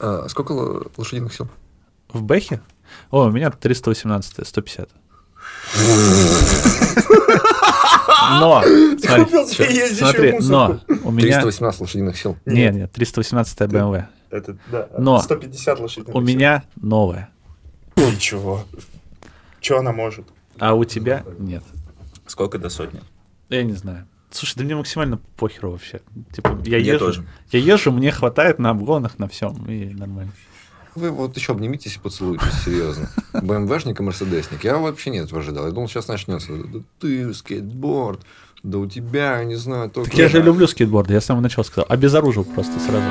А сколько л- лошадиных сил? В Бэхе? О, у меня 318, 150. Но, смотри, смотри, но у меня... 318 лошадиных сил. Нет, нет, 318 BMW. Это, да, Но 150 лошадиных У сил. меня новая, Ничего. Что она может? а у тебя нет. Сколько до сотни? Я не знаю. Слушай, да мне максимально похеру вообще. Типа, я Мне езжу, тоже. я езжу, мне хватает на обгонах, на всем, и нормально. Вы вот еще обнимитесь и поцелуйтесь, серьезно. БМВшник и Мерседесник. Я вообще не этого ожидал. Я думал, сейчас начнется. Да ты, скейтборд, да у тебя, не знаю, только... Так я же люблю скейтборд, я с самого начала сказал. Обезоружил просто сразу.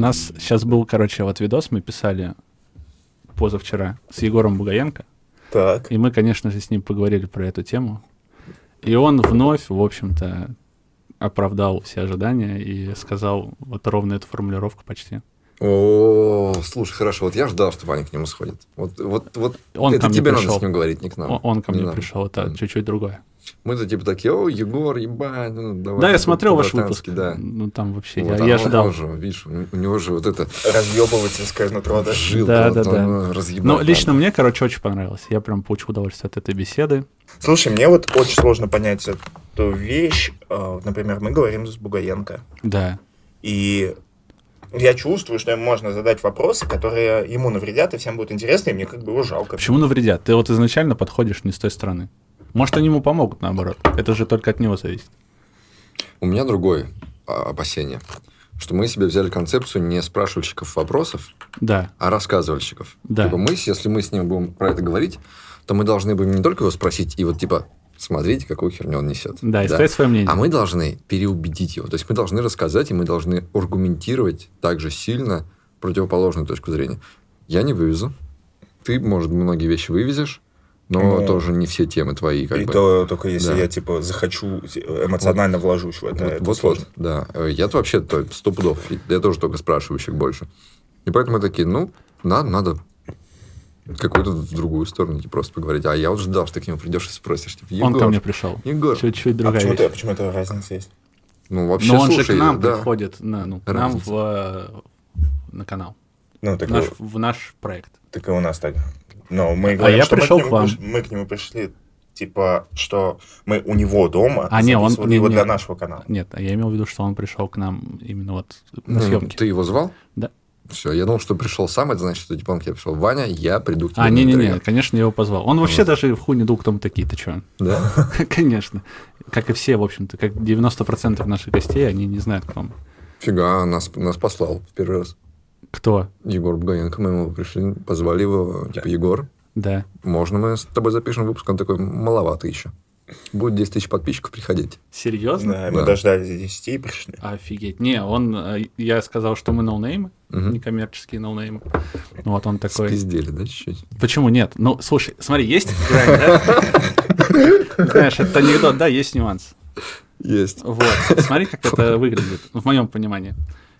Нас сейчас был, короче, вот видос мы писали позавчера с Егором Бугаенко. Так. И мы, конечно же, с ним поговорили про эту тему. И он вновь, в общем-то, оправдал все ожидания и сказал вот ровно эту формулировку почти. О, слушай, хорошо, вот я ждал, что Ваня к нему сходит. Вот, вот, вот Он это тебе надо пришел. с ним говорить, не к нам. О- Он ко Не мне пришел, это чуть-чуть другое. Мы-то типа такие, о, Егор, ебать, ну, давай. да, я смотрел ваш выпуск. по-братански, Да. Ну, там вообще, Вот, я, а я он ожидал. тоже, видишь, у него же вот это Разъебывательское нутро, да? жилка, Да, да, да. Ну, надо. лично мне, короче, очень понравилось. Я прям получил удовольствие от этой беседы. Слушай, мне вот очень сложно понять эту вещь. Э, Например, мы говорим с Бугаенко. Да. И я чувствую, что ему можно задать вопросы, которые ему навредят, и всем будет интересно, и мне как бы его жалко. Почему навредят? Ты вот изначально подходишь не с той стороны. Может, они ему помогут, наоборот. Это же только от него зависит. У меня другое а, опасение, что мы себе взяли концепцию не спрашивальщиков вопросов, Да. а рассказывальщиков. Да. Типа мы, если мы с ним будем про это говорить, то мы должны будем не только его спросить и вот типа смотрите, какую херню он несет. Да, и сказать свое мнение. А мы должны переубедить его. То есть мы должны рассказать, и мы должны аргументировать также сильно противоположную точку зрения. Я не вывезу. Ты, может, многие вещи вывезешь, но Ну, тоже не все темы твои. Как И бы. то только если Да. я, типа, захочу, эмоционально вложусь в это. Вот, это вот, сложно. вот, да. Э, Я-то вообще то, сто пудов. Я тоже только спрашивающих больше. И поэтому мы такие, ну, надо, надо какую-то в другую сторону идти, просто поговорить. А я вот ждал, что ты к нему придешь и спросишь, типа, Егор, Он ко мне пришел. Егор. Чуть-чуть А другая почему, вещь. это, почему это разница есть? Ну, вообще, Но он слушай, же к нам да. приходит на, ну, к нам в, э, на канал, Ну, в так, наш, и- в наш проект. так и у нас так. Но мы говорим, А я что мы пришел к, к нему вам. приш- мы к нему пришли, типа, что мы у него дома А, не, он- не, его не. для нашего канала. Нет, а я имел в виду, что он пришел к нам именно вот на Ну, съемки. Ты его звал? Да. Все, я думал, что пришел сам, это значит, что типа он к тебе пришел. Ваня, я приду к тебе А, не-не-не, интервью». конечно, я его позвал. Он вообще даже в хуй не дул, кто мы такие, ты чё? Да? Конечно. Как и все, в общем-то, как 90% наших гостей, они не знают, кто мы. Фига, нас, нас послал в первый раз. Кто? Егор Бугаенко, мы ему пришли, позвали его, типа, Егор, Да. можно мы с тобой запишем выпуск? Он такой, маловато еще. Будет 10 тысяч подписчиков, приходите. Серьезно? Да, мы Да. дождались 10 и пришли. Офигеть. Не, он, э, я сказал, что мы ноунеймы, Мгм. некоммерческие ноунеймы. Вот он такой. Спиздели, да, чуть-чуть? Почему нет? Ну, слушай, смотри, есть грань, да? Знаешь, это анекдот, да, есть нюанс. Есть. Вот, смотри, как это выглядит, в моем понимании.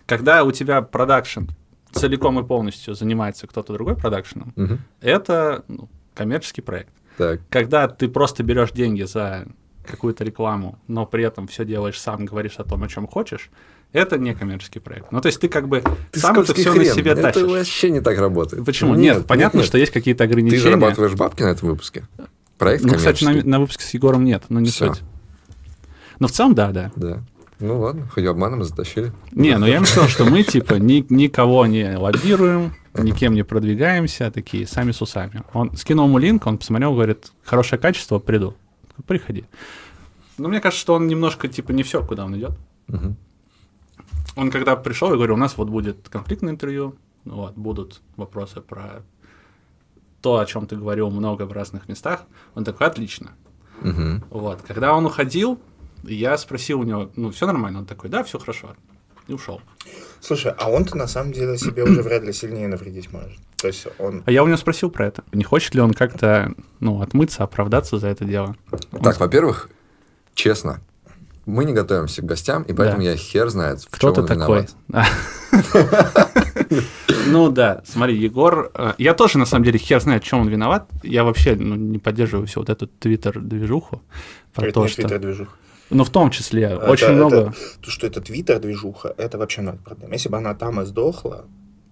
Когда у тебя продакшн целиком и полностью занимается кто-то другой продакшеном, Мгм. это ну, коммерческий проект. Так, Когда ты просто берешь деньги за какую-то рекламу, но при этом все делаешь сам, говоришь о том, о чем хочешь, это не коммерческий проект. Ну, то есть ты как бы сам это все на хрен. себе Это тащишь. вообще не так работает. Почему? Ну, Нет, понятно, нет. что есть какие-то Ты ограничения. зарабатываешь бабки на этом выпуске? Проект Ну, кстати, на, на выпуске с Егором нет, но не Всё. суть. Но в целом, да, да. Да. Ну ладно, хоть обманом затащили. Не, ну я им сказал, что мы, типа, ни- никого не лоббируем, никем не продвигаемся, такие, сами с усами. Он скинул ему линк, он посмотрел, говорит, хорошее качество, приду. Приходи. Но мне кажется, что он немножко, типа, не все, куда он идет. Мгм. Он когда пришел, я говорю, у нас вот будет конфликтное интервью, вот, будут вопросы про то, о чем ты говорил много в разных местах. Он такой, отлично. Мгм. Вот. Когда он уходил, я спросил у него, ну, все нормально? Он такой, да, все хорошо. И ушел. Слушай, а он-то на самом деле себе уже вряд ли сильнее навредить может. То есть он... А я у него спросил про это. Не хочет ли он как-то, ну, отмыться, оправдаться за это дело? Он Так, во-первых, честно, мы не готовимся к гостям, и поэтому Да. я хер знает, в Кто чем ты он такой? Ну да, смотри, Егор, э, я тоже на самом деле хер знает, в чем он виноват. Я вообще ну, не поддерживаю всю вот эту твиттер-движуху Это то, не твиттер-движуха. Ну, в том числе, Это- очень это- много... То, что это твиттер-движуха, это вообще ноль проблем. Если бы она там и сдохла,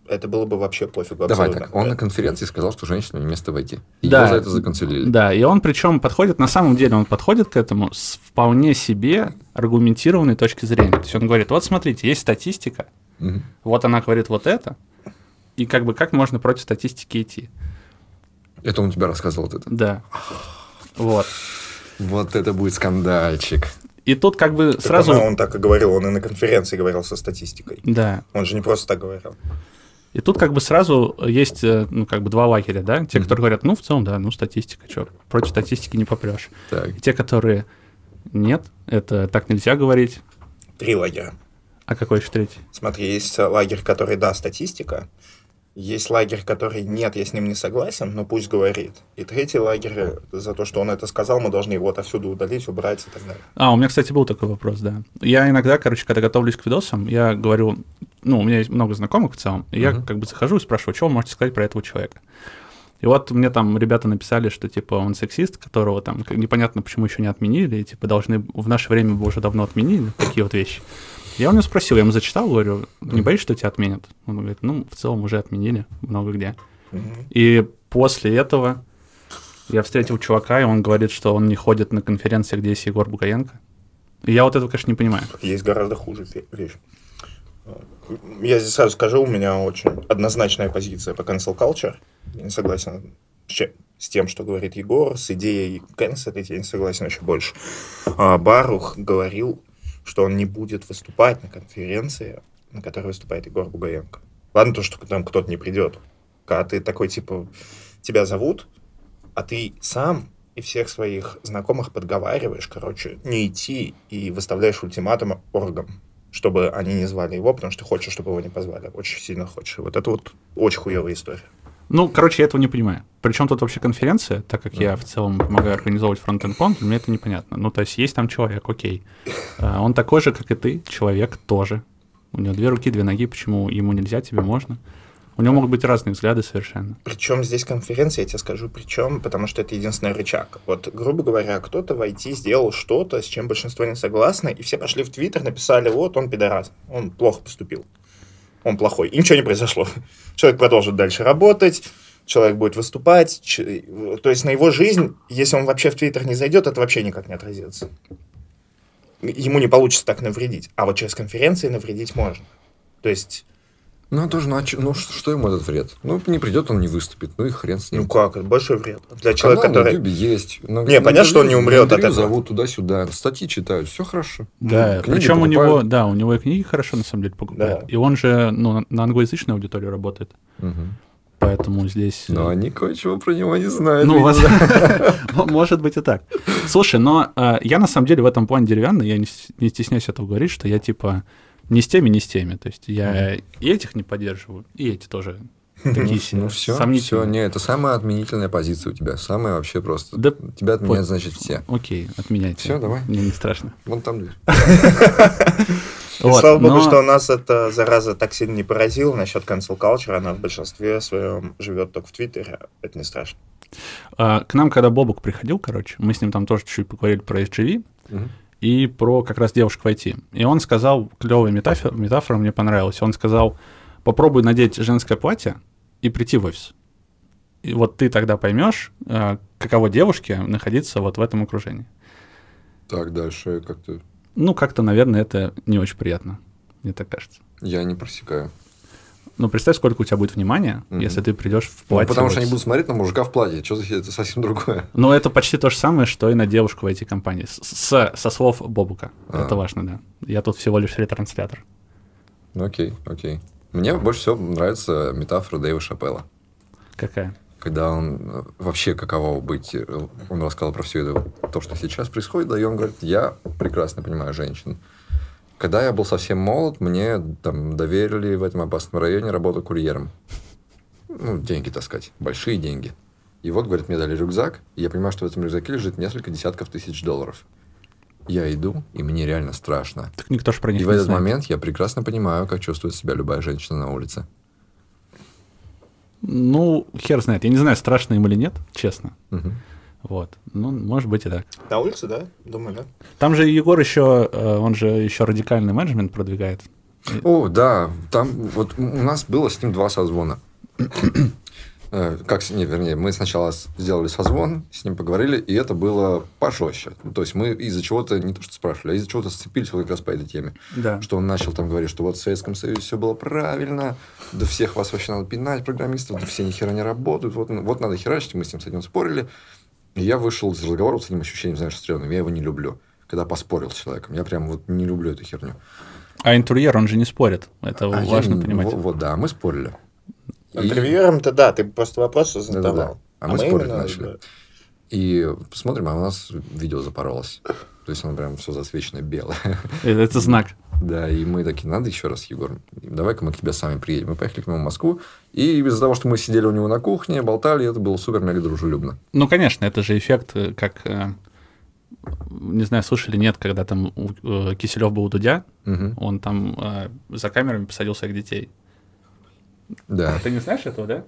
это было бы вообще пофигу Давай абсолютно. так, он на конференции сказал, что женщинам не место войти. Его Да. за это законцелили. Да, и он причем подходит, на самом деле он подходит к этому с вполне себе аргументированной точки зрения. То есть он говорит, вот смотрите, есть статистика, Мгм. вот она говорит вот это, и как бы как можно против статистики идти. Это он тебе рассказывал вот это. Да. Вот. Вот это будет скандальчик. И тут как бы Так сразу... он так и говорил, он и на конференции говорил со статистикой. Да. Он же не просто так говорил. И тут как бы сразу есть, э, ну, как бы два лагеря, да? Те, которые говорят, ну, в целом, да, ну, статистика, что, против статистики не попрешь. Так. И те, которые, нет, это так нельзя говорить. Три лагеря. А какой еще третий? Смотри, есть лагерь, который, да, статистика. Есть лагерь, который, нет, я с ним не согласен, но пусть говорит. И третий лагерь, э, за то, что он это сказал, мы должны его отовсюду удалить, убрать и так далее. А, у меня, кстати, был такой вопрос, да. Я иногда, короче, когда готовлюсь к видосам, я говорю, ну, у меня есть много знакомых в целом, и я Мгм. как бы захожу и спрашиваю, что вы можете сказать про этого человека. И вот мне там ребята написали, что типа он сексист, которого там непонятно почему еще не отменили, и типа должны в наше время бы уже давно отменили такие вот вещи. Я у него спросил, я ему зачитал, говорю, не боишься, что тебя отменят? Он говорит, ну, в целом уже отменили много где. И после этого я встретил чувака, и он говорит, что он не ходит на конференции, где есть Егор Бугаенко. И я вот этого, конечно, не понимаю. Есть гораздо хуже ве- вещь. Я здесь сразу скажу, у меня очень однозначная позиция по cancel culture. Я не согласен с тем, что говорит Егор, с идеей cancel, я не согласен еще больше. А, Барух говорил, что он не будет выступать на конференции, на которой выступает Егор Бугаенко. Ладно то, что там кто-то не придет. Когда ты такой, типа, тебя зовут, а ты сам и всех своих знакомых подговариваешь, короче, не идти и выставляешь ультиматум оргам, чтобы они не звали его, потому что хочешь, чтобы его не позвали. Очень сильно хочешь. Вот это вот очень хуевая история. Ну, короче, я этого не понимаю. Причем тут вообще конференция, так как я в целом помогаю организовывать фронтенд конт, мне это непонятно. Ну, то есть есть там человек, окей. А, Он такой же, как и ты, человек тоже. У него две руки, две ноги, почему ему нельзя, тебе можно. У него могут быть разные взгляды совершенно. Причем здесь конференция, я тебе скажу, причем, потому что это единственный рычаг. Вот, грубо говоря, кто-то в IT сделал что-то, с чем большинство не согласны, и все пошли в Твиттер, написали, вот, он пидорас, он плохо поступил, он плохой. И ничего не произошло. Человек продолжит дальше работать, человек будет выступать, ч- то есть на его жизнь, если он вообще в Твиттер не зайдет, это вообще никак не отразится. Ему не получится так навредить. А вот через конференции навредить можно. То есть, Ну, тоже, ну, а чё- ну, что, что ему этот вред? Ну, не придет, он не выступит. Ну и хрен с ним. ну как, это большой вред. Для человека, Канал на который... Ютубе есть. На- Не, на понятно, что он не умрет на от этого. зовут туда-сюда, статьи читают, все хорошо. Да, Ну, книги причем у него, покупают. да, у него и книги хорошо на самом деле покупают. Да. И он же ну, на англоязычной аудитории работает. Мгм. Поэтому здесь... Но э, они кое-чего про него не знают. Ну, воз- может быть и так. Слушай, но э, я на самом деле в этом плане деревянный, я не стесняюсь этого говорить, что я типа не с теми, не с теми. То есть я и этих не поддерживаю, и эти тоже такие себе Ну все, все, не, это самая отменительная позиция у тебя, самая вообще просто. Да тебя отменяют, по- значит, все. Окей, отменяйте. Всё, давай. Мне не страшно. Вон там дверь. Вот, слава богу, но- что у нас эта зараза так сильно не поразила насчет cancel culture. Она в большинстве своем живет только в Твиттере. Это не страшно. А, К нам, когда Бобук приходил, короче, мы с ним там тоже чуть-чуть поговорили про SGV. И про как раз девушек в IT. И он сказал, клевая метафора, метафора мне понравилась, он сказал, попробуй надеть женское платье и прийти в офис. И вот ты тогда поймешь, э, каково девушке находиться вот в этом окружении. Так, дальше как-то Ну, как-то, наверное, это не очень приятно, мне так кажется. я не просекаю. Ну, представь, сколько у тебя будет внимания, Мгм. если ты придешь в Ну, платье. потому в что они будут смотреть на мужика в платье. Что за это совсем другое. Ну, это почти то же самое, что и на девушку в IT-компании. С- с- со слов Бобука. А. Это важно, да. Я тут всего лишь ретранслятор. Ну, окей, окей. Мне больше всего нравится метафора Дэйва Шапелла. Какая? Когда он э, вообще каково быть, э, он рассказал про все это, то, что сейчас происходит, да, и он говорит, я прекрасно понимаю женщин. Когда я был совсем молод, мне там доверили в этом опасном районе работу курьером. Ну, деньги таскать, большие деньги. И вот, говорит, мне дали рюкзак, и я понимаю, что в этом рюкзаке лежит несколько десятков тысяч долларов. я иду, и мне реально страшно. Так никто же про них И в этот знает. момент я прекрасно понимаю, как чувствует себя любая женщина на улице. Ну, хер знает. Я не знаю, страшно им или нет, честно. Мгм. Вот. Ну, может быть и так. На улице, да? Думаю, да. Там же Егор еще, э, он же еще радикальный менеджмент продвигает. О, да, там вот у нас было с ним два созвона. Э, Как, с- не, вернее, мы сначала сделали созвон, с ним поговорили, и это было пожестче. То есть мы из-за чего-то, не то что спрашивали, а из-за чего-то сцепились вот как раз по этой теме. Да. Что он начал там говорить, что вот в Советском Союзе все было правильно, да всех вас вообще надо пинать, программистов, да все ни хера не работают, вот, вот надо херачить, мы с ним с этим спорили. И я вышел из разговора с этим ощущением, знаешь, стрёмным, я его не люблю. Когда поспорил с человеком, я прям вот не люблю эту херню. А интерьер, он же не спорит. Это А я важно не- понимать. Вот, да, мы спорили. И- Интервьюером-то да, ты просто вопросы задавал. А мы спорить именно, начали. да. И смотрим, а у нас видео запоролось. То есть оно прям все засвечено белое. Э, Это знак. Да, и мы такие, надо еще раз, Егор, давай-ка мы к тебе сами приедем. Мы поехали к нему в Москву, и из-за того, что мы сидели у него на кухне, болтали, это было супер-мега дружелюбно. Ну, конечно, это же эффект, э, как, э, не знаю, слышали, нет, когда там Киселев был у Дудя, Мгм. он там за камерами посадил своих детей. Да. Ты не знаешь этого, да?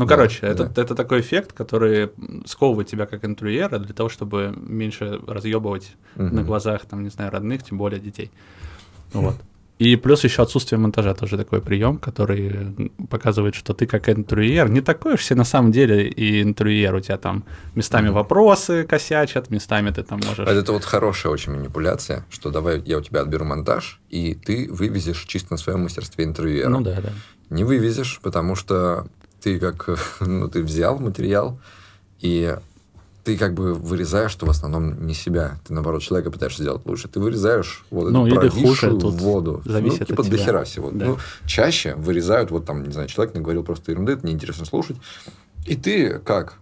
Ну, Да, короче, да. это, это такой эффект, который сковывает тебя как интервьюера для того, чтобы меньше разъебывать Мгм. на глазах, там, не знаю, родных, тем более детей. Вот. И плюс еще отсутствие монтажа тоже такой прием, который показывает, что ты как интервьюер не такой уж все на самом деле и интервьюер. У тебя там местами вопросы косячат, местами ты там можешь... А Это вот хорошая очень манипуляция, что давай я у тебя отберу монтаж, и ты вывезешь чисто на своем мастерстве интервьюера. Ну да, да. не вывезешь, потому что ты как, ну, ты взял материал, и ты как бы вырезаешь, что в основном не себя. Ты, наоборот, человека пытаешься сделать лучше. Ты вырезаешь вот Ну, эту провисшую воду. зависит ну, типа от до тебя. хера всего. Да. Ну, чаще вырезают, вот там, не знаю, человек наговорил просто ерунды, это неинтересно слушать. И ты как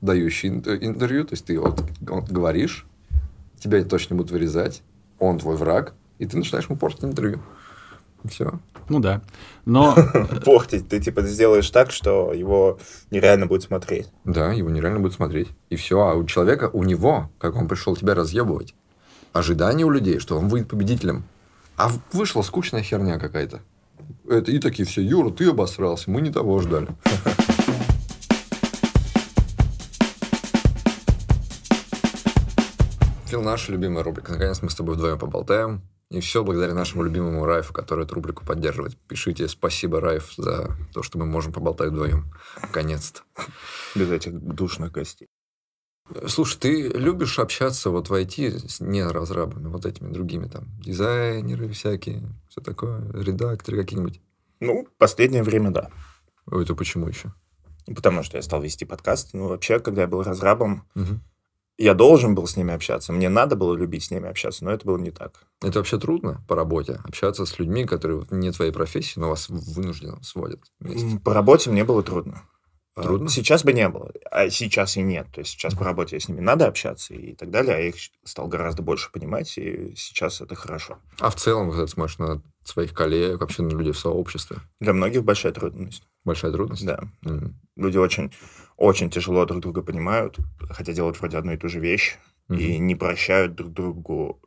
дающий ин- интервью, то есть ты вот, вот говоришь, тебя точно будут вырезать, он твой враг, и ты начинаешь ему портить интервью. Все. Ну да. Но Портить. Ты типа сделаешь так, что его нереально будет смотреть. Да, его нереально будет смотреть. И все. А у человека, у него, как он пришел тебя разъебывать, ожидание у людей, что он выйдет победителем. А вышла скучная херня какая-то. Это и такие все, Юра, ты обосрался, мы не того ждали. Фил, наша любимая рубрика. Наконец мы с тобой вдвоем поболтаем. И все благодаря нашему любимому Райфу, который эту рубрику поддерживает. Пишите спасибо, Райф, за то, что мы можем поболтать вдвоем. Наконец-то. Без этих душных гостей. Слушай, ты любишь общаться вот в IT с не разрабами, вот этими другими там, дизайнеры всякие, все такое, редакторы какие-нибудь? Ну, последнее время, да. Ой, это почему еще? Потому что я стал вести подкаст. Ну, вообще, когда я был разрабом, я должен был с ними общаться. Мне надо было любить с ними общаться, но это было не так. Это вообще трудно по работе, общаться с людьми, которые не твоей профессии, но вас вынужденно сводят вместе. По работе мне было трудно. А, Трудно? Сейчас бы не было, а сейчас и нет. То есть сейчас по работе с ними надо общаться и так далее, а я их стал гораздо больше понимать, и сейчас это хорошо. А в целом, когда ты смотришь на своих коллег, вообще на людей в сообществе, Для многих большая трудность. большая трудность? Да. Мгм. Люди очень, очень тяжело друг друга понимают, хотя делают вроде одну и ту же вещь, и не прощают друг другу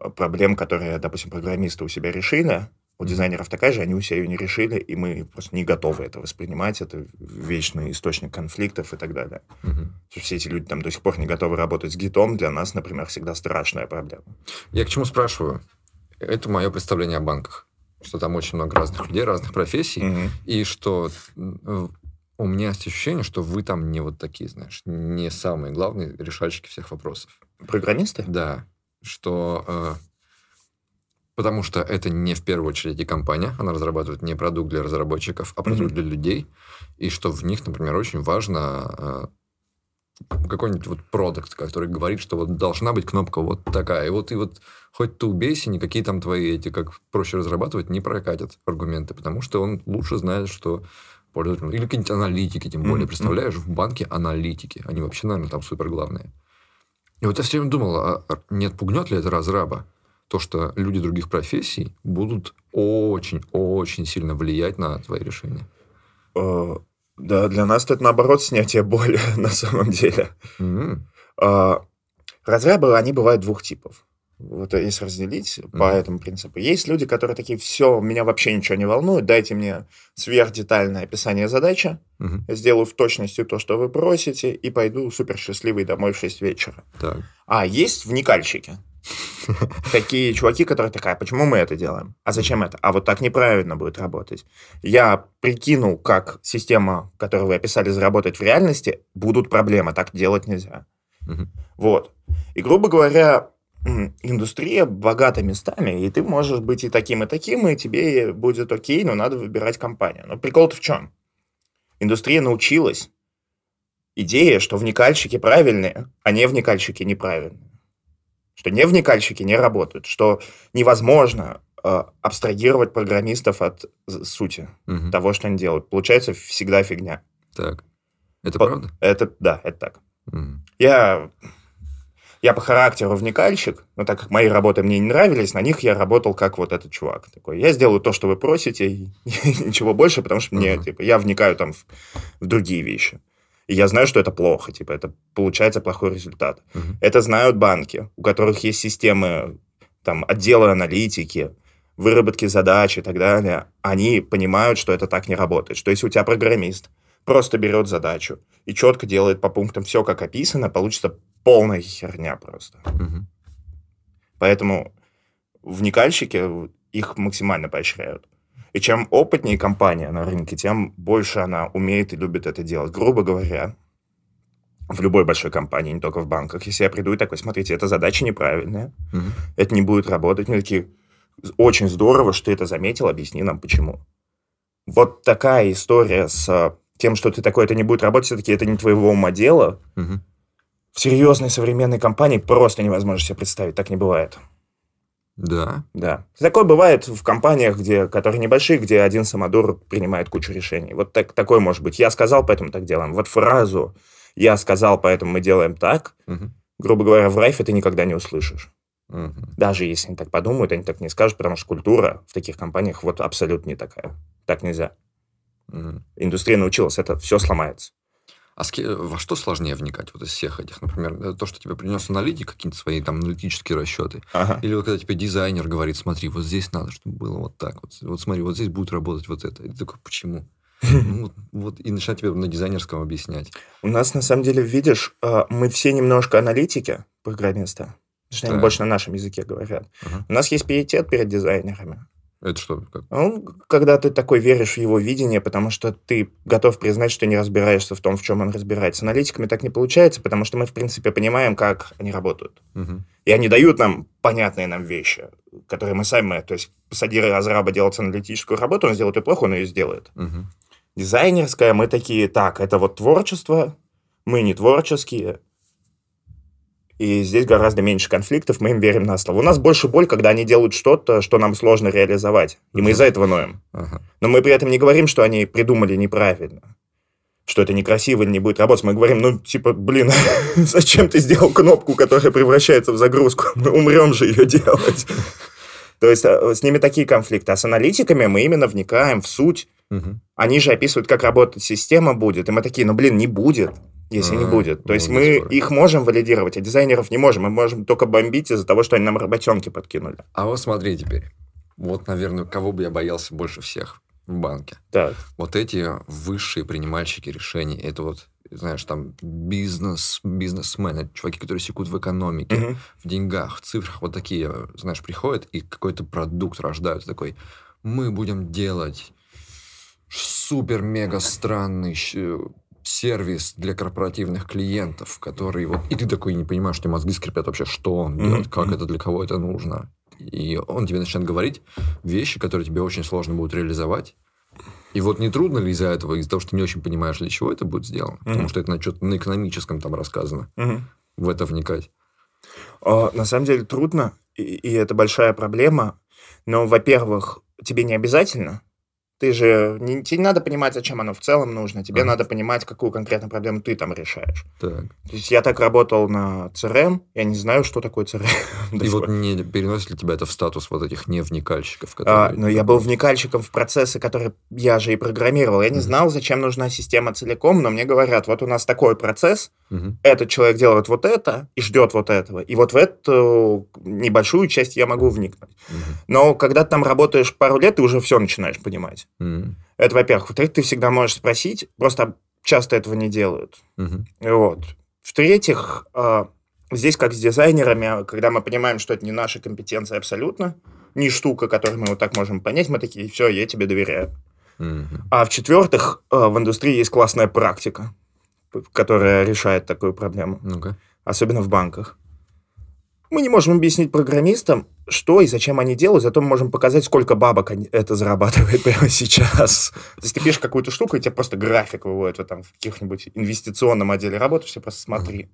э, проблем, которые, допустим, программисты у себя решили. У дизайнеров такая же, они у себя ее не решили, и мы просто не готовы это воспринимать. Это вечный источник конфликтов и так далее. Что Все эти люди там до сих пор не готовы работать с гитом. Для нас, например, всегда страшная проблема. Я к чему спрашиваю? Это мое представление о банках. Что там очень много разных людей, разных профессий. Мгм. И что у меня есть ощущение, что вы там не вот такие, знаешь, не самые главные решальщики всех вопросов. Программисты? Да, что... э, потому что это не в первую очередь и компания, она разрабатывает не продукт для разработчиков, а продукт Мгм. для людей. И что в них, например, очень важно э, какой-нибудь вот продукт, который говорит, что вот должна быть кнопка вот такая. И вот, и вот хоть ты убейся, никакие там твои эти, как проще разрабатывать, не прокатят аргументы, потому что он лучше знает, что пользователь... Или какие-нибудь аналитики, тем более. Мгм. Представляешь, в банке аналитики. Они вообще, наверное, там супер главные. И вот я все время думал, а не отпугнет ли это разраба? То, что люди других профессий будут очень-очень сильно влиять на твои решения. Э, Да, для нас это наоборот снятие боли на самом деле. М, А, Разрабы, они бывают двух типов. Вот если разделить mm-hmm. по этому принципу. Есть люди, которые такие, все, меня вообще ничего не волнует, дайте мне сверхдетальное описание задачи, mm-hmm. сделаю в точности то, что вы просите, и пойду супер счастливый домой в 6 вечера. Так. А есть вникальщики. Такие чуваки, которые такая, почему мы это делаем? А зачем это? А вот так неправильно будет работать. Я прикинул, как система, которую вы описали, заработать в реальности, будут проблемы, так делать нельзя. Вот. И, грубо говоря, индустрия богата местами, и ты можешь быть и таким, и таким, и тебе будет окей, но надо выбирать компанию. Но прикол-то в чем? Индустрия научилась идее, что вникальщики правильные, а не вникальщики неправильные. Что не вникальщики не работают, что невозможно э, абстрагировать программистов от сути угу. того, что они делают. Получается всегда фигня. Так. Это По- правда? Это, да, это так. Угу. Я я по характеру вникальщик, но так как мои работы мне не нравились, на них я работал как вот этот чувак. Такой, я сделаю то, что вы просите, и ничего больше, потому что мне, uh-huh. типа, я вникаю там в, в другие вещи. И я знаю, что это плохо, типа, это получается плохой результат. Uh-huh. Это знают банки, у которых есть системы, там, отделы аналитики, выработки задач и так далее. Они понимают, что это так не работает. Что если у тебя программист просто берет задачу и четко делает по пунктам все, как описано, получится полная херня просто. Угу. Поэтому вникальщики их максимально поощряют. И чем опытнее компания на рынке, тем больше она умеет и любит это делать. Грубо говоря, в любой большой компании, не только в банках, если я приду и такой, смотрите, эта задача неправильная, угу. это не будет работать, мне такие, очень здорово, что ты это заметил, объясни нам почему. Вот такая история с тем, что ты такой, это не будет работать, все-таки это не твоего ума дело, угу в серьезной современной компании просто невозможно себе представить. Так не бывает. Да. Да. Такое бывает в компаниях, где, которые небольшие, где один самодур принимает кучу решений. Вот так, такое может быть. Я сказал, поэтому так делаем. Вот фразу «я сказал, поэтому мы делаем так», угу. грубо говоря, в райфе ты никогда не услышишь. Угу. Даже если они так подумают, они так не скажут, потому что культура в таких компаниях вот абсолютно не такая. Так нельзя. Угу. Индустрия научилась, это все сломается. А с, во что сложнее вникать вот из всех этих? Например, то, что тебе принес аналитик, какие-то свои там аналитические расчеты. Ага. Или вот когда тебе дизайнер говорит, смотри, вот здесь надо, чтобы было вот так. Вот, вот смотри, вот здесь будет работать вот это. И ты такой, почему? ну, вот, вот, и начинать тебе на дизайнерском объяснять. У нас, на самом деле, видишь, а, мы все немножко аналитики, программисты. Что они больше на нашем языке говорят. Ага. У нас есть пиетет перед дизайнерами. Это что? Как? Ну, когда ты такой веришь в его видение, потому что ты готов признать, что не разбираешься в том, в чем он разбирается. С аналитиками так не получается, потому что мы, в принципе, понимаем, как они работают. Угу. И они дают нам понятные нам вещи, которые мы сами... То есть, посади разраба делать аналитическую работу, он сделает ее плохо, он ее сделает. Угу. Дизайнерская, мы такие, так, это вот творчество, мы не творческие, и здесь гораздо меньше конфликтов, мы им верим на слово. У нас больше боль, когда они делают что-то, что нам сложно реализовать, и мы из-за этого ноем. Ага. Но мы при этом не говорим, что они придумали неправильно, что это некрасиво или не будет работать. Мы говорим, ну, типа, блин, зачем ты сделал кнопку, которая превращается в загрузку? Мы умрем же ее делать. То есть а, с ними такие конфликты. А с аналитиками мы именно вникаем в суть. Угу. Они же описывают, как работать система будет. И мы такие, ну, блин, не будет если а, не будет. То есть мы скоро. их можем валидировать, а дизайнеров не можем. Мы можем только бомбить из-за того, что они нам работенки подкинули. А вот смотри теперь. Вот, наверное, кого бы я боялся больше всех в банке. Так. Вот эти высшие принимальщики решений, это вот, знаешь, там бизнес, бизнесмены, чуваки, которые секут в экономике, угу. в деньгах, в цифрах, вот такие, знаешь, приходят и какой-то продукт рождают такой, мы будем делать супер-мега странный сервис для корпоративных клиентов, который вот... И ты такой не понимаешь, что мозги скрипят вообще, что он mm-hmm. делает, как это, для кого это нужно. И он тебе начинает говорить вещи, которые тебе очень сложно будут реализовать. И вот не трудно ли из-за этого, из-за того, что ты не очень понимаешь, для чего это будет сделано, mm-hmm. потому что это на, что-то на экономическом там рассказано, mm-hmm. в это вникать? А, на самом деле трудно, и, и это большая проблема. Но, во-первых, тебе не обязательно, Ты же не, тебе не надо понимать, зачем оно в целом нужно. Тебе Ага. надо понимать, какую конкретно проблему ты там решаешь. Так. То есть я так работал на CRM, я не знаю, что такое CRM. И вот не переносит ли тебя это в статус вот этих невникальщиков, А, которые... но я был вникальщиком в процессы, которые я же и программировал. Я не знал, зачем нужна система целиком, но мне говорят, вот у нас такой процесс, этот человек делает вот это и ждет вот этого. И вот в эту небольшую часть я могу вникнуть. Но когда ты там работаешь пару лет, ты уже все начинаешь понимать. Мгм. Это, во-первых. Во-вторых, ты всегда можешь спросить, просто часто этого не делают. Мгм. Вот. В-третьих, а, здесь как с дизайнерами, когда мы понимаем, что это не наша компетенция абсолютно, не штука, которую мы вот так можем понять, мы такие, все, я тебе доверяю. Мгм. А в-четвертых, а, в индустрии есть классная практика, которая решает такую проблему, Ну-ка. особенно в банках. Мы не можем объяснить программистам, что и зачем они делают, зато мы можем показать, сколько бабок это зарабатывает прямо сейчас. То есть ты пишешь какую-то штуку, и тебе просто график выводит вот там в каких-нибудь инвестиционном отделе работаешь, ты просто смотри.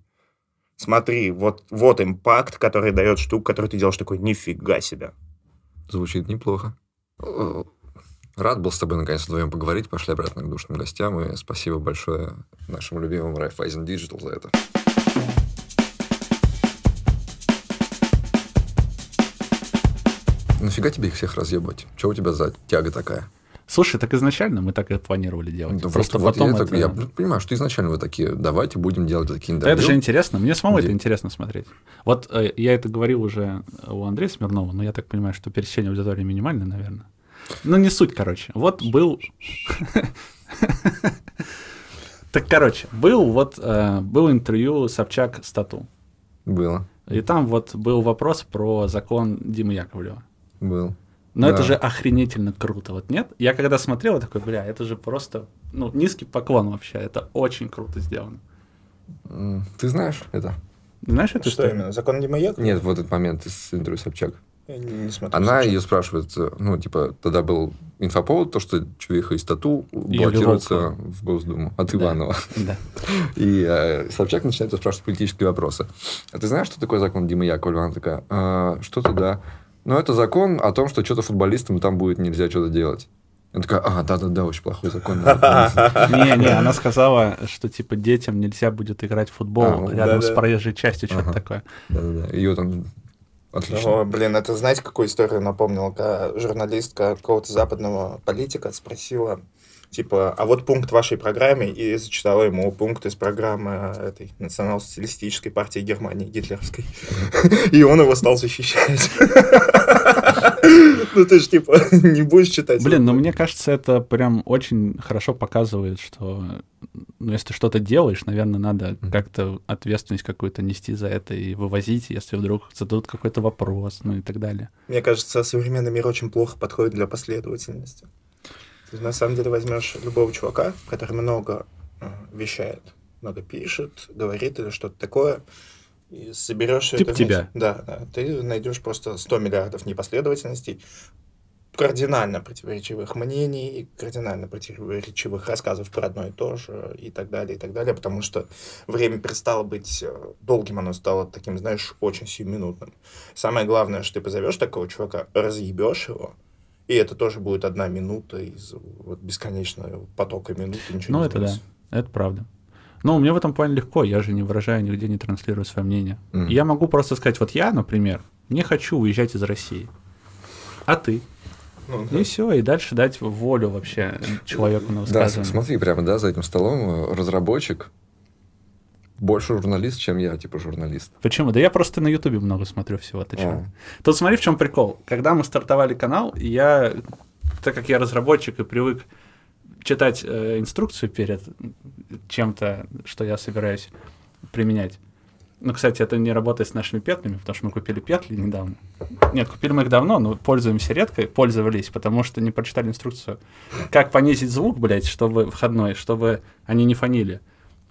Смотри, вот, вот импакт, который дает штука, которую ты делаешь такой, нифига себе. Звучит неплохо. Э, Рад был с тобой наконец вдвоем поговорить. Пошли обратно к душным гостям. И спасибо большое нашему любимому Raiffeisen Digital за это. Нафига тебе их всех разъебать? Что у тебя за тяга такая? Слушай, так изначально мы так и планировали делать. Да Просто вот потом я, это... я понимаю, что изначально вы такие, давайте будем делать такие Да это интервью. же интересно. Мне самому Где? это интересно смотреть. Вот э, я это говорил уже у Андрея Смирнова, но я так понимаю, что пересечение аудитории минимальное, наверное. Ну, не суть, короче. Вот был... Так, короче, был вот э, был интервью Собчак Стату. Было, И там вот был вопрос про закон Димы Яковлева. Был. Но это Да. же охренительно круто, вот нет? Я когда смотрел, я такой, бля, это же просто, ну, низкий поклон вообще, это очень круто сделано. Ты знаешь это? Знаешь эту Что историю? именно? Закон Димаяк? Нет, вот этот момент из интервью Собчак. Я не, не смотрю. Она сейчас. ее спрашивает, ну, типа, тогда был инфоповод, то, что Чувиха и Стату Юлия баллотируются Волкова. в Госдуму от Да. Иванова. Да. И э, Собчак начинает спрашивать политические вопросы. А ты знаешь, что такое закон Димы Яковлева? Она такая, «А, что-то да. Ну, это закон о том, что что-то футболистам там будет нельзя что-то делать. Она такая, а, да-да-да, очень плохой закон. Не-не, она сказала, что типа детям нельзя будет играть в футбол А, рядом с проезжей частью, что-то такое. Да-да-да. Ее там отлично. О, блин, это знаете, какую историю напомнил? Когда журналистка какого-то западного политика спросила, типа, а вот пункт вашей программы, и зачитала ему пункт из программы этой национал-социалистической партии Германии, гитлеровской. И он его стал защищать. Ну ты же, типа, не будешь читать. Блин, но мне кажется, это прям очень хорошо показывает, что ну, если ты что-то делаешь, наверное, надо как-то ответственность какую-то нести за это и вывозить, если вдруг зададут какой-то вопрос, ну и так далее. Мне кажется, современный мир очень плохо подходит для последовательности. Ты на самом деле возьмешь любого чувака, который много э, вещает, много пишет, говорит или что-то такое, и соберешь Типа это вместе. тебя. Да, да. Ты найдешь просто 100 миллиардов непоследовательностей, кардинально противоречивых мнений, кардинально противоречивых рассказов про одно и то же, и так далее, и так далее, потому что время перестало быть э, долгим, оно стало таким, знаешь, очень сиюминутным. Самое главное, что ты позовешь такого чувака, разъебешь его, и это тоже будет одна минута из вот, бесконечного потока минут. ничего Ну, не это да, изменится. это правда. Но мне в этом плане легко, я же не выражаю нигде, не транслирую свое мнение. Мгм. Я могу просто сказать, вот я, например, не хочу уезжать из России. А ты? Ну, да. И все, и дальше дать волю вообще человеку на Да, высказывание. смотри, прямо, да, за этим столом э, разработчик больше журналист, чем я, типа, журналист. Почему? Да я просто на Ютубе много смотрю всего. Ты чё? А. Тут смотри, в чем прикол. Когда мы стартовали канал, я, так как я разработчик и привык читать э, инструкцию перед чем-то, что я собираюсь применять. Ну, кстати, это не работает с нашими петлями, потому что мы купили петли недавно. Нет, купили мы их давно, но пользуемся редко, пользовались, потому что не прочитали инструкцию. Как понизить звук, блядь, чтобы входной, чтобы они не фонили.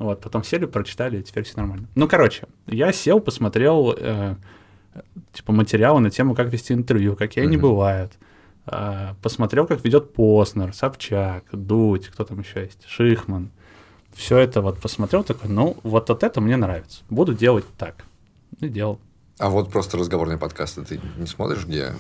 Вот, потом сели, прочитали, и теперь все нормально. Ну, короче, я сел, посмотрел, э, типа, материалы на тему, как вести интервью, какие они Мгм. бывают. А, посмотрел, как ведет Поснер, Собчак, Дудь, кто там еще есть, Шихман. Все это вот посмотрел, такой, ну, вот от это мне нравится. Буду делать так. И делал. А вот просто разговорные подкасты ты не смотришь, где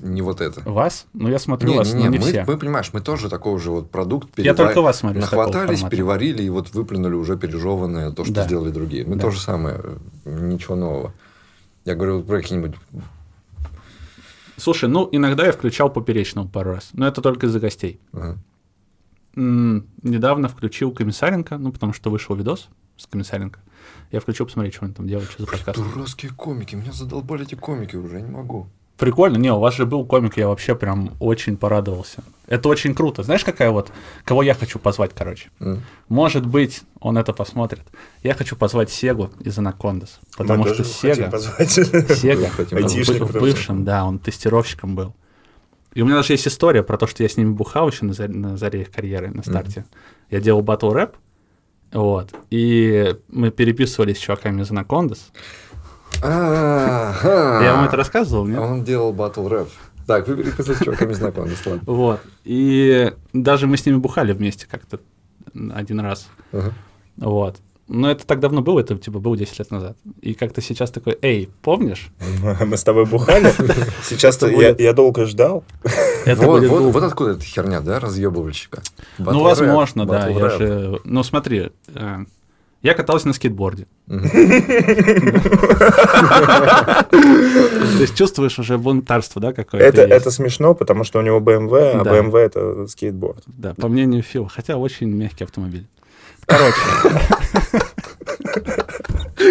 не вот это? Вас? Ну, я смотрю Не, вас, не, но не мы, все. мы, понимаешь, мы тоже такой же вот продукт Я только вас смотрю Нахватались, переварили и вот выплюнули уже пережеванное то, что Да. сделали другие. Мы Да. то же самое, ничего нового. Я говорю про какие-нибудь... Слушай, ну, иногда я включал поперечного пару раз, но это только из-за гостей. ага. М, недавно включил Комиссаренко, ну, потому что вышел видос с Комиссаренко. Я включил посмотреть, что он там делает, что за подкаст. Дурацкие комики, меня задолбали эти комики уже, я не могу. Прикольно. Не, у вас же был комик, я вообще прям очень порадовался. Это очень круто. Знаешь, какая вот... Кого я хочу позвать, короче? М. Может быть, он это посмотрит. Я хочу позвать Сегу из Анакондас. Потому Мы что Сега... Сега в бывшем, да, он тестировщиком был. И у меня даже есть история про то, что я с ними бухал еще на заре, на заре их карьеры, на старте. Я делал батл рэп, вот, и мы переписывались с чуваками из Анакондас. Я вам это рассказывал, нет? Он делал батл рэп. Так, вы переписывались с чуваками знакомы, ладно. Вот. И даже мы с ними бухали вместе как-то один раз. Вот. Но это так давно было, это типа было 10 лет назад. И как-то сейчас такой, эй, помнишь? Мы с тобой бухали. Сейчас я долго ждал. Вот, откуда эта херня, да, разъебывальщика? Ну, возможно, да. Ну, смотри, э, я катался на скейтборде. То есть чувствуешь уже бунтарство, да, какое-то Это, есть? это смешно, потому что у него BMW, а Да. BMW это скейтборд. Да, по мнению Фила. Хотя очень мягкий автомобиль. Короче,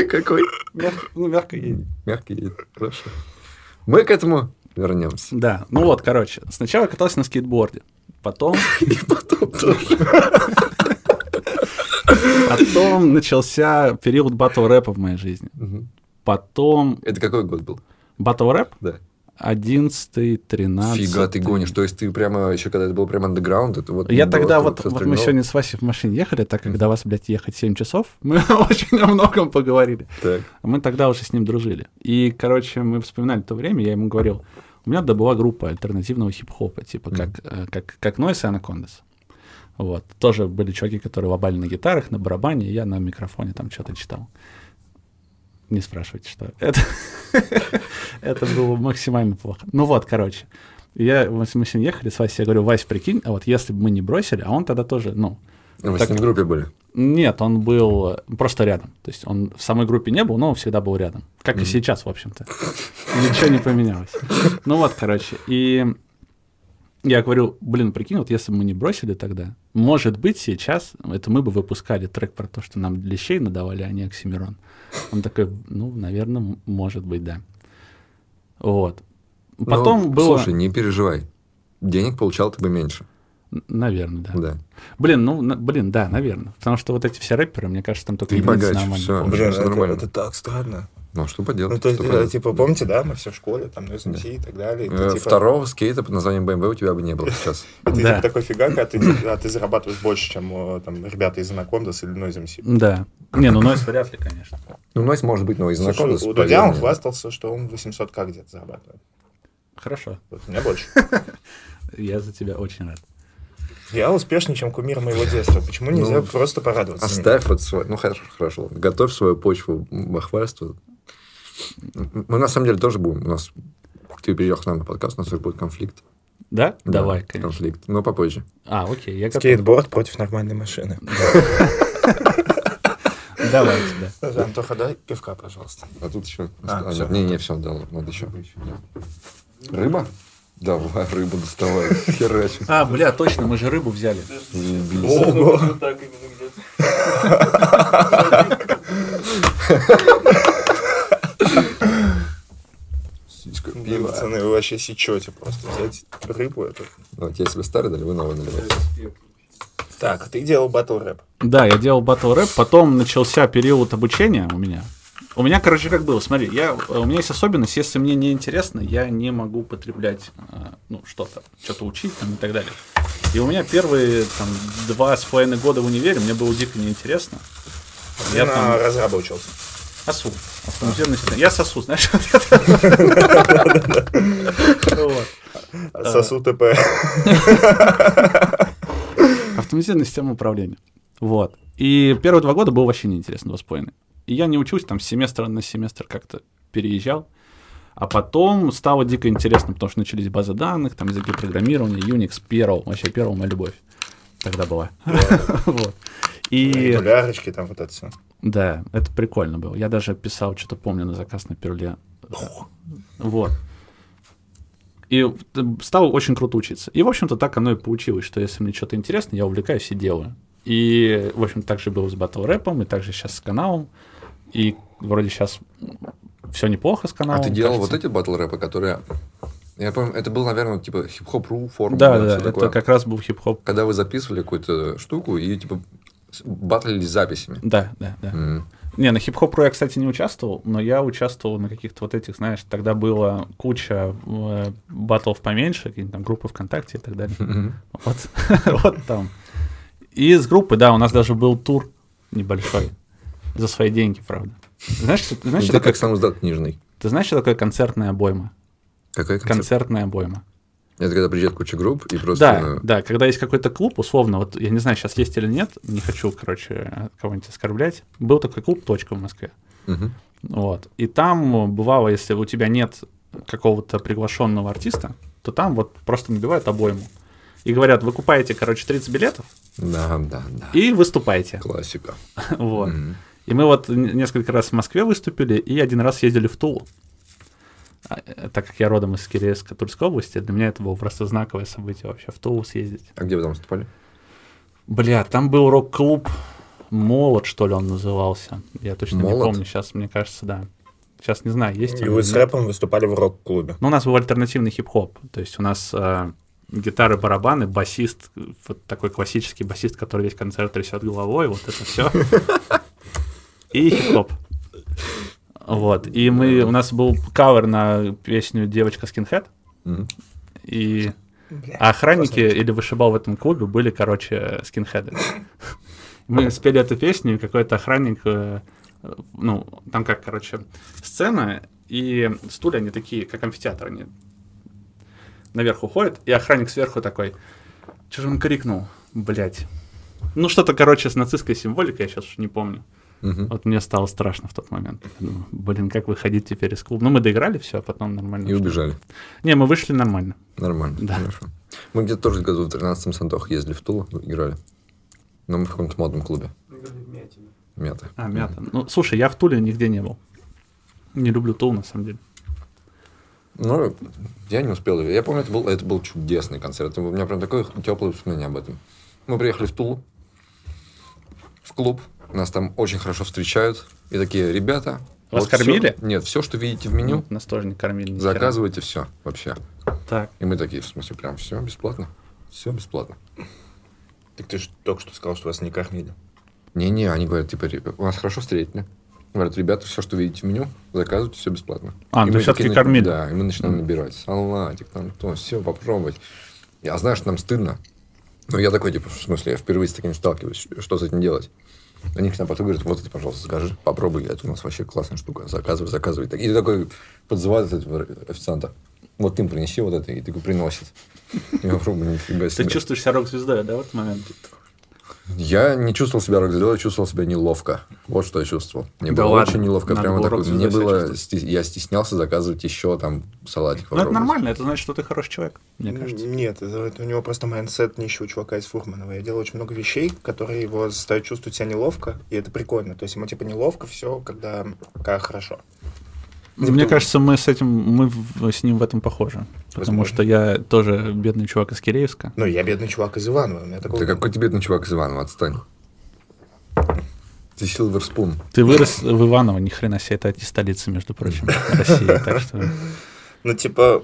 Какой? мягко, ну, мягко едет. Мягкий едет. Хорошо. Мы к этому вернемся. Да, ну вот, короче, сначала катался на скейтборде, потом, И потом тоже. потом начался период батл рэпа в моей жизни. Потом Это какой год был? батл рэп Да. 11 13 Фига ты гонишь. То есть ты прямо, еще когда это был прям андеграунд, это вот... Я тогда вот, вот мы сегодня с Васей в машине ехали, так как до вас, блядь, ехать 7 часов, мы очень о многом поговорили. Так. Мы тогда уже с ним дружили. И, короче, мы вспоминали то время, я ему говорил, у меня была группа альтернативного хип-хопа, типа как, э, как, как Noise и Anacondas. Вот. Тоже были чуваки, которые лобали на гитарах, на барабане, и я на микрофоне там что-то читал. Не спрашивайте, что это. Это было максимально плохо. Ну вот, короче. Я, мы с ним ехали с Васей, я говорю, Вась, прикинь, а вот если бы мы не бросили, а он тогда тоже, ну, Ну, Вы Так- с ним в группе были? нет, он был просто рядом. То есть он в самой группе не был, но он всегда был рядом. Как и Мгм. сейчас, в общем-то. Ничего не поменялось. Ну вот, короче. И я говорю, блин, прикинь, вот если бы мы не бросили тогда, может быть, сейчас это мы бы выпускали трек про то, что нам лещей надавали, а не Оксимирон. Он такой, ну, наверное, может быть, да. Вот. Потом Ну, было... Слушай, не переживай. Денег получал ты бы меньше. Наверное, да. Да. Блин, ну, на- блин, да, наверное. Потому что вот эти все рэперы, мне кажется, там только Ты получают. Блин, всё это, нормально. это так странно. Ну, а что поделать? Ну, то есть, что э, типа, помните, да, мы все в школе, там, на SMC и так далее. и ты, Э, типа, Второго скейта под названием BMW у тебя бы не было сейчас. ты Да. типа такой фига, а ты, а ты зарабатываешь больше, чем э, там ребята из Анакондас или Noise MC. Да. Не, ну Нойс вряд ли, конечно. Ну, Нойс может быть, но из знакомых. у Дудя он хвастался, что он 800к где-то зарабатывает. Хорошо. Вот у меня больше. Я за тебя очень рад. Я успешнее, чем кумир моего детства. Почему нельзя Ну, просто порадоваться? Оставь вот свой... Ну, хорошо, хорошо. Готовь свою почву бахвальства. Мы на самом деле тоже будем. У нас... Ты приехал к нам на подкаст, у нас тоже будет конфликт. Да? Да, Давай, конечно. Конфликт. Но попозже. А, окей, я готов. Скейтборд против нормальной машины. Давайте, да. Антоха, дай пивка, пожалуйста. А тут еще... А. Не, не, все, дал. Надо еще. Рыба? Давай, рыбу доставай. Херачим. А, бля, точно, мы же рыбу взяли. Ого! Блин, пива. пацаны, вы вообще сечете просто. Взять рыбу это. Давайте, я себе старый дали, вы новый наливаете. Так, а ты делал батл рэп. Да, я делал батл рэп, потом начался период обучения у меня. У меня, короче, как было, смотри, я, у меня есть особенность, если мне не интересно, я не могу потреблять, э, ну, что-то, что-то учить там, и так далее. И у меня первые, там, два с половиной года в универе мне было дико неинтересно. Я Я на там разраба учился. Сосу. Автоматизированная система. Я сосу, знаешь. А Сосу ТП. Автоматизированная система управления. Вот. И первые два года было вообще неинтересно, два с половиной. И я не учусь там с семестра на семестр как-то переезжал. А потом стало дико интересно, потому что начались базы данных, там языки программирования, Unix, Perl, вообще Perl моя любовь тогда была. Вот. И Регулярочки там вот это все. Да, это прикольно было. Я даже писал, что-то помню, на заказ на перле. Вот. И стало очень круто учиться. И, в общем-то, так оно и получилось, что если мне что-то интересно, я увлекаюсь и делаю. И, в общем, так же было с батл рэпом, и также сейчас с каналом. И вроде сейчас все неплохо с А каналом. ты делал кажется. вот эти батл рэпы, которые... Я помню, это был, наверное, типа хип-хоп ру форум. Да, да, это такое. как раз был хип-хоп. Когда вы записывали какую-то штуку и типа с- батлились записями. Да, да, да. М. Не, на хип-хоп я, кстати, не участвовал, но я участвовал на каких-то вот этих, знаешь, тогда было куча э, батлов поменьше, какие-то там группы ВКонтакте и так далее. Вот, вот там. И из группы, да, у нас даже был тур небольшой. За свои деньги, правда. Знаешь, знаешь, Это такое, как сам издат книжный. ты знаешь, что такое концертная обойма? Какая концепт? Концертная обойма. Это когда приезжает куча групп и Да, просто... да, когда есть какой-то клуб, условно, вот я не знаю, сейчас есть или нет, не хочу, короче, кого-нибудь оскорблять. Был такой клуб «Точка» в Москве. Мгм. Вот. И там бывало, если у тебя нет какого-то приглашенного артиста, то там вот просто набивают обойму. И говорят, вы купаете, короче, 30 билетов Да, да, да. и выступаете. Классика. Вот. Мгм. И мы вот несколько раз в Москве выступили, и один раз ездили в Тулу. А, э, Так как я родом из Киреевска, Тульской области, для меня это было просто знаковое событие вообще, в Тулу съездить. А где вы там выступали? Бля, там был рок-клуб Молот, что ли, он назывался. Я точно не «Молот»? помню. Сейчас, мне кажется, да. Сейчас не знаю, есть И вы с рэпом выступали в рок-клубе. Ну, у нас был альтернативный хип-хоп. То есть у нас э, гитары, барабаны, басист, вот такой классический басист, который весь концерт трясет головой, вот это все. И хип-хоп. Вот. И мы, у нас был кавер на песню «Девочка скинхед», и Бля, а охранники классно. или вышибал в этом клубе были, короче, скинхеды. Мы спели эту песню, и какой-то охранник, э, ну, там как, короче, сцена, и стулья, они такие, как амфитеатр, они наверх уходят, и охранник сверху такой, что же он крикнул, блядь. Ну, что-то, короче, с нацистской символикой, я сейчас уж не помню. Мгм. Вот мне стало страшно в тот момент. Я думаю, блин, как выходить теперь из клуба? Ну, мы доиграли все, а потом нормально. И убежали. Не, мы вышли нормально. Нормально. Да. Хорошо. Мы где-то тоже году в 13-м Сантох ездили в Тулу, играли. Но мы в каком-то модном клубе. Мята. А, мята. Ну, слушай, я в Туле нигде не был. Не люблю Тул, на самом деле. Ну, я не успел. Я помню, это был, это был чудесный концерт. У меня прям такое теплое воспоминание об этом. Мы приехали в Тулу, в клуб. Нас там очень хорошо встречают. И такие, ребята... Вас всё- кормили? нет, все, что видите в меню, Нас тоже не кормили. ни заказывайте все вообще. Так. И мы такие, в смысле, прям все бесплатно? Все бесплатно. Так ты же только что сказал, что вас не кормили. Не-не, они говорят, типа, «Ре- вас хорошо встретили. Говорят, ребята, все, что видите в меню, заказывайте, все бесплатно. А, И ну всё-таки такие, кормили. Да, и мы начинаем набирать. Салатик, там, то, все, попробовать. Я знаю, что нам стыдно. Но я такой, типа, в смысле, я впервые с таким сталкиваюсь. Что с этим делать? Они к нам потом говорят, вот это, пожалуйста, скажи, попробуй, это у нас вообще классная штука, заказывай, заказывай. И ты такой подзывает этого официанта, вот ты им принеси вот это, и такой приносит. Я попробую, нифига Ты себе. чувствуешь себя рок-звездой, да, в этот момент? Я не чувствовал себя рок я чувствовал себя неловко. Вот что я чувствовал. Мне Да было ладно, очень неловко. надо Прямо рок-звездой мне было, я стеснялся заказывать еще там салатик. Ну, это нормально, это значит, что ты хороший человек, мне кажется. Нет, это, это у него просто mindset нищего чувака из Фурманова. Я делаю очень много вещей, которые его заставят чувствовать себя неловко, и это прикольно. То есть ему типа неловко все, когда, когда хорошо. Мне кажется, мы с этим, мы с ним в этом похожи. Потому Возможно. что я тоже бедный чувак из Киреевска. Ну, я бедный чувак из Иванова. У меня такого... Ты какой тебе бедный чувак из Иванова, отстань. Ты Силверспун. Ты вырос в Иваново, ни хрена себе, это не столица, между прочим, России. Так что Ну, типа,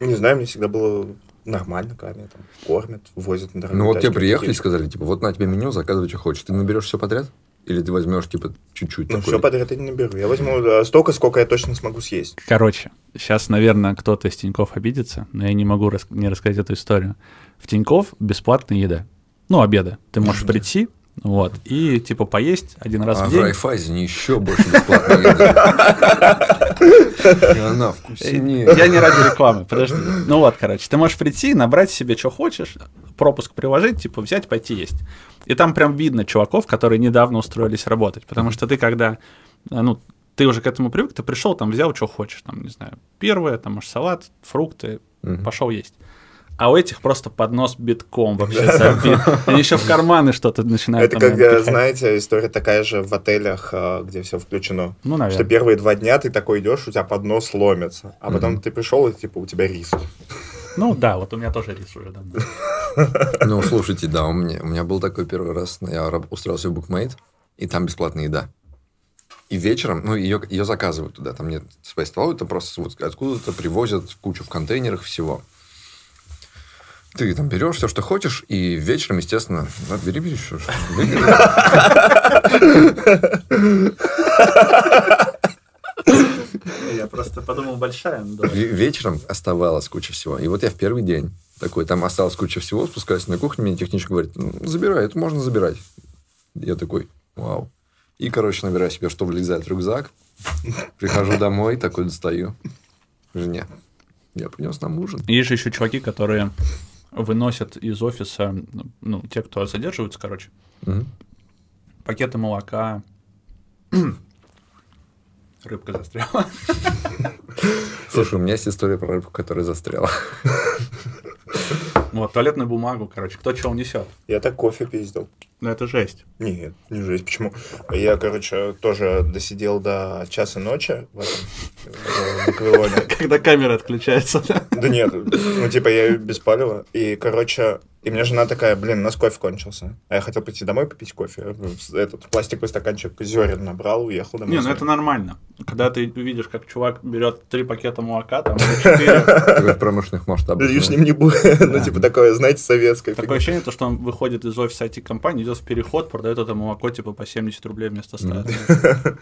не знаю, мне всегда было нормально, когда меня там кормят, возят на дорогие Ну вот тебе приехали и сказали, типа, вот на тебе меню, заказывай, что хочешь. Ты наберешь все подряд? Или ты возьмешь, типа, чуть-чуть Ну, такой? все подряд я не наберу. Я возьму э, столько, сколько я точно смогу съесть. Короче, сейчас, наверное, кто-то из Тиньков обидится, но я не могу рас- не рассказать эту историю. В Тиньков бесплатная еда. Ну, обеда. Ты можешь прийти, вот, и типа поесть один раз А в в день. Райфайзене еще больше бесплатной еды. И она вкуснее. Я не ради рекламы, подожди. Ну вот, короче, ты можешь прийти, набрать себе, что хочешь, пропуск приложить, типа взять, пойти есть. И там прям видно чуваков, которые недавно устроились работать. Потому что ты когда, э, ну, ты уже к этому привык, ты пришел, там взял, что хочешь, там, не знаю, первое, там, может, салат, фрукты, пошел есть. А у этих просто поднос битком вообще забит. Они еще в карманы что-то начинают Это как, э, знаете, история такая же в отелях, а, где все включено. Ну, Что наверное. первые два дня ты такой идешь, у тебя поднос ломится, а потом ты пришел, и типа у тебя рис. Ну да, вот у меня тоже рис уже давно. Ну, слушайте, да, у меня, у меня был такой первый раз, я устроился в Bookmate, и там бесплатная еда. И вечером, ну, ее, ее заказывают туда, там нет своей столовой, это просто вот откуда-то привозят кучу в контейнерах всего. Ты там берешь все, что хочешь, и вечером, естественно, ну, бери, бери, что ж. Я просто подумал, большая, но Ве- Вечером оставалась куча всего. И вот я в первый день такой, там осталась куча всего, спускаюсь на кухню, мне техничка говорит, «Ну, забирай, это можно забирать. Я такой, вау. И, короче, набираю себе, что влезает в рюкзак. Прихожу домой, такой достаю. Жене. Я принес нам ужин. Есть же еще чуваки, которые выносят из офиса, ну, те, кто задерживаются, короче, Мгм. пакеты молока. Рыбка застряла. Слушай, у меня есть история про рыбку, которая застряла. Вот, туалетную бумагу, короче, кто чего унесет. Я так кофе пиздил. Ну, это жесть. Нет, не жесть. Почему? Я, короче, тоже досидел до часа ночи в этом. Когда камера отключается. Да нет, ну типа я без палева. И, короче, и мне жена такая, блин, у нас кофе кончился. А я хотел пойти домой попить кофе. Этот пластиковый стаканчик зерен набрал, уехал домой. Не, ну это нормально. Когда ты видишь, как чувак берет три пакета молока, там, четыре, в промышленных масштабах. Лишним не будет. Ну, типа такое, знаете, советское. такое ощущение, то, что он выходит из офиса IT-компании, в переход, продает это молоко типа по 70 рублей вместо 100.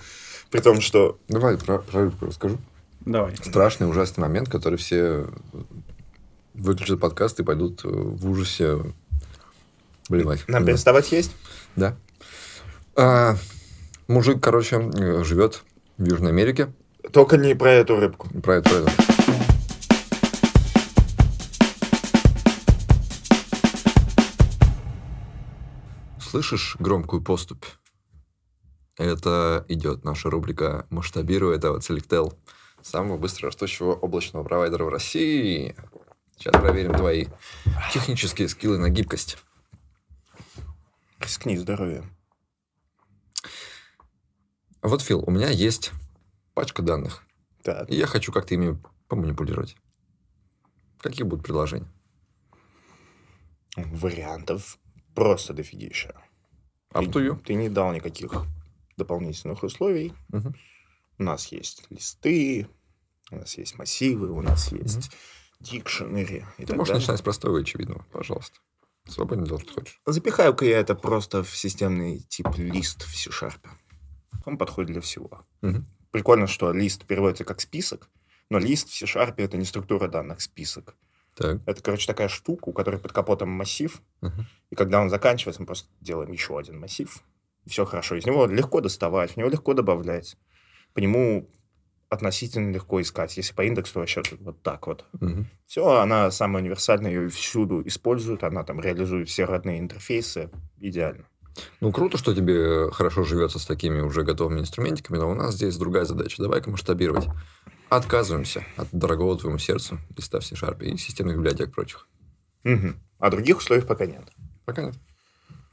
При том, что Давай про, про рыбку расскажу. Давай. Страшный, ужасный момент, который все выключат подкаст и пойдут э, в ужасе блевать. нам переставать есть. Да. А, мужик, короче, э, живет в Южной Америке. Только не про эту рыбку. Про это, про. Слышишь громкую поступь? Это идет наша рубрика «Масштабируя этого Selectel», самого быстро растущего облачного провайдера в России. Сейчас проверим твои технические скиллы на гибкость. Рискни здоровье. Вот, Фил, у меня есть пачка данных, Так. и я хочу как-то ими поманипулировать. Какие будут предложения? Вариантов просто дофигища. Up Ты- to you. Ты не дал никаких дополнительных условий. Мгм. У нас есть листы, у нас есть массивы, у нас есть дикшенери и Ты так можешь далее. начинать с простого и очевидного, пожалуйста. Свободно делать, что хочешь. Запихаю-ка я это просто в системный тип лист в C-Sharp. Он подходит для всего. Мгм. Прикольно, что лист переводится как список, но лист в C-Sharp это не структура данных, список. Так. Это, короче, такая штука, у которой под капотом массив, Мгм. и когда он заканчивается, мы просто делаем еще один массив. Все хорошо. Из него легко доставать, в него легко добавлять. По нему относительно легко искать. Если по индексу, то вообще вот так вот. Мгм. Все, она самая универсальная, ее всюду используют, она там реализует все родные интерфейсы. Идеально. Ну, круто, что тебе хорошо живется с такими уже готовыми инструментиками, но у нас здесь другая задача. Давай-ка масштабировать. Отказываемся от дорогого твоему сердцу листа в C-Sharp и системных библиотек прочих. Мгм. А других условий пока нет. Пока нет.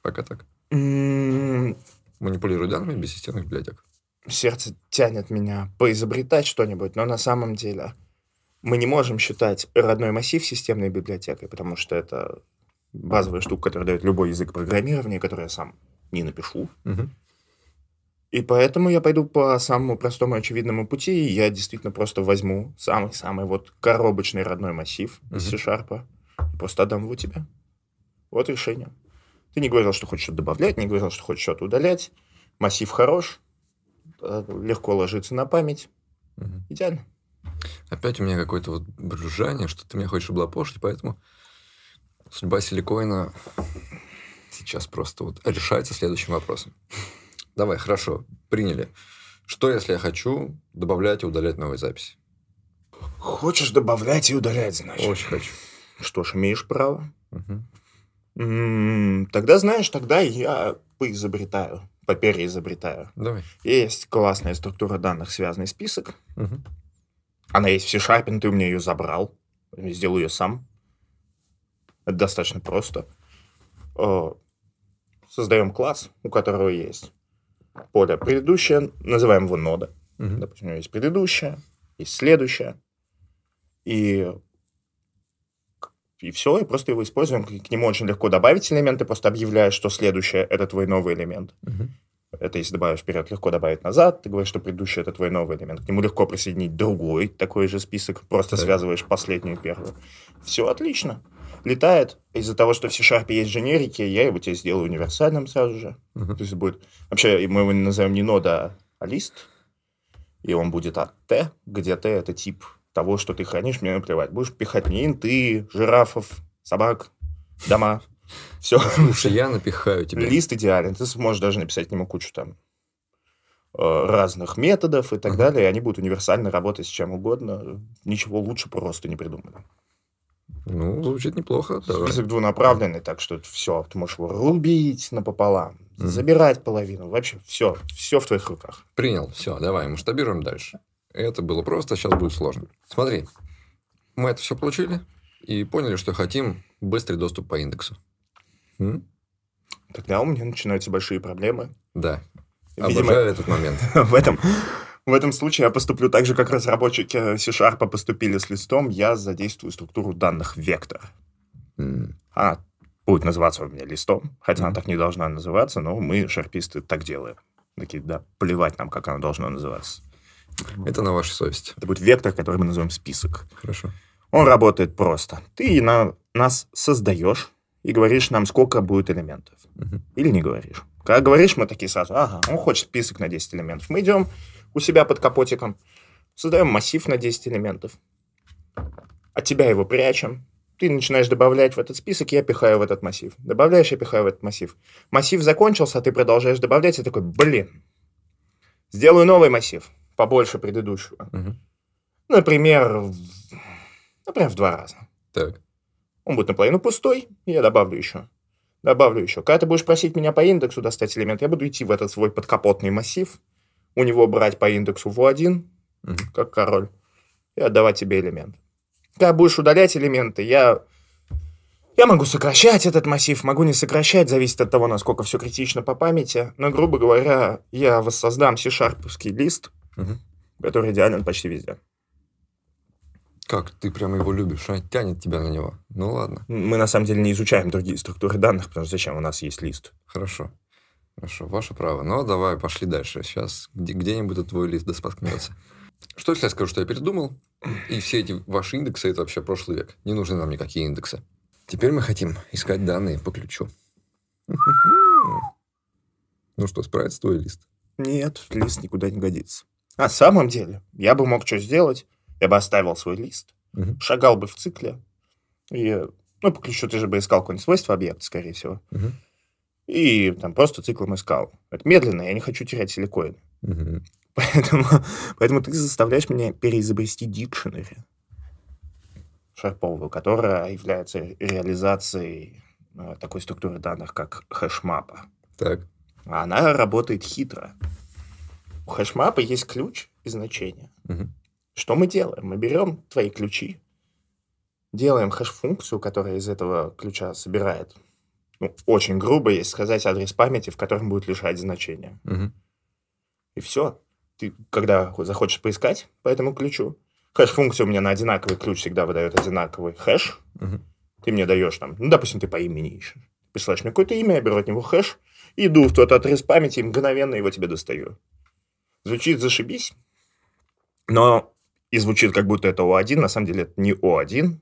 Пока так. Манипулируй данными без системных библиотек. Сердце тянет меня поизобретать что-нибудь, но на самом деле мы не можем считать родной массив системной библиотекой, потому что это базовая штука, которая дает любой язык программирования, который я сам не напишу. Мгм. И поэтому я пойду по самому простому и очевидному пути, и я действительно просто возьму самый-самый вот коробочный родной массив из Мгм. C-Sharp и просто отдам его тебе. Вот решение. Ты не говорил, что хочешь что-то добавлять, не говорил, что хочешь что-то удалять. Массив хорош, э, легко ложится на память. Мгм. Идеально. Опять у меня какое-то вот брюзжание, что ты меня хочешь облапошить, поэтому судьба силикоина сейчас просто вот решается следующим вопросом. Давай, хорошо, приняли. Что, если я хочу добавлять и удалять новые записи? Хочешь добавлять и удалять, значит. Очень хочу. Что ж, имеешь право. М, Тогда, знаешь, тогда я поизобретаю. попереизобретаю. Давай. Есть классная структура данных, связанный список. Мгм. Она есть в C-Sharp, ты у меня ее забрал. Сделаю ее сам. Это достаточно просто. Э, Создаем класс, у которого есть поле предыдущее, называем его нода. Мгм. Допустим, у него есть предыдущее, есть следующее. И, и все, и просто его используем. К нему очень легко добавить элементы, просто объявляешь, что следующее – это твой новый элемент. Мгм. Это если добавишь вперед, легко добавить назад. Ты говоришь, что предыдущий это твой новый элемент. К нему легко присоединить другой такой же список. Просто Так. связываешь последнюю и первую. Все отлично. Летает. Из-за того, что в C-Sharp есть дженерики, я его тебе сделаю универсальным сразу же. Мгм. То есть будет... Вообще, мы его назовем не нода, а лист. И он будет от T, где T это тип того, что ты хранишь, мне наплевать. Будешь пихать мне инты, жирафов, собак, дома. Все. Слушай, я напихаю тебе. Лист идеален. Ты сможешь даже написать к нему кучу там э, разных методов и так Ага. далее. и Они будут универсально работать с чем угодно. Ничего лучше просто не придумано. Ну, звучит неплохо. Давай. Список двунаправленный, так что все. Ты можешь его рубить напополам, Мгм. забирать половину. Вообще все. Все в твоих руках. Принял. Все, давай, масштабируем дальше. Это было просто, сейчас будет сложно. Смотри, мы это все получили и поняли, что хотим быстрый доступ по индексу. М? Тогда у меня начинаются большие проблемы. Да. Видимо, Обожаю этот момент. в этом, в этом случае я поступлю так же, как разработчики C-Sharp поступили с листом. Я задействую структуру данных вектор. М. Она будет называться у меня листом, хотя она Мгм. так не должна называться, но мы, шарписты, так делаем. Такие, да, плевать нам, как она должна называться. Это на вашей совести. Это будет вектор, который мы назовем список. Хорошо. Он работает просто. Ты на, нас создаешь и говоришь нам, сколько будет элементов. Мгм. Или не говоришь. Когда говоришь, мы такие сразу, ага, он хочет список на 10 элементов. Мы идем у себя под капотиком, создаем массив на 10 элементов. От тебя его прячем. Ты начинаешь добавлять в этот список, я пихаю в этот массив. Добавляешь, я пихаю в этот массив. Массив закончился, а ты продолжаешь добавлять, и такой, блин, сделаю новый массив, побольше предыдущего. Мгм. Например, в- например, в два раза. Так. Он будет наполовину пустой, и я добавлю еще. Добавлю еще. Когда ты будешь просить меня по индексу достать элемент, я буду идти в этот свой подкапотный массив, у него брать по индексу в 1 Мгм. как король, и отдавать тебе элемент. Когда будешь удалять элементы, я... Я могу сокращать этот массив, могу не сокращать, зависит от того, насколько все критично по памяти. Но, грубо говоря, я воссоздам C-шарповский лист, Мгм. который идеален почти везде. Как ты прямо его любишь, а? Тянет тебя на него. Ну ладно. Мы, на самом деле, не изучаем другие структуры данных, потому что зачем у нас есть лист? Хорошо. Хорошо, ваше право. Ну, давай, пошли дальше. Сейчас где- где-нибудь этот твой лист да споткнется. Что если я скажу, что я передумал, и все эти ваши индексы – это вообще прошлый век. Не нужны нам никакие индексы. Теперь мы хотим искать данные по ключу. Ну что, справится твой лист? Нет, лист никуда не годится. На самом деле, я бы мог что сделать? Я бы оставил свой лист, Мгм. шагал бы в цикле, и, ну, по ключу ты же бы искал какое-нибудь свойство объекта, скорее всего, Мгм. И там просто циклом искал. Это медленно, я не хочу терять силикоины. Мгм. Поэтому, поэтому ты заставляешь меня переизобрести дикшенери шарповую, которая является реализацией э, такой структуры данных, как хэшмапа. Так. А Она работает хитро. У хэшмапа есть ключ и значение. Мгм. Что мы делаем? Мы берем твои ключи, делаем хэш-функцию, которая из этого ключа собирает, ну, очень грубо, есть сказать, адрес памяти, в котором будет лежать значение. Мгм. И все. Ты, когда захочешь поискать по этому ключу, хэш-функция у меня на одинаковый ключ всегда выдает одинаковый хэш. Мгм. Ты мне даешь там, ну, допустим, ты по имени ищешь. Присылаешь мне какое-то имя, я беру от него хэш, иду в тот адрес памяти и мгновенно его тебе достаю. Звучит зашибись, но и звучит, как будто это О1, на самом деле это не О1.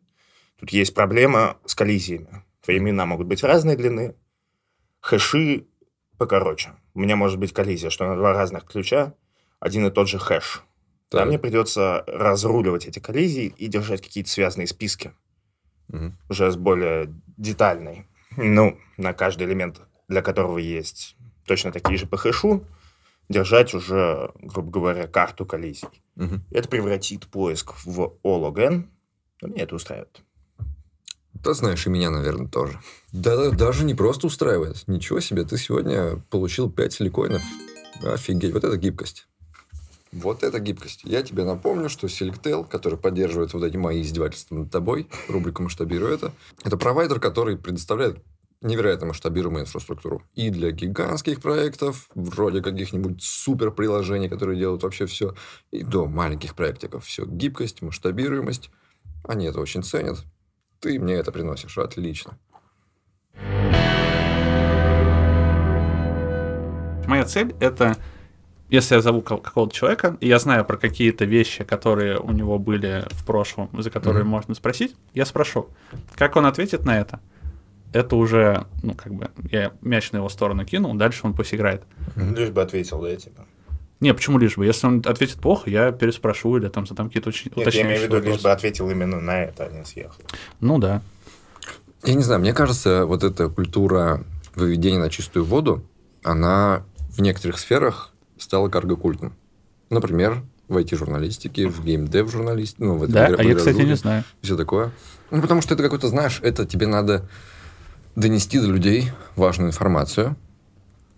Тут есть проблема с коллизиями. Твои имена могут быть разной длины, хэши покороче. У меня может быть коллизия, что на два разных ключа один и тот же хэш. Так. А мне придется разруливать эти коллизии и держать какие-то связанные списки Мгм. уже с более детальной. Ну, на каждый элемент, для которого есть точно такие же по хэшу, держать уже, грубо говоря, карту коллизий. Мгм. Это превратит поиск в n. Но меня это устраивает. Да знаешь, и меня, наверное, тоже. Да, да, даже не просто устраивает. Ничего себе, ты сегодня получил 5 силикоинов. Офигеть, вот это гибкость. Вот это гибкость. Я тебе напомню, что Selectel, который поддерживает вот эти мои издевательства над тобой, рубрика «Масштабирую это», это провайдер, который предоставляет невероятно масштабируемую инфраструктуру. И для гигантских проектов, вроде каких-нибудь супер приложений, которые делают вообще все, и до маленьких проектиков. Все, гибкость, масштабируемость. Они это очень ценят. Ты мне это приносишь. Отлично. Моя цель — это, если я зову ка- какого-то человека, и я знаю про какие-то вещи, которые у него были в прошлом, за которые Мгм. можно спросить, я спрошу. Как он ответит на это? Это уже, ну, как бы, я мяч на его сторону кинул, дальше он пусть играет. Лишь бы ответил, да, типа. Не, почему лишь бы? Если он ответит плохо, я переспрошу или там задам какие-то очень Нет, я имею в виду, лишь бы ответил именно на это, а не съехал. Ну да. Я не знаю, мне кажется, вот эта культура выведения на чистую воду, она в некоторых сферах стала карго-культом. Например, в IT-журналистике, в геймдев-журналистике, ну, в этой Да, а я, кстати, не знаю. все такое. Ну, потому что это какой-то, знаешь, это тебе надо донести до людей важную информацию,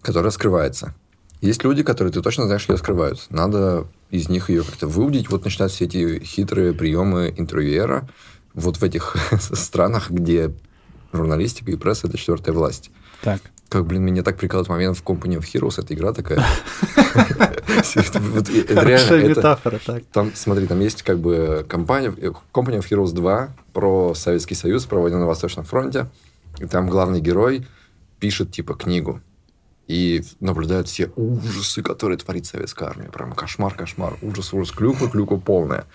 которая скрывается. Есть люди, которые ты точно знаешь, ее скрывают. Надо из них ее как-то выудить. Вот начинают все эти хитрые приемы интервьюера вот в этих странах, где журналистика и пресса – это четвертая власть. Так. Как, блин, меня так прикалывает момент в Company of Heroes. Это игра такая. Хорошая метафора, так. там, смотри, там есть как бы компания, э, Company of Heroes 2 про Советский Союз, проводен на Восточном фронте. И там главный герой пишет, типа, книгу. И наблюдает все ужасы, которые творит советская армия. Прям кошмар, кошмар, ужас, ужас, клюква, клюква полная.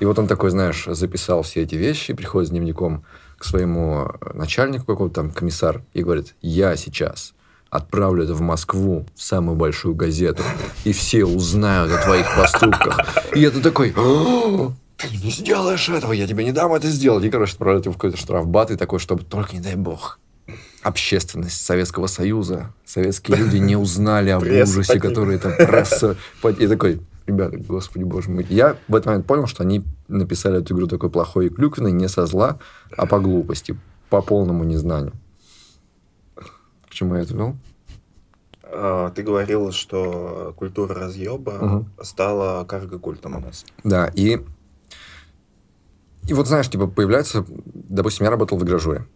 И вот он такой, знаешь, записал все эти вещи, приходит с дневником к своему начальнику какого-то там, комиссар, и говорит, я сейчас отправлю это в Москву, в самую большую газету, и все узнают о твоих поступках. И это такой, «О, ты не сделаешь этого, я тебе не дам это сделать. И, короче, отправляют его в какой-то штрафбат, и такой, чтобы только, не дай бог, общественность Советского Союза, советские люди не узнали об ужасе, который там пресса... И такой, ребята, господи боже мой. Я в этот момент понял, что они написали эту игру такой плохой и клюквенной не со зла, а по глупости, по полному незнанию. К чему я это вел? А, Ты говорил, что культура разъеба стала карго-культом у нас. Да, и... И вот, знаешь, типа, появляется... Допустим, я работал в игражуре.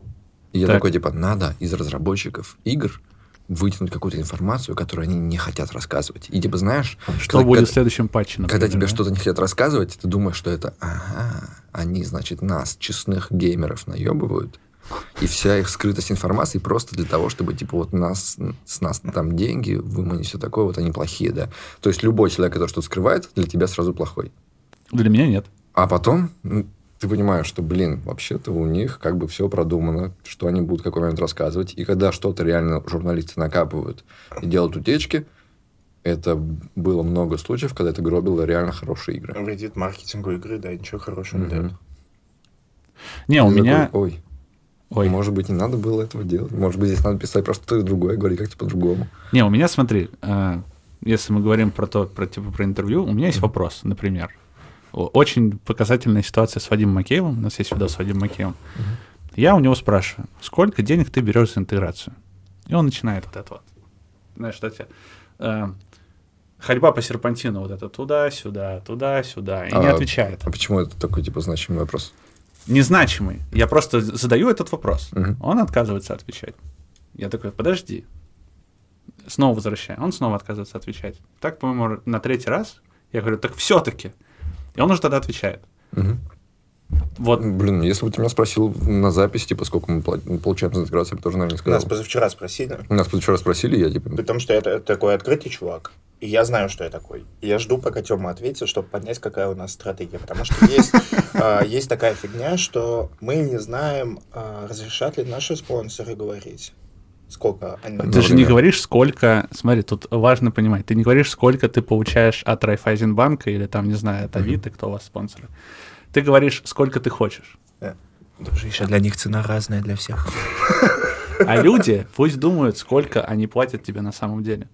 И я Так. такой, типа, надо из разработчиков игр вытянуть какую-то информацию, которую они не хотят рассказывать. И, типа, знаешь... Что когда- будет в следующем патче, Когда например, тебе да? что-то не хотят рассказывать, ты думаешь, что это, ага, они, значит, нас, честных геймеров, наебывают. И вся их скрытость информации просто для того, чтобы, типа, вот нас, с нас там деньги, выманить все такое, вот они плохие, да. То есть любой человек, который что-то скрывает, для тебя сразу плохой. Для меня нет. А потом м, ты понимаешь, что, блин, вообще-то у них как бы все продумано, что они будут в какой момент рассказывать. И когда что-то реально журналисты накапывают и делают утечки, это было много случаев, когда это гробило реально хорошие игры. Вредит маркетингу игры, да, ничего хорошего не Мгм. дает. Не, у меня... такой, Ой, Ой, может быть, не надо было этого делать. Может быть, здесь надо писать про что-то другое, говорить как-то по-другому. Не, у меня, смотри, а, если мы говорим про то, про, типа, про интервью, у меня есть вопрос, например. Очень показательная ситуация с Вадимом Макеевым. У нас есть видос с Вадимом Макеевым. Я у него спрашиваю, сколько денег ты берешь за интеграцию? И он начинает вот это вот. Знаешь, что тебе... э, ходьба по серпантину вот это туда-сюда, туда-сюда. И не А, отвечает. А почему это такой, типа, значимый вопрос? Незначимый. Я просто задаю этот вопрос. Мгм. Он отказывается отвечать. Я такой, подожди. Снова возвращаю. Он снова отказывается отвечать. Так, по-моему, на третий раз я говорю, так все-таки. И он уже тогда отвечает. Мгм. Вот, Блин, если бы ты меня спросил на запись, типа, сколько мы получаем за интеграцию, я бы тоже, наверное, не Нас сказал. позавчера спросили, Нас позавчера спросили, я, типа, при том, что я такой открытый чувак, и я знаю, что я такой. И я жду, пока Тёма ответит, чтобы понять, какая у нас стратегия. Потому что есть, а, есть такая фигня, что мы не знаем, а, разрешат ли наши спонсоры говорить, сколько они... ты же не говоришь, сколько... Смотри, тут важно понимать. Ты не говоришь, сколько ты получаешь от Райфайзенбанка или там, не знаю, от Авито, кто у вас спонсоры. Ты говоришь, сколько ты хочешь. Дружище, для них цена разная для всех. А люди пусть думают, сколько они платят тебе на самом деле.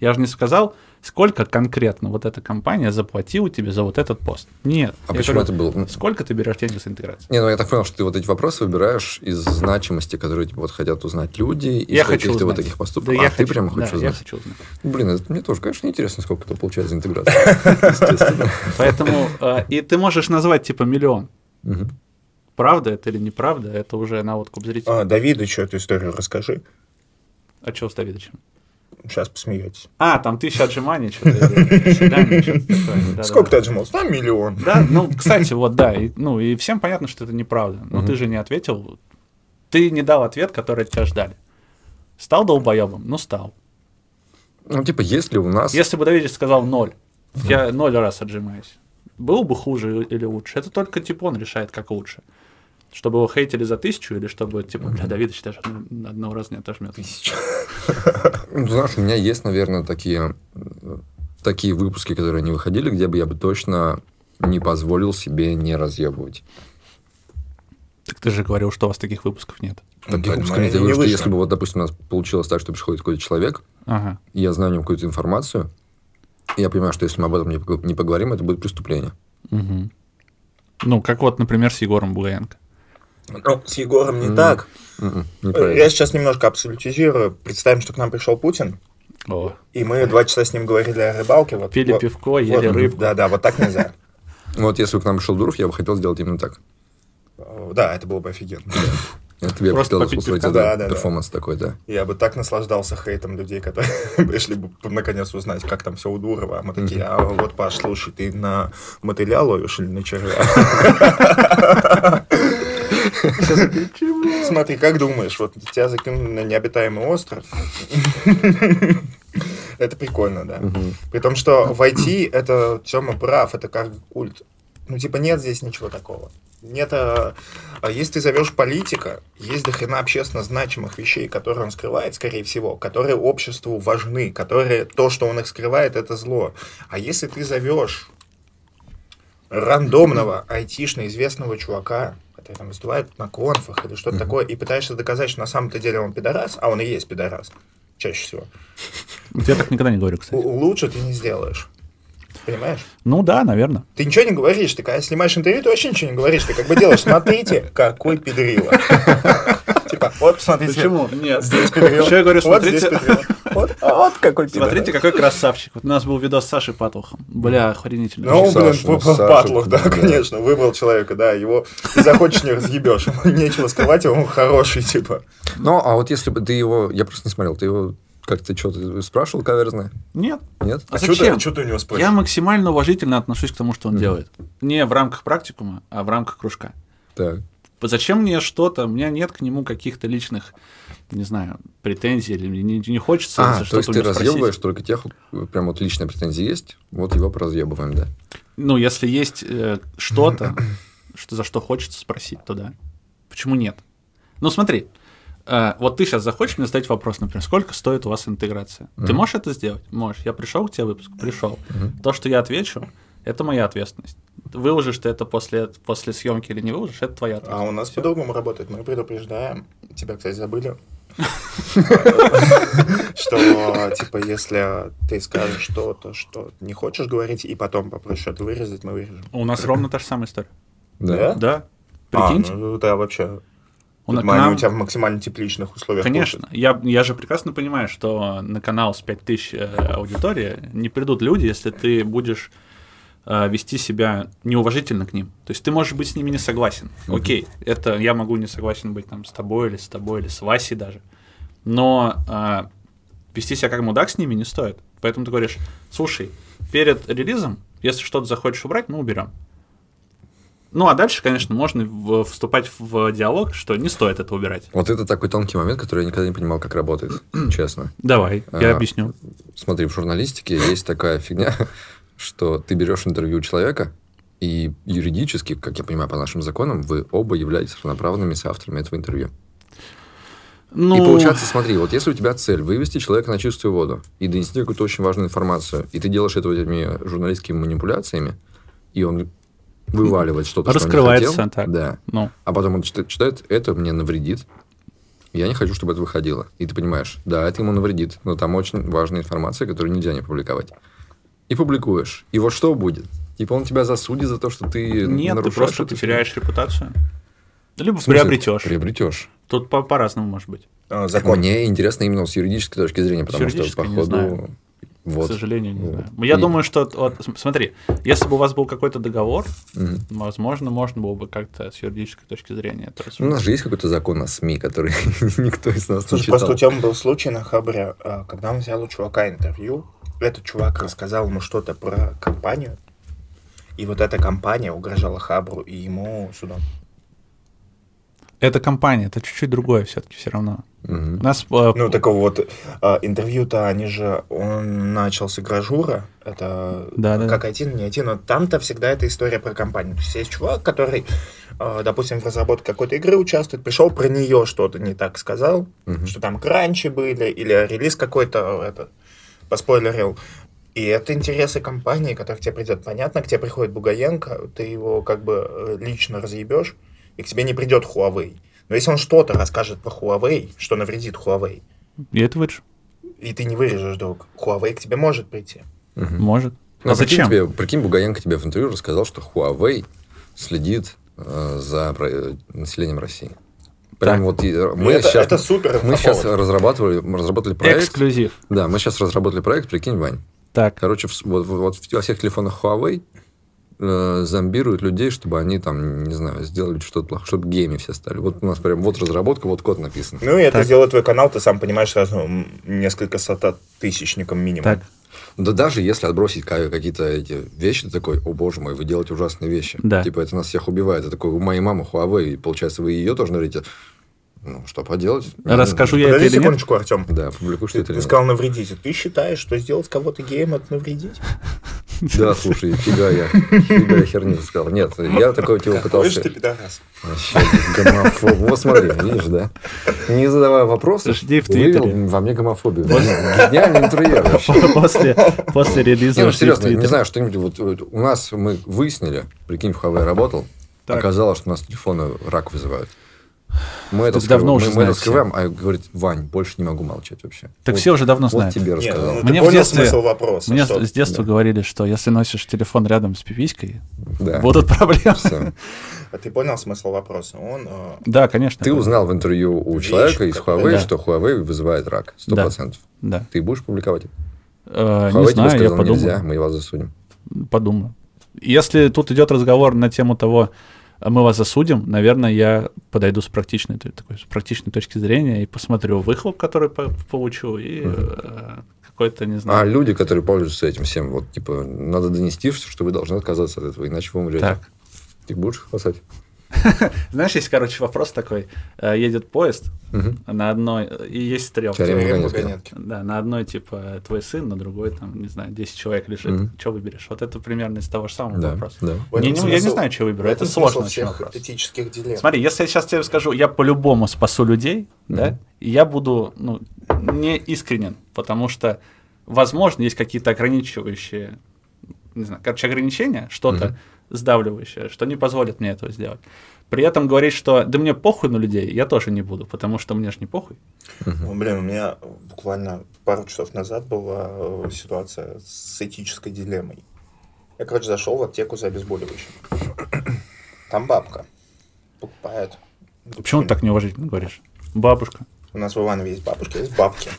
Я же не сказал, сколько конкретно вот эта компания заплатила тебе за вот этот пост. Нет. А Я почему говорю, это было? Сколько ты берешь денег за интеграцию? Не, ну я так понял, что ты вот эти вопросы выбираешь из значимости, которые типа, вот хотят узнать люди, из я хочу каких-то вот узнать. таких поступков. Да, а я ты хочу, прямо да, хочешь я узнать? хочу узнать. Блин, это мне тоже, конечно, интересно, сколько это получается за интеграцию. Естественно. Поэтому, э, и ты можешь назвать типа миллион. Правда это или неправда, это уже на откуп зрителя. А, Давидыч, эту историю расскажи. А что с Давидовичем? Сейчас посмеетесь. А, там тысяча отжиманий, что-то, или свидание, что-то такое. Да, Сколько да, ты отжимался? Там миллион. Да, ну, кстати, вот да, и, ну, и всем понятно, что это неправда. Но ты же не ответил, ты не дал ответ, который от тебя ждали. Стал долбоебом? Ну, стал. Ну, типа, если у нас... Если бы Давидович сказал ноль, я ноль раз отжимаюсь, было бы хуже или лучше? Это только типа он решает, как лучше. Чтобы его хейтили за тысячу, или чтобы, типа, бля, Давидович даже одного- одного раза не отожмет. Ну, знаешь, у меня есть, наверное, такие, такие выпуски, которые не выходили, где бы я бы точно не позволил себе не разъебывать. Так ты же говорил, что у вас таких выпусков нет. Таких так, выпусков мы нет. Я не говорю, что если бы, вот, допустим, у нас получилось так, что приходит какой-то человек, Ага. и я знаю о нем какую-то информацию, и я понимаю, что если мы об этом не пог- не поговорим, это будет преступление. Мгм. Ну, как вот, например, с Егором Булгаенко. Ну, с Егором не М. так. Мгм, не про Я сейчас немножко абсолютизирую. Представим, что к нам пришел Путин, О, и мы два часа с ним говорили о рыбалке. Вот, пили вот- пивко, ели вот, рыбку. Да, да, вот так нельзя. Вот если бы к нам пришел Дуров, я бы хотел сделать именно так. Э, Да, это было бы офигенно. Это тебе Просто хотелось попить устроить Да, да, да. перформанс такой, да. Я бы так наслаждался хейтом людей, которые пришли бы наконец узнать, как там все у Дурова. А мы такие, а вот, Паш, слушай, ты на мотыля ловишь или на червя? Смотри, как думаешь, вот тебя закинули на необитаемый остров? Это прикольно, да. При том, что в IT это Тёма прав, это как культ. Ну, типа, нет здесь ничего такого. Нет, а, а если ты зовешь политика, есть до хрена общественно значимых вещей, которые он скрывает, скорее всего, которые обществу важны, которые то, что он их скрывает, это зло. А если ты зовешь рандомного айтишно известного чувака, который там выступает на конфах или что-то такое, и пытаешься доказать, что на самом-то деле он пидорас, а он и есть пидорас, чаще всего, Я так никогда не говорю, кстати. лучше ты не сделаешь. Понимаешь? Ну да, наверное. Ты ничего не говоришь, ты когда снимаешь интервью, ты вообще ничего не говоришь, ты как бы делаешь, смотрите, какой педрила. Типа, вот посмотрите. Нет. Здесь педрила. Еще я говорю, Вот здесь смотрите. Вот, а вот какой пидорас. смотрите, какой красавчик. Вот у нас был видос с Сашей Патлухом. Бля, охренительно. Ну, блин, ну, патлух, да, да. конечно, выбрал человека, да, его ты захочешь, не разъебешь, нечего скрывать, он хороший, типа. Ну, а вот если бы ты его... Я просто не смотрел. Ты его как-то что-то спрашивал каверзное? Нет. Нет? А ты- зачем? чё ты у него Я спросишь? максимально уважительно отношусь к тому, что он делает. Не в рамках практикума, а в рамках кружка. Так. Зачем мне что-то? У меня нет к нему каких-то личных, не знаю, претензий, или мне не, не хочется А, за то есть ты разъебываешь только тех, прям вот личные претензии есть, вот его поразъебываем, да. Ну, если есть э, что-то, что, за что хочется спросить, то да. Почему нет? Ну, смотри, э, вот ты сейчас захочешь мне задать вопрос, например, сколько стоит у вас интеграция? Ты можешь это сделать? Можешь. Я пришел к тебе выпуск? Пришел. То, что я отвечу, это моя ответственность. Выложишь ты это после, после съемки или не выложишь, это твоя А ответственность. у нас Всё. по-другому работает. Мы предупреждаем. Тебя, кстати, забыли. Что, типа, если ты скажешь что-то, что не хочешь говорить, и потом попросишь это вырезать, мы вырежем. У нас ровно та же самая история. Да? Да. А, Прикиньте. ну, да, вообще. у на- Тут к нам- у тебя в максимально тепличных условиях. Конечно. Я, я же прекрасно понимаю, что на канал с 5000 э, аудитории не придут люди, если ты будешь вести себя неуважительно к ним. То есть ты можешь быть с ними не согласен. Окей, это я могу не согласен быть там с тобой или с тобой или с Васей даже. Но э, вести себя как мудак с ними не стоит. Поэтому ты говоришь, слушай, перед релизом, если что-то захочешь убрать, мы уберем. Ну, а дальше, конечно, можно вступать в диалог, что не стоит это убирать. Вот это такой тонкий момент, который я никогда не понимал, как работает, честно. Давай, я А, объясню. Смотри, в журналистике есть такая фигня, что ты берешь интервью у человека, и юридически, как я понимаю, по нашим законам, вы оба являетесь равноправными соавторами этого интервью. Ну, И получается, смотри, вот если у тебя цель вывести человека на чистую воду и донести какую-то очень важную информацию, и ты делаешь это этими журналистскими манипуляциями, и он вываливает что-то, что он не Раскрывается хотел, так. да. ну, А потом он читает, читает, это мне навредит. Я не хочу, чтобы это выходило. И ты понимаешь, да, это ему навредит, но там очень важная информация, которую нельзя не публиковать. И публикуешь. И вот что будет? Типа он тебя засудит за то, что ты Нет, ты нарушаешь просто эту ты теряешь репутацию. Либо приобретешь. Приобретешь. Тут по- по-разному может быть. А, Закон. Мне интересно именно с юридической точки зрения, потому что, не походу, вот. К сожалению, не Вот. знаю. Я И- думаю, что вот, см- смотри, если бы у вас был какой-то договор, Мгм. возможно, можно было бы как-то с юридической точки зрения это У рассуждать. нас же есть какой-то закон о СМИ, который никто из нас не Слушай, читал. просто у тебя был случай на Хабре, а, когда он взял у чувака интервью, этот чувак рассказал ему что-то про компанию, и вот эта компания угрожала Хабру и ему судом. Это компания, это чуть-чуть другое все-таки все равно. Мгм. У нас э, Ну, такого вот а, интервью-то они же, он начал с игражура, это Да, да. как один, не один, но там-то всегда эта история про компанию. То есть есть чувак, который, а, допустим, в разработке какой-то игры участвует, пришел про нее что-то не так сказал, Мгм. что там кранчи были, или релиз какой-то, это, поспойлерил. И это интересы компании, которая к тебе придет. Понятно, к тебе приходит Бугаенко, ты его как бы э, лично разъебешь, и к тебе не придет Huawei. Но если он что-то расскажет про Huawei, что навредит Huawei, и это вырежь. и ты не вырежешь, друг, Huawei к тебе может прийти. Мгм. Может. Ну, А прикинь, зачем? тебе, прикинь, Бугаенко тебе в интервью рассказал, что Huawei следит э, за про- э, населением России. Прям Так. вот Мы это, сейчас, это супер мы сейчас разрабатывали, разработали проект. Эксклюзив. Да, мы сейчас разработали проект, прикинь, Вань. Так, Короче, в- вот, вот во всех телефонах Huawei э, зомбируют людей, чтобы они там, не знаю, сделали что-то плохое, чтобы гейми все стали. Вот у нас прям вот разработка, вот код написан. Ну и это Так. сделает твой канал, ты сам понимаешь, сразу несколько сота тысячником минимум. так, Да даже если отбросить ка- какие-то эти вещи, ты такой, о боже мой, вы делаете ужасные вещи. Да. Типа это нас всех убивает. Это такой, у моей мамы Huawei, и получается, вы ее тоже говорите. Ну, что поделать? Расскажу я это Подожди или нет? секундочку, Артем. Да, публикуй, что Ты, это ты или нет. сказал навредить. Ты считаешь, что сделать кого-то геем это навредить? Да, слушай, фига я, фига я херню сказал. Нет, я такой типа Какой же пытался... ты пидорас. Вообще, гомофоб. Вот смотри, видишь, да? Не задавая вопросов, Жди в вывел Твиттере. во мне гомофобию. Гениальный интервьюер вообще. после, после релиза Не, ну серьезно, не знаю, что-нибудь вот, у нас мы выяснили, прикинь, в Huawei работал, оказалось, что у нас телефоны рак вызывают. Мы это, Это давно скрываем, уже мы, мы это знаете. скрываем, а говорит, Вань, больше не могу молчать вообще. Так Вот- все уже давно Вот знают. тебе Нет, рассказал. ну, Мне в понял детстве- смысл вопроса? Мне что? с детства говорили, что если носишь телефон рядом с пиписькой, Да. будут проблемы. Всё. А ты понял смысл вопроса? Он э, Да, конечно. Ты узнал в интервью у Вещь человека из Huawei, да. что Huawei вызывает рак. Сто Да. процентов. Да. Ты будешь публиковать? это? Э, Huawei не тебе знаю, я сказал, подумаю. нельзя, мы вас засудим. Подумаю. Если тут идет разговор на тему того, мы вас засудим, наверное, я подойду с практичной, такой, с практичной точки зрения и посмотрю выхлоп, который по- получу, и э, какой-то, не А знаю. люди, которые пользуются этим всем, вот, типа, надо донести, что вы должны отказаться от этого, иначе вы умрете. Так. Ты будешь спасать? Знаешь, есть, короче, вопрос такой. Э, Едет поезд на одной, и есть стрелка. Да, на одной, типа, твой сын, на другой, там, не знаю, 10 человек лежит. Что выберешь? Вот это примерно из того же самого Да, вопроса. да. Не- я не знаю, что выберу, это смысл очень вопрос. этических дилемм. Смотри, если я сейчас тебе скажу, я по-любому спасу людей, да, и я буду ну, не искренен, потому что, возможно, есть какие-то ограничивающие, не знаю, короче, ограничения, что-то. Сдавливающее, что не позволит мне этого сделать. При этом говорить, что да мне похуй на людей, я тоже не буду, потому что мне же не похуй. Ну, блин, у меня буквально пару часов назад была э, ситуация с этической дилеммой. Я, короче, зашел в аптеку за обезболивающим. Там бабка покупает. Почему ты так неуважительно говоришь? Бабушка. У нас в Иванове есть бабушка, есть бабки.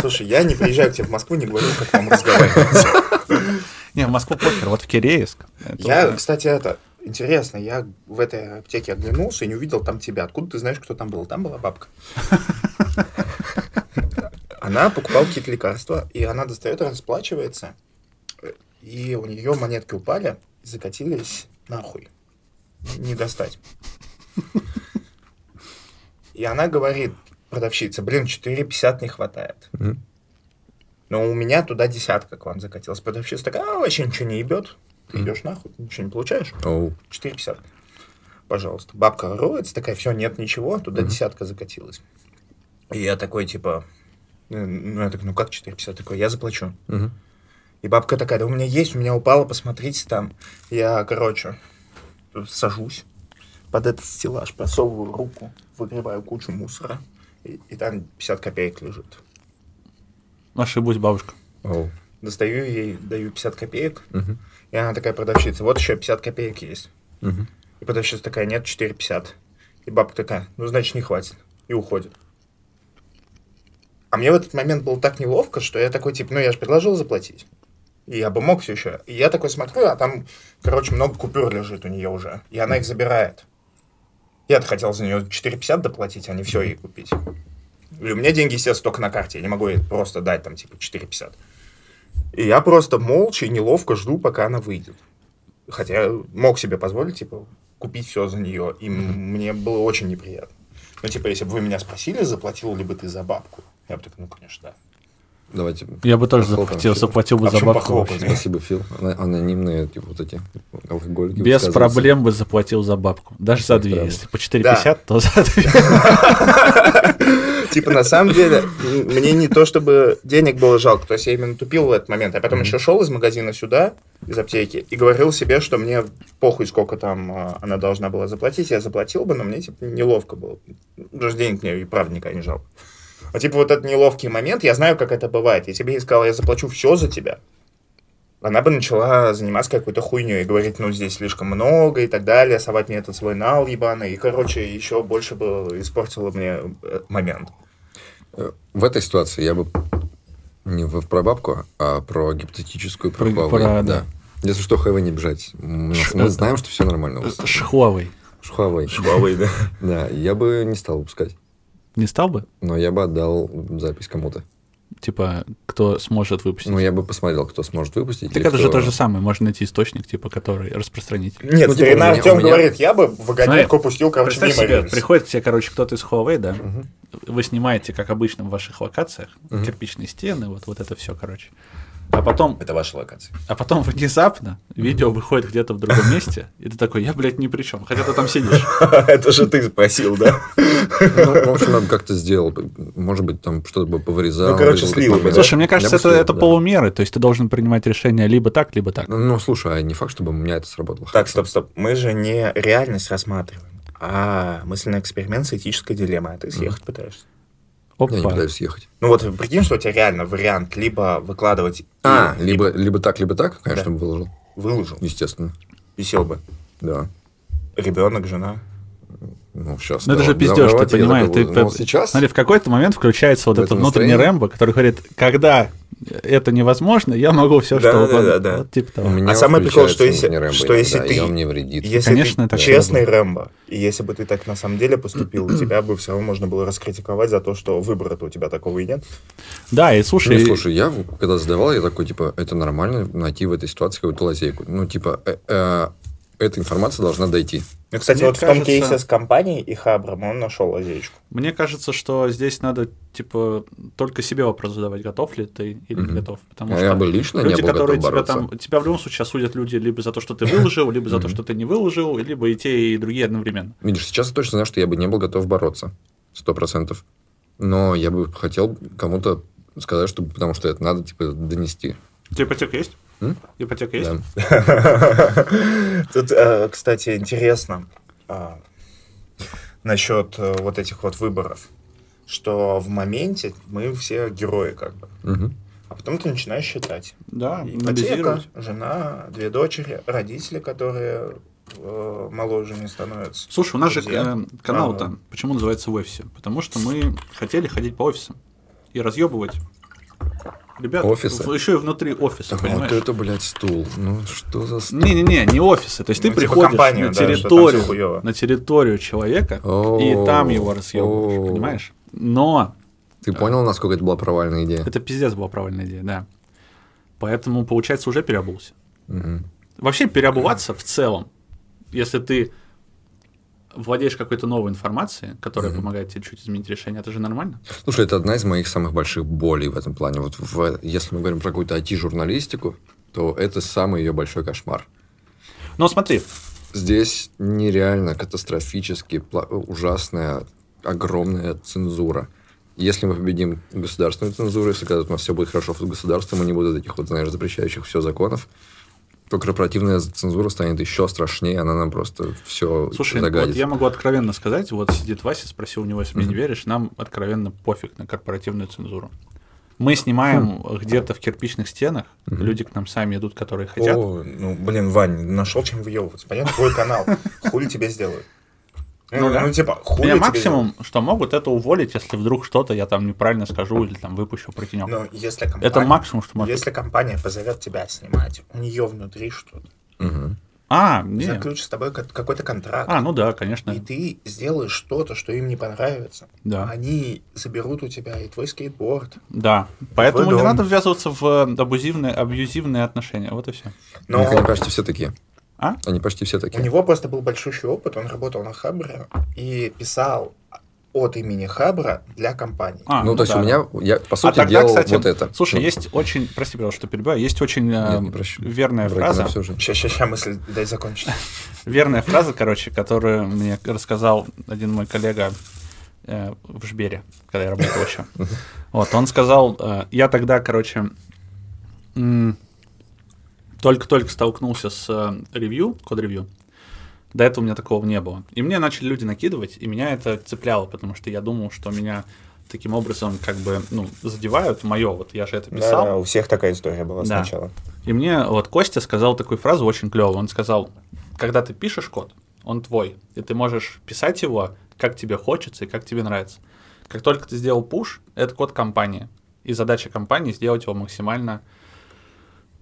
Слушай, я не приезжаю к тебе в Москву, не говорю, как вам разговаривать. Не, в Москву покер, вот в Киреевск. Я, кстати, это, интересно, я в этой аптеке оглянулся и не увидел там тебя. Откуда ты знаешь, кто там был? Там была бабка. Она покупала какие-то лекарства, и она достает, расплачивается, и у нее монетки упали, закатились нахуй. Не достать. И она говорит, продавщица, блин, 4,50 не хватает. Мгм. Но у меня туда десятка к вам закатилась. Продавщица такая, а, вообще ничего не ебет. Ты идешь нахуй, ничего не получаешь. Оу. 4,50. Пожалуйста. Бабка роется, такая, все, нет ничего, туда десятка закатилась. И я такой, типа, ну, ну, я такой, ну как 4,50? Такой, я заплачу. Мгм. И бабка такая, да у меня есть, у меня упало, посмотрите там. Я, короче, сажусь под этот стеллаж, просовываю руку, выгребаю кучу мусора. и, и там 50 копеек лежит. Ошибусь, бабушка. Оу. Достаю ей, даю 50 копеек, Мгм. и она такая продавщица, вот еще 50 копеек есть. Мгм. И продавщица такая, нет, 4,50. И бабка такая, ну, значит, не хватит. И уходит. А мне в этот момент было так неловко, что я такой, типа, ну, я же предложил заплатить. И я бы мог все еще. И я такой смотрю, а там, короче, много купюр лежит у нее уже. И она их забирает. Я-то хотел за нее 4,50 доплатить, а не все ей купить. И у меня деньги, естественно, только на карте. Я не могу ей просто дать там, типа, 4,50. И я просто молча и неловко жду, пока она выйдет. Хотя я мог себе позволить, типа, купить все за нее. И мне было очень неприятно. Ну, типа, если бы вы меня спросили, заплатил ли бы ты за бабку, я бы такой, ну, конечно, да. Давайте. Я бы тоже Похлопаем, заплатил, Фил. заплатил бы А за бабку. Спасибо, Фил. Анонимные, типа, вот эти алкоголики. Без проблем бы заплатил за бабку. Даже за две. Если по 4,50, то за две. Типа, на самом деле, мне не то, чтобы денег было жалко, то есть я именно тупил в этот момент. Я потом еще шел из магазина сюда, из аптеки, и говорил себе, что мне похуй, сколько там а, она должна была заплатить, я заплатил бы, но мне, типа, неловко было. Даже денег мне и правда никогда не жалко. А типа вот этот неловкий момент, я знаю, как это бывает. Если бы я ей сказал, я заплачу все за тебя, она бы начала заниматься какой-то хуйней и говорить, ну, здесь слишком много и так далее, совать мне этот свой нал ебаный, и, короче, еще больше бы испортила мне э, момент. Э, В этой ситуации я бы не в- про бабку, а про гипотетическую, про, Про- про- да. да. Если что, Huawei не бежать. Мы, Ш- мы э, знаем, что все нормально. Шхуавей. Huawei. Huawei, да. Да, я бы не стал выпускать. Не стал бы? Но я бы отдал запись кому-то. Типа, кто сможет выпустить? Ну, я бы посмотрел, кто сможет выпустить. Так это же кто- то же самое. Можно найти источник, типа, который распространитель. Нет, Ну, типа, старина Артем меня- говорит, я бы вагонетку пустил, короче, мимо себе, рельс. приходит к тебе, короче, кто-то из Huawei, да? Вы снимаете, как обычно, в ваших локациях, кирпичные стены, вот, вот это все, короче. А потом, Это ваша локация. а потом внезапно видео выходит где-то в другом месте, и ты такой, я, блядь, ни при чем, хотя ты там сидишь. Это же ты спросил, да? Ну, в общем, надо как-то сделать. Может быть, там что-то бы повырезал. Ну, короче, слил. Слушай, мне кажется, это, полумеры, то есть ты должен принимать решение либо так, либо так. Ну, ну, слушай, а не факт, чтобы у меня это сработало. Так, стоп, стоп. Мы же не реальность рассматриваем, а мысленный эксперимент с этической дилеммой. А ты съехать пытаешься. Я не Опа. пытаюсь съехать. Ну вот прикинь, что у тебя реально вариант либо выкладывать... А, и- либо, либо так, либо так, конечно, Да. бы выложил. Выложил. Естественно. Висел бы. Да. Ребенок, жена. Ну, сейчас. Ну это же пиздеж, ты понимаешь? Ты, Ну, сейчас... Смотри, в какой-то момент включается вот этот внутренний? Рэмбо, который говорит, когда это невозможно, я могу все, Да, что да, угодно. да, да. Вот типа того. А самый прикол, что если- Рэмбо что если ты- мне вредит. Если Конечно, ты это честный Рэмбо, и если бы ты так на самом деле поступил, тебя бы все равно можно было раскритиковать за то, что выбора-то у тебя такого и нет. Да, и слушай, Не, слушай, я когда задавал, я такой, типа, это нормально найти в этой ситуации какую-то лазейку. Ну, типа, э, э, эта информация должна дойти. Ну, кстати, Мне вот в том кажется- кейсе с компанией и Хабром он нашел лазеечку. мне кажется, что здесь надо, типа, только себе вопрос задавать, готов ли ты или не готов. Потому А что я бы лично не люди, был которые готов тебя бороться. там... Тебя в любом случае осудят люди либо за то, что ты выложил, либо за то, что ты не выложил, либо и те, и другие одновременно. Видишь, сейчас я точно знаю, что я бы не был готов бороться. Сто процентов. Но я бы хотел кому-то сказать, что потому что это надо, типа, донести. У тебя ипотека есть? М? Ипотека есть? Да. Тут, э, кстати, интересно а, насчет э, вот этих вот выборов, что в моменте мы все герои как бы. А потом ты начинаешь считать. Да, Ипотека, жена, две дочери, родители, которые э, моложе не становятся. Слушай, у нас же Друзья. канал Ага. там, почему называется в офисе? Потому что мы хотели ходить по офисам и разъебывать ребят Офисы? в- еще и внутри офиса, понимаешь? Вот это, блядь, стул. Ну, что за стул? Не-не-не, не офисы. То есть ты Ну, типа приходишь компанию, на, да, территорию, хуёво. на территорию человека, и О, там его разъебываешь, о. понимаешь? Но Ты понял, насколько это была провальная идея? это пиздец была правильная идея, да. Поэтому, получается, уже переобулся. Мгм. Вообще переобуваться в целом, если ты владеешь какой-то новой информацией, которая Мгм. помогает тебе чуть изменить решение, это же нормально. Слушай, это одна из моих самых больших болей в этом плане. Вот в- если мы говорим про какую-то IT-журналистику, то это самый ее большой кошмар. Но смотри, Здесь нереально катастрофически ужасная, огромная цензура. Если мы победим государственную цензуру, если когда у нас все будет хорошо с государством, и не будет этих вот, знаешь, запрещающих все законов, то корпоративная цензура станет еще страшнее, она нам просто все Слушай, загадит. вот я могу откровенно сказать, вот сидит Вася, спросил у него, если мне не веришь, нам откровенно пофиг на корпоративную цензуру. Мы снимаем где-то в кирпичных стенах, люди к нам сами идут, которые хотят. О, ну, блин, Вань, нашел чем въебываться. Понятно, твой канал. Хули тебе сделают? Ну да. Ну, типа, хули Меня тебе максимум, что могут, это уволить, если вдруг что-то я там неправильно скажу или там выпущу про тенек. сделают? Но если компания... Это максимум, что может. Если компания позовет тебя снимать, у нее внутри что-то, Мгм. А, не. заключит с тобой ка- какой-то контракт, А, ну да, конечно. и ты сделаешь что-то, что им не понравится, Да. они заберут у тебя и твой скейтборд. Да. Поэтому не надо ввязываться в э, абузивные, абьюзивные отношения. Вот и все. Но У них они почти все такие. А? Они почти все у такие. него просто был большущий опыт, он работал на Хабре и писал от имени Хабра для компании. А, ну, то есть да. у меня, я, по А сути, тогда, делал кстати, вот это. Слушай, Ну, есть очень, прости, пожалуйста, что перебиваю, есть очень э, Нет, не прощу. верная враги фраза, всю жизнь. Сейчас, сейчас, сейчас мысль дай закончить. верная фраза, короче, которую мне рассказал один мой коллега э, в Жбере, когда я работал еще. Вот, он сказал, э, я тогда, короче, м, только-только столкнулся с э, ревью, код-ревью. До этого у меня такого не было. И мне начали люди накидывать, и меня это цепляло, потому что я думал, что меня таким образом как бы, ну, задевают мое, вот я же это писал. Да, у всех такая история была Да. сначала. И мне вот Костя сказал такую фразу очень клевую. Он сказал, когда ты пишешь код, он твой, и ты можешь писать его, как тебе хочется и как тебе нравится. Как только ты сделал пуш, это код компании. И задача компании сделать его максимально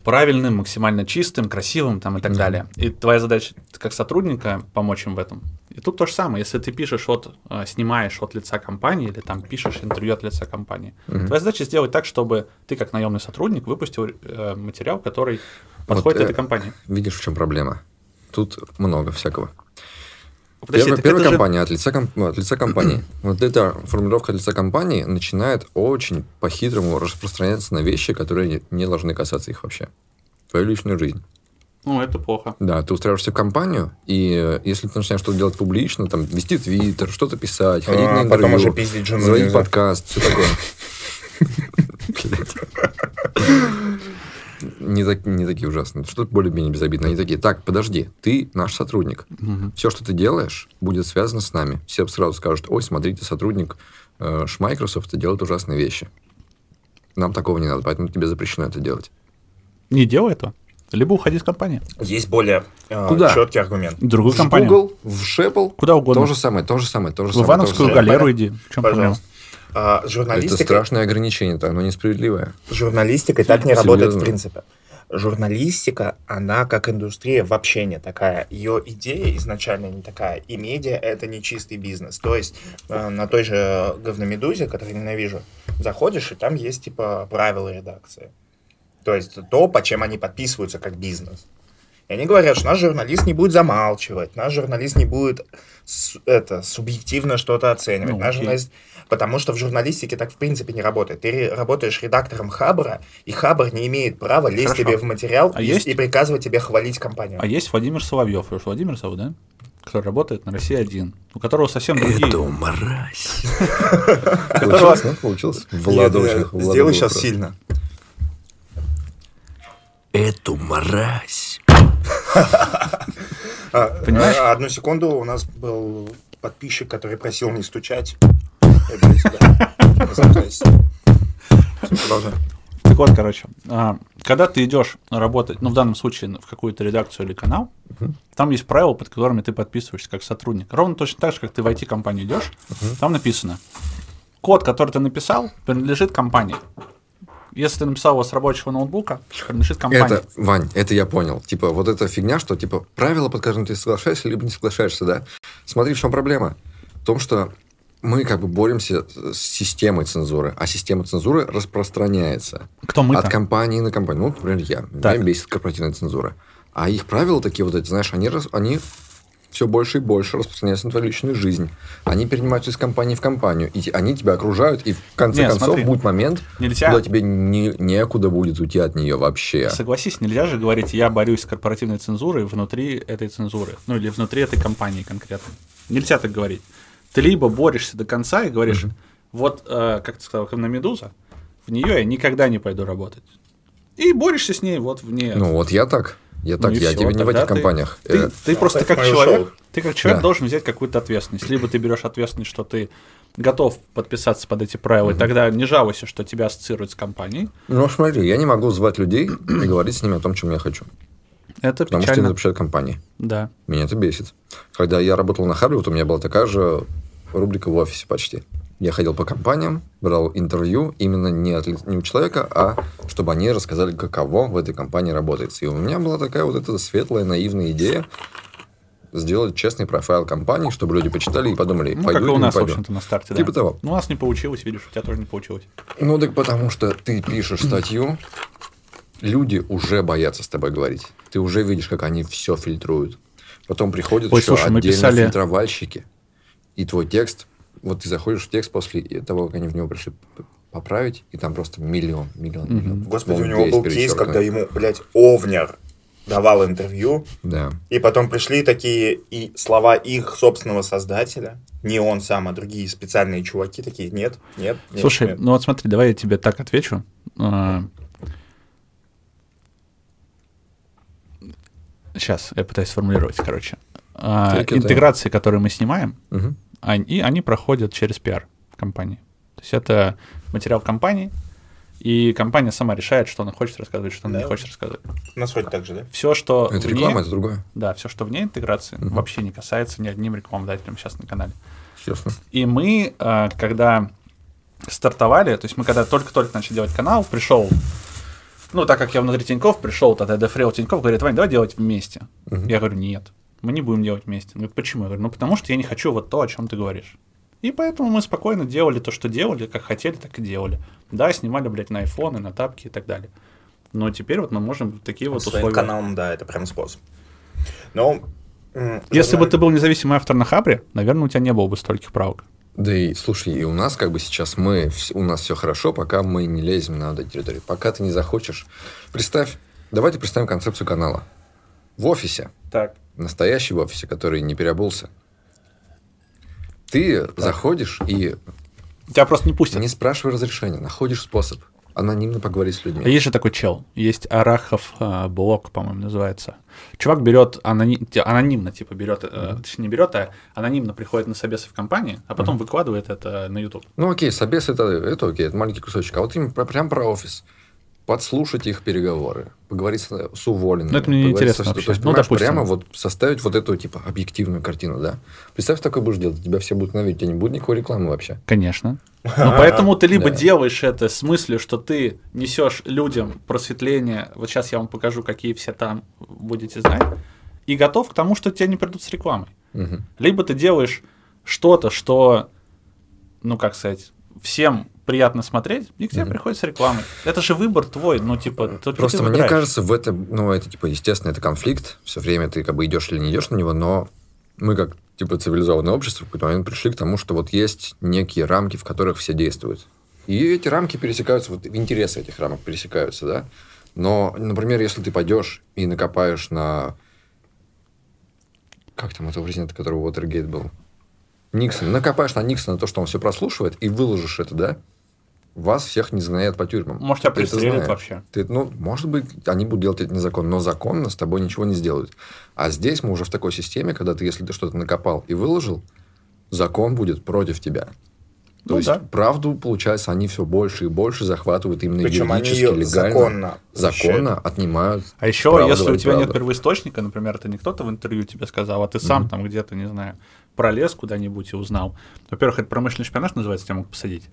правильным, максимально чистым, красивым там, и так далее. И твоя задача как сотрудника помочь им в этом. И тут то же самое. Если ты пишешь от, э, снимаешь от лица компании или там пишешь интервью от лица компании, твоя задача сделать так, чтобы ты как наемный сотрудник выпустил э, материал, который подходит э, этой компании. Видишь, в чем проблема? Тут много всякого. Подожди, Первая, первая это же- компания от лица, ну, от лица компании. Вот эта формулировка от лица компании начинает очень по-хитрому распространяться на вещи, которые не, должны касаться их вообще. Твою личную жизнь. Ну, это плохо. Да, ты устраиваешься в компанию, и э, если ты начинаешь что-то делать публично, там, вести твиттер, что-то писать, ходить А, на потом интервью, уже пиздить жену заводить нельзя. подкаст, все такое. Не, так- не такие ужасные. Что-то более-менее безобидное. Они такие, так, подожди, ты наш сотрудник. Все, что ты делаешь, будет связано с нами. Все сразу скажут, ой, смотрите, сотрудник э, Microsoft делает ужасные вещи. Нам такого не надо, поэтому тебе запрещено это делать. Не делай этого. Либо уходи из компании. Есть более Куда? четкий аргумент. В другую в компанию. Google, в Шепл, Куда угодно. то же самое, то же самое, то же В самое. Ивановскую же самое. галеру иди. В чем проблема? А, Это журналистика, страшное ограничение, оно несправедливое. журналистика так не работает в Серьезно? принципе. Журналистика, она как индустрия вообще не такая. Ее идея изначально не такая. И медиа — это не чистый бизнес. То есть э, на той же говномедузе, которую ненавижу, заходишь, и там есть типа правила редакции. То есть то, по чем они подписываются как бизнес. И они говорят, что наш журналист не будет замалчивать, наш журналист не будет это, субъективно что-то оценивать. Ну, наш журналист... Потому что в журналистике так в принципе не работает. Ты работаешь редактором Хабра, и Хабр не имеет права лезть Хорошо. тебе в материал А и, есть? и приказывать тебе хвалить компанию. А есть Владимир Соловьев. Же Владимир зовут, да? Который работает на России один. У которого совсем другие. мразь. Которого- Получилось? Получилось? Влада очень- Сделай сейчас сильно. Эту мразь. А, Понимаешь? а, Одну секунду, у нас был подписчик, который просил не стучать. Так вот, короче, а, когда ты идешь работать, ну, в данном случае в какую-то редакцию или канал, там есть правила, под которыми ты подписываешься как сотрудник. Ровно точно так же, как ты в IT-компанию идешь, там написано, код, который ты написал, принадлежит компании. Если ты написал его с рабочего ноутбука, принадлежит компании. Это, Вань, это я понял. Типа, вот эта фигня, что, типа, правила, под которыми ты соглашаешься, либо не соглашаешься, да? Смотри, в чем проблема. В том, что мы как бы боремся с системой цензуры, а система цензуры распространяется Кто мы от компании на компанию. Ну, например, я. Так. Меня бесит корпоративная цензура. А их правила такие вот эти, знаешь, они, они все больше и больше распространяются на твою личную жизнь. Они перенимаются из компании в компанию. И они тебя окружают, и в конце Не, концов смотри. будет момент, Нельзя. когда тебе не, некуда будет уйти от нее вообще. Согласись, нельзя же говорить, я борюсь с корпоративной цензурой внутри этой цензуры, ну или внутри этой компании конкретно. Нельзя так говорить. Ты либо борешься до конца и говоришь, вот, э, как ты сказал, на Медуза, в нее я никогда не пойду работать. И борешься с ней вот вне. Ну, вот я так. Я Ну так, и я всё, тебе не в этих ты- компаниях. Ты, Э, ты просто это как человек, ты как человек Да. должен взять какую-то ответственность. Либо ты берешь ответственность, что ты готов подписаться под эти правила, и тогда не жалуйся, что тебя ассоциируют с компанией. Ну, смотри, я не могу звать людей и говорить с ними о том, чем я хочу. Это Потому что им печально. запрещают компании. Да. Меня это бесит. Когда я работал на Харли, вот у меня была такая же рубрика в офисе почти. Я ходил по компаниям, брал интервью именно не, от, не у человека, а чтобы они рассказали, каково в этой компании работает. И у меня была такая вот эта светлая, наивная идея сделать честный профайл компании, чтобы люди почитали и подумали, Ну, пойду как и у не нас, в пойду. общем-то, на старте, да. Типа того. Ну, у нас не получилось, видишь, у тебя тоже не получилось. Ну, так потому что ты пишешь статью, люди уже боятся с тобой говорить. Ты уже видишь, как они все фильтруют. Потом приходят Ой, еще слушай, мы отдельно писали- фильтровальщики. И твой текст, вот ты заходишь в текст после того, как они в него пришли поправить, и там просто миллион, миллион, миллион. Господи, Он у него был кейс, когда ему, блядь, Овнер давал интервью, Да. и потом пришли такие и слова их собственного создателя, не он сам, а другие специальные чуваки такие, нет, нет, нет. Слушай, нет». ну вот смотри, давай я тебе так отвечу. Сейчас, я пытаюсь сформулировать, короче. А. Интеграции, которые мы снимаем, Мгм. Они, они проходят через пиар в компании. То есть это материал компании, и компания сама решает, что она хочет рассказывать, что она не Да. хочет рассказывать. У нас вроде так же, да? Все, что Это вне- реклама, это другое. да, все, что вне интеграции, вообще не касается ни одним рекламодателем сейчас на канале. Честно. И мы, э, когда стартовали, то есть мы когда только-только начали делать канал, пришел, ну, так как я внутри Тиньков, пришел тогда Дефрел Тиньков, говорит, Вань, давай делать вместе. Я говорю, нет, мы не будем делать вместе. Он говорит, почему? Я говорю, ну, потому что я не хочу вот то, о чем ты говоришь. И поэтому мы спокойно делали то, что делали, как хотели, так и делали. Да, снимали, блядь, на айфоны, на тапки и так далее. Но теперь вот мы можем такие вот Своим условия... каналом, да, это прям способ. Но... Если бы ты был независимый автор на Хабре, наверное, у тебя не было бы стольких правок. Да и слушай, и у нас как бы сейчас мы, у нас все хорошо, пока мы не лезем на эту территорию. Пока ты не захочешь. Представь, давайте представим концепцию канала. В офисе, Так. настоящий в офисе, который не переобулся, ты заходишь и Тебя просто не пустят. не спрашивая разрешения, находишь способ анонимно поговорить с А людьми. Есть же такой чел, есть Арахов э, блок, по-моему, называется. Чувак берет аноним, те- анонимно, типа берет, э, точнее не берет, а анонимно приходит на собесы в компании, а потом выкладывает это на YouTube. Ну окей, собес это, это окей, это маленький кусочек. А вот им прям про офис. Подслушать их переговоры, поговорить с, с уволенными. Ну, это мне интересно со- вообще. То есть, Ну, допустим. прямо вот составить вот эту, типа, объективную картину, да? Представь, такое будешь делать, тебя все будут ненавидеть, у тебя не будет никакой рекламы вообще. Конечно. Но поэтому ты либо Да. делаешь это с мыслью, что ты несешь людям просветление, вот сейчас я вам покажу, какие все там будете знать, и готов к тому, что тебе не придут с рекламой. Либо ты делаешь что-то, что, ну как сказать, всем приятно смотреть, и к тебе приходит с рекламой. Это же выбор твой, ну типа, только Просто мне выбираешь. кажется, в этом, ну, это, типа, естественно, это конфликт. Все время ты как бы идешь или не идешь на него, но мы как, типа, цивилизованное общество в какой-то момент пришли к тому, что вот есть некие рамки, в которых все действуют. И эти рамки пересекаются, вот интересы этих рамок пересекаются, да. Но, например, если ты пойдешь и накопаешь на... Как там этого президента, которого Уотергейт был? Никсон. Накопаешь на Никсона то, что он все прослушивает, и выложишь это, да? Вас всех не сгоняют по тюрьмам. Может, тебя пристрелят вообще. Ты, ну, может быть, они будут делать это незаконно, но законно с тобой ничего не сделают. А здесь мы уже в такой системе, когда ты, если ты что-то накопал и выложил, закон будет против тебя. То Ну есть, да. правду, получается, они все больше и больше захватывают именно Причем они юридически, ее легально. законно законно отнимают. А еще, если у тебя нет правду. первоисточника, например, это не кто-то в интервью тебе сказал, а ты сам там где-то, не знаю, пролез куда-нибудь и узнал. Во-первых, это промышленный шпионаж называется, тебя могут посадить.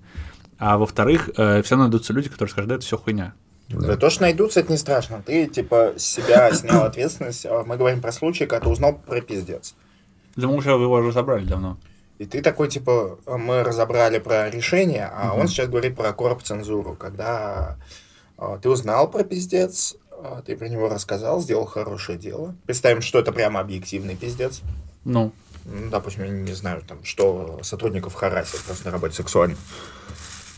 А во-вторых, все равно найдутся люди, которые скажут, да, это все хуйня. Да. то, что найдутся, это не страшно. Ты, типа, с себя снял ответственность. А Мы говорим про случай, когда ты узнал про пиздец. Да мы уже его разобрали давно. И ты такой, типа, мы разобрали про решение, а он сейчас говорит про корп-цензуру. Когда а, ты узнал про пиздец, а, ты про него рассказал, сделал хорошее дело. Представим, что это прямо объективный пиздец. Ну, Ну, допустим, я не знаю, там, что сотрудников харасят просто на работе сексуально.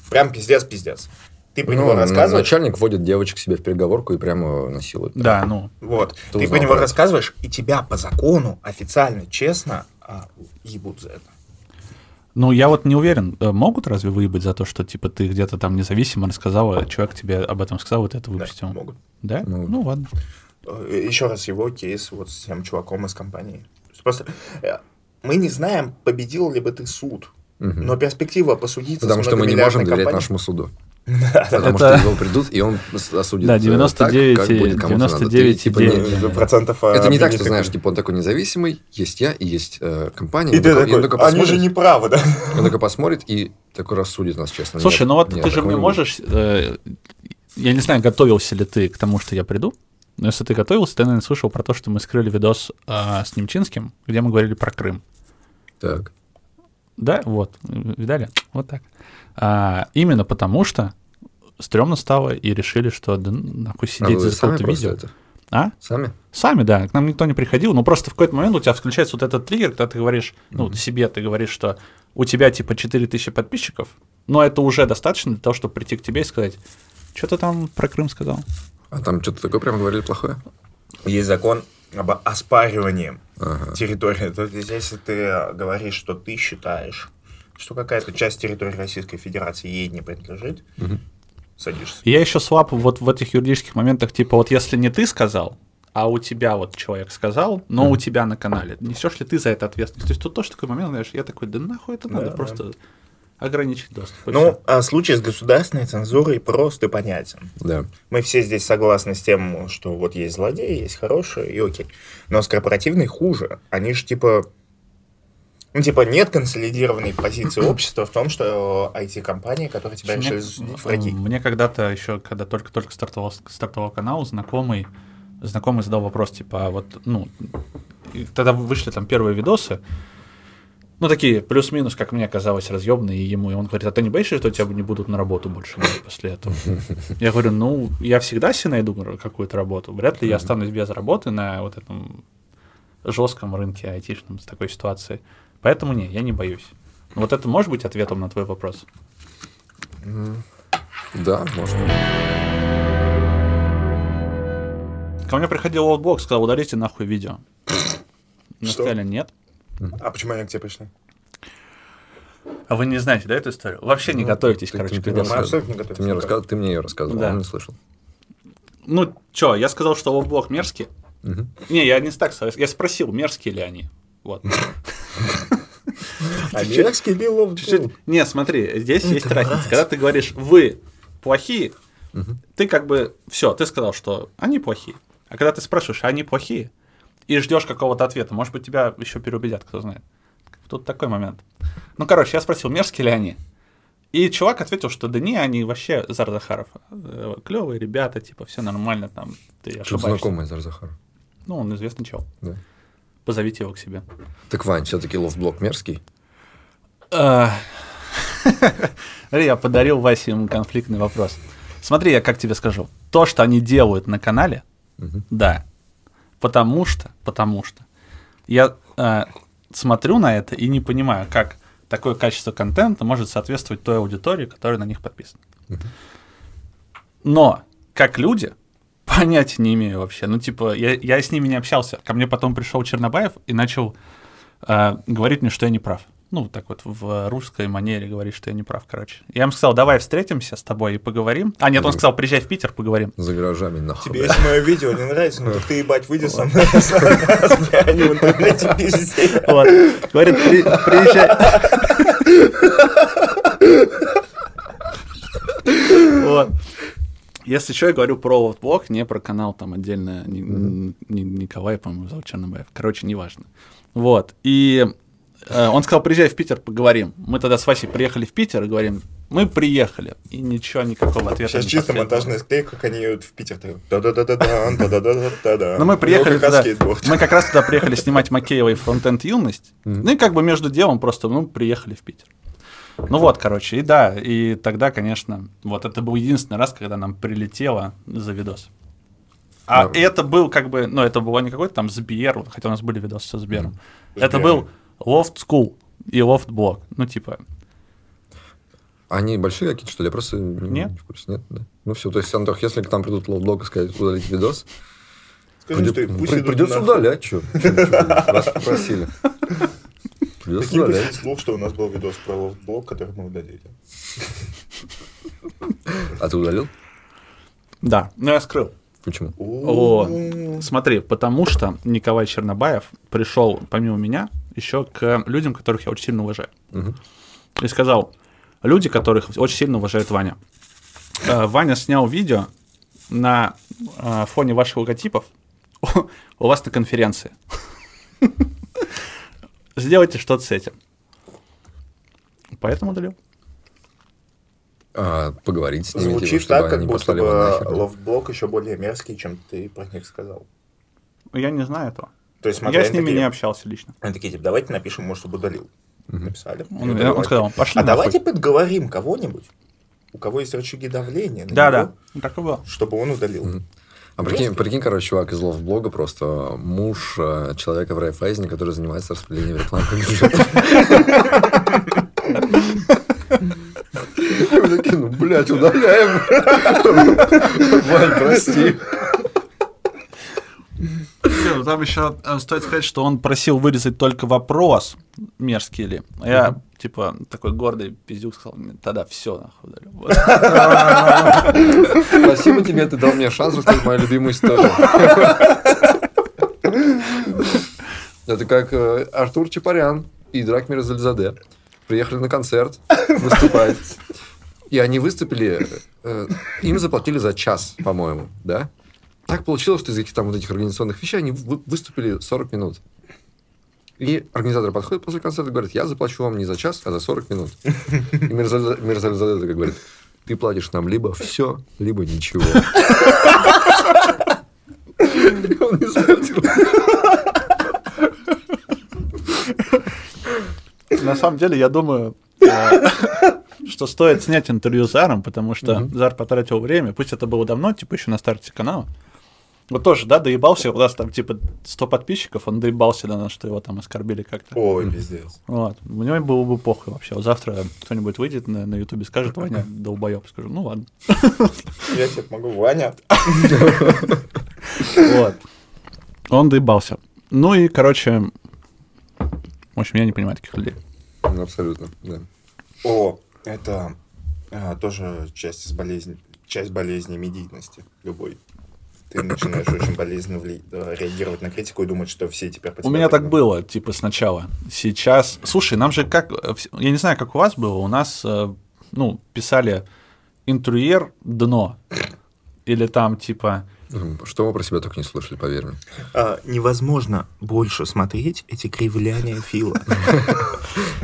Прям пиздец-пиздец. Ты про Ну, него рассказываешь, начальник вводит девочек себе в переговорку и прямо насилует. да, ну. вот, Ты ты, про него это. рассказываешь, и тебя по закону официально, честно, а, ебут за это. Ну, я вот не уверен, э, могут разве выебать за то, что, типа, ты где-то там независимо рассказал, а человек тебе об этом сказал, вот это Да, выпустил? могут. Да? Могут. Ну, ладно. э, еще раз его кейс вот с тем чуваком из компании. Просто э, мы не знаем, победил ли бы ты суд, Мгм. но перспектива посудиться Потому с что мы не можем доверять компанией- нашему суду. Потому Это- что его придут, и он осудит Да, э, 99 так, как будет кому-то надо. Ты, 99 типа, не- процентов Это не так, что, знаешь, типа, он такой независимый, есть я и есть э, компания. И он ты такой- такой, он такой они же не правы, да? Он такой посмотрит и такой рассудит нас, честно. Слушай, Нет, ну вот нет, ты же мне можешь... э, я не знаю, готовился ли ты к тому, что я приду, но если ты готовился, ты, наверное, слышал про то, что мы скрыли видос а, с Немчинским, где мы говорили про Крым. Так. Да, вот, видали? Вот так. А, именно потому что стрёмно стало, и решили, что да нахуй А сидеть вы за какое-то видео. это? А? Сами? Сами, да, к нам никто не приходил, но просто в какой-то момент у тебя включается вот этот триггер, когда ты говоришь, ну, себе ты говоришь, что у тебя типа 4000 подписчиков, но это уже достаточно для того, чтобы прийти к тебе и сказать, что ты там про Крым сказал? А там что-то такое прям говорили плохое? Есть закон об оспаривании Ага. территории. То есть, если ты говоришь, что ты считаешь, что какая-то часть территории Российской Федерации ей не принадлежит, садишься. И я еще слаб вот в этих юридических моментах, типа вот если не ты сказал, а у тебя вот человек сказал, но у тебя на канале, несешь ли ты за это ответственность? То есть тут тоже такой момент, знаешь, я такой, да нахуй это надо, Да, просто ограничить доступ. Ну, а случай с государственной цензурой прост и понятен. Да. Мы все здесь согласны с тем, что вот есть злодеи, есть хорошие, и окей. Но с корпоративной хуже. Они же типа... Ну, типа, нет консолидированной позиции общества в том, что IT-компании, которые тебя решили засудить, враги. Мне когда-то еще, когда только-только стартовал, стартовал канал, знакомый, знакомый задал вопрос, типа, а вот, ну, тогда вышли там первые видосы, ну, такие плюс-минус, как мне казалось, разъемные ему. И он говорит, а ты не боишься, что тебя не будут на работу больше после этого? Я говорю, ну, я всегда себе найду какую-то работу. Вряд ли я останусь без работы на вот этом жестком рынке айтишном с такой ситуацией. Поэтому не, я не боюсь. Вот это может быть ответом на твой вопрос? Да, может. Ко мне приходил Outbox, сказал, удалите нахуй видео. Мы сказали, нет. А почему они к тебе пришли? А вы не знаете, да, эту историю? Вообще не Ну, готовитесь, ты- короче, ты- к ты видосу. мне. Ты мне, рассказал, ты мне ее рассказывал, Да. он не слышал. Ну, чё, я сказал, что Outbox мерзкий. Мгм. Не, я не так сказал. Я спросил, мерзкие ли они. Вот. А мерзкий Билл Чуть-чуть- Не, смотри, здесь есть разница. Когда ты говоришь, вы плохие, ты как бы, все, ты сказал, что они плохие. А когда ты спрашиваешь, а они плохие, и ждешь какого-то ответа, может быть, тебя еще переубедят, кто знает. Тут такой момент. Ну, короче, я спросил, мерзкие ли они. И чувак ответил, что да не, они вообще Зар Захаров. э, Клевые ребята, типа, все нормально, там, ты Тут знакомый Зар Захар. Ну, он известный чел. Да. Позовите его к себе. Так, Вань, все-таки Loftblog мерзкий. Смотри, я подарил Васе ему конфликтный вопрос. Смотри, я как тебе скажу. То, что они делают на канале, да. Потому что, потому что я а, смотрю на это и не понимаю, как такое качество контента может соответствовать той аудитории, которая на них подписана. Но, как люди, понятия не имею вообще. Ну, типа, я, я с ними не общался. Ко мне потом пришел Чернобаев и начал а, говорить мне, что я не прав. Ну, вот так вот в русской манере говорить, что я не прав, короче. Я ему сказал, давай встретимся с тобой и поговорим. А, нет, он сказал, приезжай в Питер, поговорим. За гаражами, нахуй. Тебе если мое видео не нравится, ну так ты ебать выйди со мной на они в интернете везде. Вот. Говорит, «При- приезжай. Вот. Если что, я говорю про лофтблог, не про канал там отдельно Ни- Ни- Николай, по-моему, зовут Чернобаев. Короче, неважно. Вот. И он сказал, приезжай в Питер, поговорим. Мы тогда с Васей приехали в Питер и говорим, мы приехали. И ничего, никакого ответа Сейчас не чисто монтажная склейка, как они едут в Питер. так, да-да-да-да-дан, да-да-да-да-да. Ну, мы приехали Ну, как туда, скейтборд. мы как раз туда приехали снимать Макеевой фронтенд юность. Ну и как бы между делом просто, ну, приехали в Питер. Ну вот, короче, и да, и тогда, конечно, вот это был единственный раз, когда нам прилетело за видос. А Да. это был как бы, ну, это было не какой-то там Сбер, хотя у нас были видосы со Сбером. Это был Loft School и Loft Blog. Ну, типа, Они большие какие-то, что ли? Я просто не, Нет. не в курсе. Нет, да. Ну все, то есть, Антох, если к нам придут лофтблог и сказать, удалить видос, Скажи, что пусть при- придется нахуй. удалять, что? Вас попросили. Придется Такие удалять. слух, что у нас был видос про блог, который мы удалили. А ты удалил? да, ну я скрыл. Почему? О, смотри, потому что Николай Чернобаев пришел, помимо меня, еще к людям, которых я очень сильно уважаю. Мгм. И сказал, люди, которых очень сильно уважает Ваня. Э, Ваня снял видео на э, фоне ваших логотипов у вас на конференции. Сделайте что-то с этим. Поэтому удалил. А, поговорить с ними, типа, Звучит чтобы так, как они будто бы ловблок еще более мерзкий, чем ты про них сказал. Я не знаю этого. То есть, смотри, Я с ними такие- не общался лично. Они такие, типа, давайте напишем, может, чтобы удалил. Написали. Он, И он сказал, пошли а нахуй». давайте подговорим кого-нибудь, у кого есть рычаги давления, на Да, него, да. Так и было. чтобы он удалил. А прикинь, прикинь, короче, чувак из блога просто муж э, человека в Райфайзене, который занимается распределением рекламных бюджетов. И мы такие, ну, блядь, удаляем. Вань, прости. Там еще э, стоит сказать, что он просил вырезать только вопрос, мерзкий ли. А Я, типа, такой гордый пиздюк сказал, «Нет, тогда все, нахуй удалю. Спасибо тебе, ты дал мне шанс рассказать мою любимую историю. Это как э, Артур Чапарян и Дракмир Зальзаде приехали на концерт выступать. И они выступили, э, им заплатили за час, по-моему, да? Так получилось, что из каких-то там вот этих организационных вещей они вы- выступили 40 минут. И организатор подходит после концерта и говорит, я заплачу вам не за час, а за 40 минут. И такой говорит, ты платишь нам либо все, либо ничего. Он не заплатил. На самом деле, я думаю, э, что стоит снять интервью с Заром, потому что Зар потратил время, пусть это было давно, типа еще на старте канала. Вот тоже, да, доебался, у нас там типа 100 подписчиков, он доебался до нас, что его там оскорбили как-то. Ой, пиздец. Вот. У него было бы похуй вообще. Вот завтра кто-нибудь выйдет на, на Ютубе, скажет, Ваня, долбоеб. Скажу, ну ладно. Я тебе помогу, Ваня. Вот. Он доебался. Ну и, короче, в общем, я не понимаю таких людей. Ну, Абсолютно, да. О, это а, тоже часть из болезни, часть болезни медийности любой. Ты начинаешь очень болезненно э, реагировать на критику и думать, что все теперь У меня так было, типа, сначала. Сейчас... Слушай, нам же как... э, Я не знаю, как у вас было. У нас, э, ну, писали интерьер дно. Или там, типа... Что мы про себя только не слышали, поверь мне. А, невозможно больше смотреть эти кривляния Фила.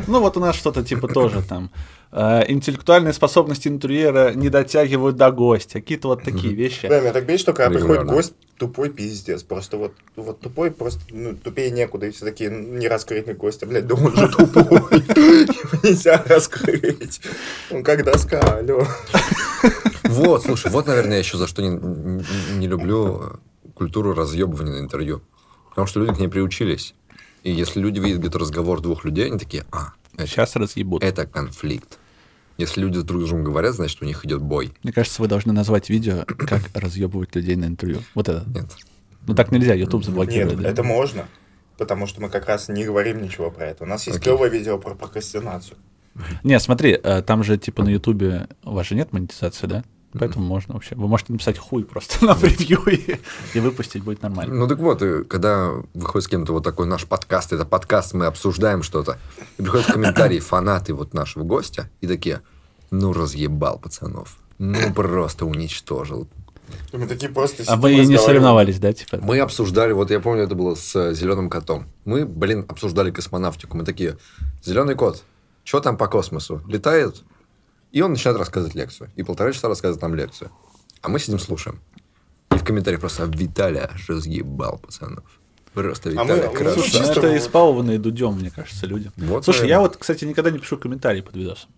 Ну, вот у нас что-то типа тоже там. э, интеллектуальные способности интерьера не дотягивают до гостя. Какие-то вот такие вещи. Да, меня так бесит, что когда приходит гость, тупой пиздец. Просто вот, вот тупой, просто ну, тупее некуда. И все такие, ну, не раскрытый гость. А, блядь, да он же тупой. Нельзя раскрыть. Он как доска, алло. Вот, слушай, вот, наверное, я еще за что не, не- не люблю э, культуру разъебывания на интервью. Потому что люди к ней приучились. И если люди видят где-то разговор двух людей, они такие, а, это, Сейчас разъебут. это конфликт. Если люди друг с другом говорят, значит, у них идет бой. Мне кажется, вы должны назвать видео, как разъебывать людей на интервью. Вот это. Нет. Ну так нельзя, YouTube заблокирует. Нет, да. это можно. Потому что мы как раз не говорим ничего про это. У нас есть Окей. клевое видео про прокрастинацию. Не, смотри, э, там же типа на Ютубе у вас же нет монетизации, да? Поэтому можно вообще. Вы можете написать хуй просто на превью и, и выпустить будет нормально. Ну так вот, и когда выходит с кем-то вот такой наш подкаст, это подкаст, мы обсуждаем что-то, и приходят комментарии фанаты вот нашего гостя, и такие, ну разъебал пацанов, ну просто уничтожил. Мы такие просто А вы не соревновались, да, типа? Мы обсуждали, вот я помню, это было с зеленым котом. Мы, блин, обсуждали космонавтику. Мы такие, зеленый кот, что там по космосу? Летает? И он начинает рассказывать лекцию. И полтора часа рассказывает нам лекцию. А мы сидим, слушаем. И в комментариях просто Виталий аж разъебал пацанов. Просто А Виталий мы- красавчик». Слушай, ну это испалованные дудем, мне кажется, люди. Вот, Слушай, наверное. я вот, кстати, никогда не пишу комментарии под видосом.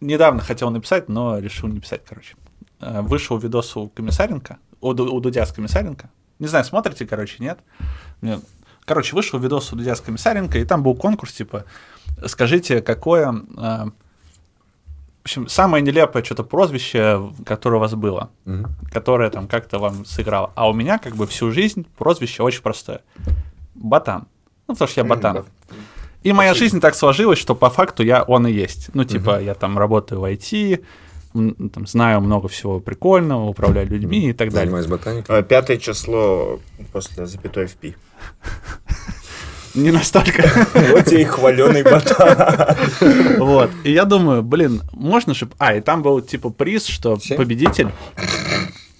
Недавно хотел написать, но решил не писать, короче. Э, Вышел видос у Комиссаренко, у, у Дудя с Комиссаренко. Не знаю, смотрите, короче, нет? Мне- Короче, вышел видос у Дудя с Комиссаренко, и там был конкурс, типа, скажите, какое... э, В общем, самое нелепое что-то прозвище, которое у вас было, Мгм. которое там как-то вам сыграло. А у меня как бы всю жизнь прозвище очень простое. Ботан. Ну, потому что я да. И моя жизнь так сложилась, что по факту я он и есть. Ну, типа, я там работаю в IT, там, знаю много всего прикольного, управляю людьми и так далее. Занимаюсь ботаникой. А, Пятое число после запятой в пи. Не настолько. Вот тебе и хваленый ботан. Вот. И я думаю, блин, можно же... А, и там был типа приз, что победитель...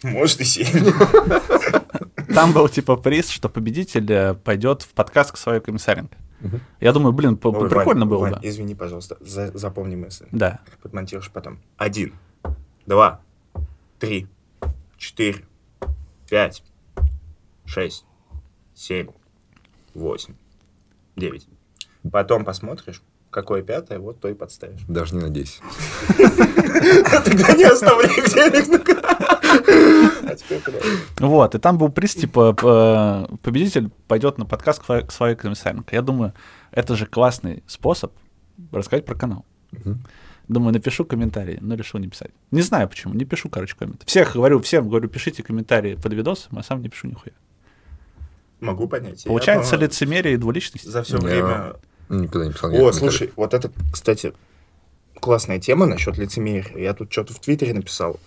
Может и семь. Там был типа приз, что победитель э, пойдет в подкаст к своей комиссаренко. Я думаю, блин, п- Ой, прикольно Вань, было Вань, бы. Извини, пожалуйста, за- запомни мысль. Да. Подмонтируешь потом. Один, два, три, четыре, пять, шесть, семь, восемь, девять. Потом посмотришь, какое пятое, вот то и подставишь. Даже не надейся. Тогда не оставляй денег. А. Вот, и там был приз, типа, п- победитель пойдет на подкаст к своей- комиссаренко. Я думаю, это же классный способ рассказать про канал. Думаю, напишу комментарий, но решил не писать. Не знаю почему, не пишу, короче, комментарий. Всех говорю, всем говорю, пишите комментарии под видосом, а сам не пишу нихуя. Могу понять. Я, Получается по-моему, лицемерие и двуличность. За все Я время... Никогда не писал. О, слушай, вот это, кстати, классная тема насчет лицемерия. Я тут что-то в Твиттере написал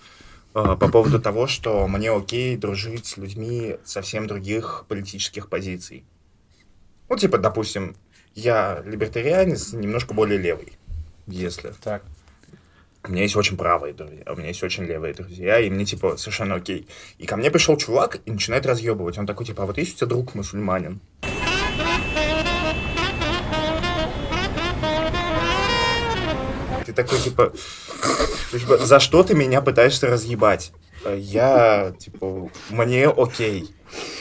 а, по поводу того, что мне окей дружить с людьми совсем других политических позиций. Ну, типа, допустим, я либертарианец, немножко более левый, если. Так. У меня есть очень правые друзья, у меня есть очень левые друзья, и мне, типа, совершенно окей. И ко мне пришел чувак и начинает разъебывать. Он такой, типа, а вот есть у тебя друг мусульманин? Ты такой, типа, типа, за что ты меня пытаешься разъебать? Я, типа, мне окей.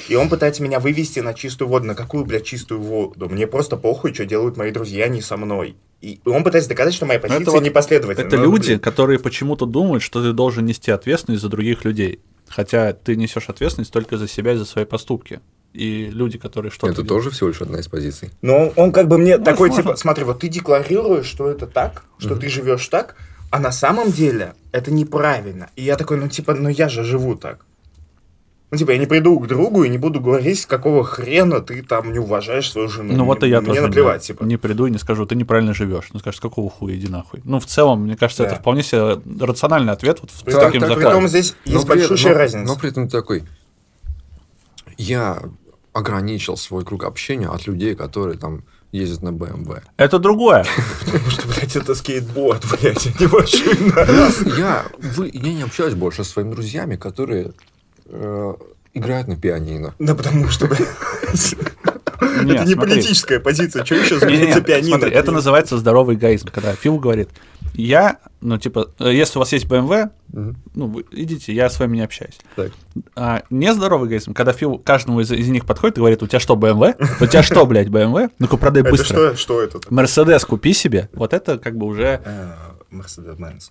И он пытается меня вывести на чистую воду. На какую, блядь, чистую воду? Мне просто похуй, что делают мои друзья не со мной. И он пытается доказать, что моя позиция Ну, это вот- непоследовательна. Это Ну, люди, блин. которые почему-то думают, что ты должен нести ответственность за других людей. Хотя ты несешь ответственность только за себя и за свои поступки. И люди, которые что-то... Это делают- тоже всего лишь одна из позиций. Но он как бы мне такой, можно. типа, смотри, вот ты декларируешь, что это так, что ты живешь так, а на самом деле это неправильно. И я такой, ну, типа, ну я же живу так. Ну, типа, я не приду к другу и не буду говорить, с какого хрена ты там не уважаешь свою жену. Ну вот и я Мне тоже наплевать, не, типа. не приду и не скажу, ты неправильно живешь. Ну скажешь, с какого хуя, иди нахуй. Ну в целом, мне кажется, Да. это вполне себе рациональный ответ вот с При том- таким при законом. том здесь Но есть при большущая но- разница. Но при этом ты такой, я ограничил свой круг общения от людей, которые там ездят на БМВ. Это другое. Потому что, блядь, это скейтборд, блядь, а не машина. Я, вы, я не общаюсь больше со своими друзьями, которые э, играют на пианино. Да потому что, Нет, это не смотри. политическая позиция. Что еще за пианино? смотри, это называется здоровый эгоизм, когда Фил говорит, я, ну, типа, э, если у вас есть BMW, ну, вы идите, я с вами не общаюсь. Так. А нездоровый эгоизм, когда Фил каждому из, из них подходит и говорит, у тебя что, BMW? У тебя что, блядь, BMW? Ну-ка, продай Это быстро. что, что это? Мерседес купи себе. Вот это как бы уже Мерседес-Бенц.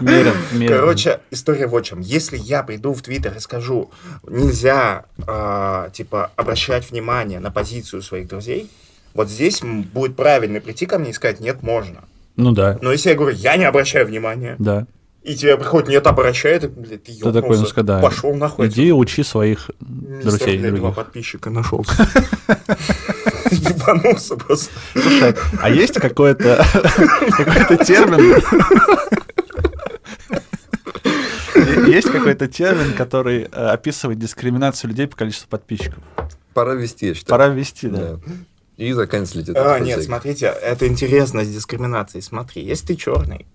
Мерен. мерен. Короче, история вот в чем. Если я приду в Твиттер и скажу, нельзя, а, типа, обращать внимание на позицию своих друзей, вот здесь будет правильно прийти ко мне и сказать, нет, можно. Ну да, Но если я говорю, я не обращаю внимания, да. и тебе приходит, нет, обращает, и, блядь, ты Ты такой, ну, ёбнулся, сказай, пошел нахуй. Иди учи своих Мистер, друзей блядь, два подписчика нашел. Ебанулся просто. Слушай, а есть какой-то термин? Есть какой-то термин, который э, описывает дискриминацию людей по количеству подписчиков. Пора ввести, я считаю. Пора ввести, да. И заканчивать это. А, нет, смотрите, это интересно с дискриминацией. Смотри, если ты черный,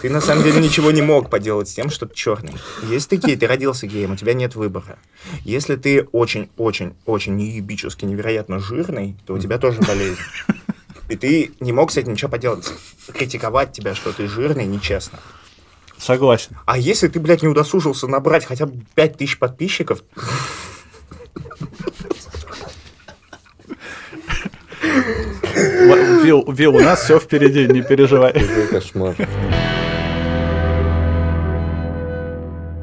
ты на самом деле ничего не мог поделать с тем, что ты черный. Если ты гей, ты родился геем, у тебя нет выбора. Если ты очень-очень-очень неебически невероятно жирный, то у тебя тоже болезнь. И ты не мог с этим ничего поделать. Критиковать тебя, что ты жирный, нечестно. Согласен. А если ты, блядь, не удосужился набрать хотя бы 5000 подписчиков, Вил, Вил, у нас все впереди, не переживай. Какой кошмар.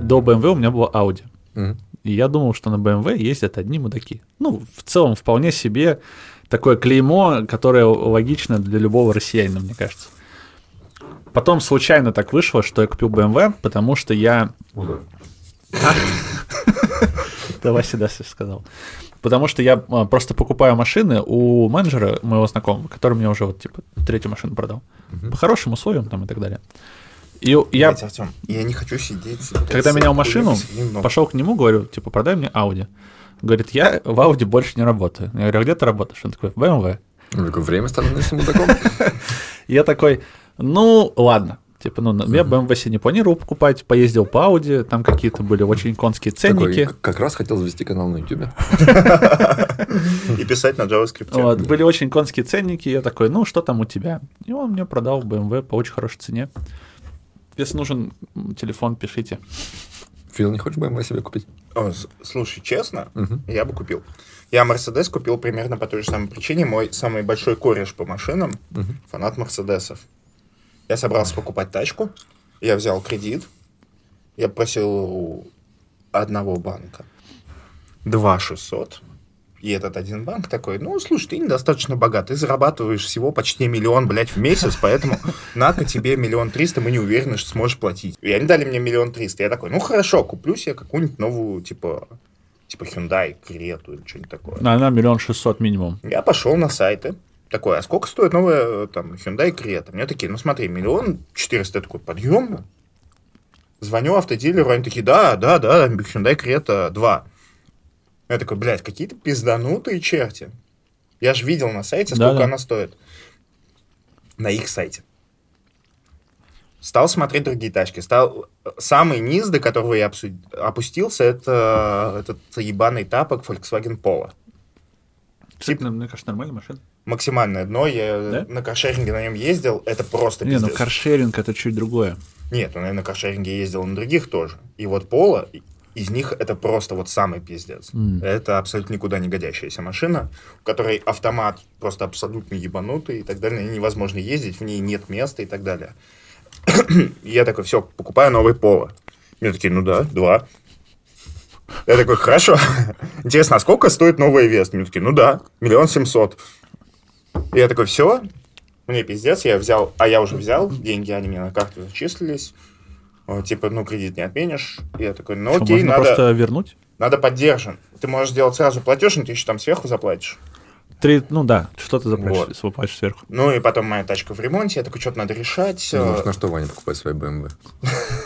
До BMW у меня была Audi. Мгм. И я думал, что на BMW ездят одни мудаки. Ну, в целом, вполне себе такое клеймо, которое логично для любого россиянина, мне кажется. Потом случайно так вышло, что я купил BMW, потому что я... Да, Вася Даша сказал. Потому что я а, просто покупаю машины у менеджера моего знакомого, который мне уже вот типа третью машину продал. По хорошим условиям там и так далее. И я, Артем, я не хочу сидеть. когда менял машину, пошел к нему, говорю, типа, продай мне Audi. Говорит, я в Audi больше не работаю. Я говорю, а где ты работаешь? Он такой, в BMW. Время становится мудаком. Я такой, ну, ладно. Типа, ну, я BMW себе не планировал покупать, поездил по Audi, там какие-то были очень конские Такой, ценники. к- как раз хотел завести канал на YouTube. И писать на JavaScript. Были очень конские ценники, я такой, ну, что там у тебя? И он мне продал BMW по очень хорошей цене. Если нужен телефон, пишите. Фил, не хочешь BMW себе купить? О, слушай, честно, я бы купил. Я Мерседес купил примерно по той же самой причине. Мой самый большой кореш по машинам фанат Мерседесов. Я собрался покупать тачку, я взял кредит, я просил у одного банка 2 600, и этот один банк такой, ну, слушай, ты недостаточно богат, ты зарабатываешь всего почти миллион, блядь, в месяц, поэтому на-ка тебе миллион триста, мы не уверены, что сможешь платить. И они дали мне миллион триста. Я такой, ну, хорошо, куплю себе какую-нибудь новую, типа, типа Hyundai, Крету или что-нибудь такое. Она миллион шестьсот минимум. Я пошел на сайты, такой, а сколько стоит новая э, там Hyundai Creta? Мне такие, ну смотри, миллион четыреста, такой, подъемно? Звоню автодилеру, они такие, да, да, да, Hyundai Creta 2. Я такой, блядь, какие-то пизданутые черти. Я же видел на сайте, сколько Да-да. она стоит. На их сайте. Стал смотреть другие тачки. Стал... Самый низ, до которого я обсу- опустился, это этот ебаный тапок Volkswagen Polo. Тип, мне кажется, нормальная машина. максимальное дно. Я Да? на каршеринге на нем ездил. Это просто Не, ну пиздец. каршеринг это чуть другое. Нет, ну, я на каршеринге ездил на других тоже. И вот Пола, и- из них это просто вот самый пиздец. М. Это абсолютно никуда не годящаяся машина, у которой автомат просто абсолютно ебанутый и так далее. На ней невозможно ездить, в ней нет места и так далее. И я такой, все, покупаю новый Пола. Мне такие, ну да, два. Я такой, хорошо. Интересно, а сколько стоит новая Веста? Мне такие, ну да, миллион семьсот. Я такой, все, мне пиздец, я взял, а я уже взял, деньги, они мне на карту зачислились. Типа, ну, кредит не отменишь. Я такой, ну Что, окей, можно надо, просто вернуть? надо поддержан. Ты можешь сделать сразу платеж, но ты еще там сверху заплатишь. Три, ну да, что ты заплатишь, Вот. сверху. Ну, и потом моя тачка в ремонте, я такой, что-то надо решать. Ну, э, может, на что Ваня покупает свои BMW?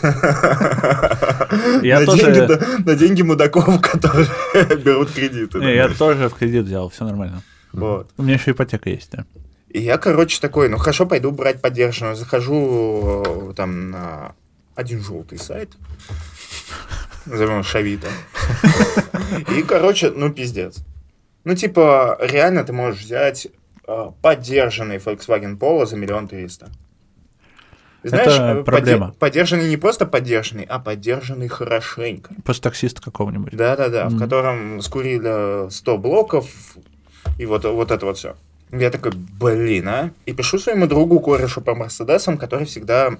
На, деньги, да, на деньги мудаков, которые берут кредиты. Я тоже в кредит взял, все нормально. У меня еще ипотека есть, да. И я, короче, такой, ну хорошо, пойду брать поддержанную. Захожу э, там на один желтый сайт, назовем Шавита. И, короче, ну пиздец. Ну, типа, реально ты можешь взять э, поддержанный Volkswagen Polo за миллион триста. Это Знаешь, э, проблема. подде- поддержанный не просто поддержанный, а поддержанный хорошенько. После таксиста какого-нибудь. Да-да-да, в Мгм. котором скурили 100 блоков и вот, вот это вот все. Я такой, блин, а? И пишу своему другу, корешу по Мерседесам, который всегда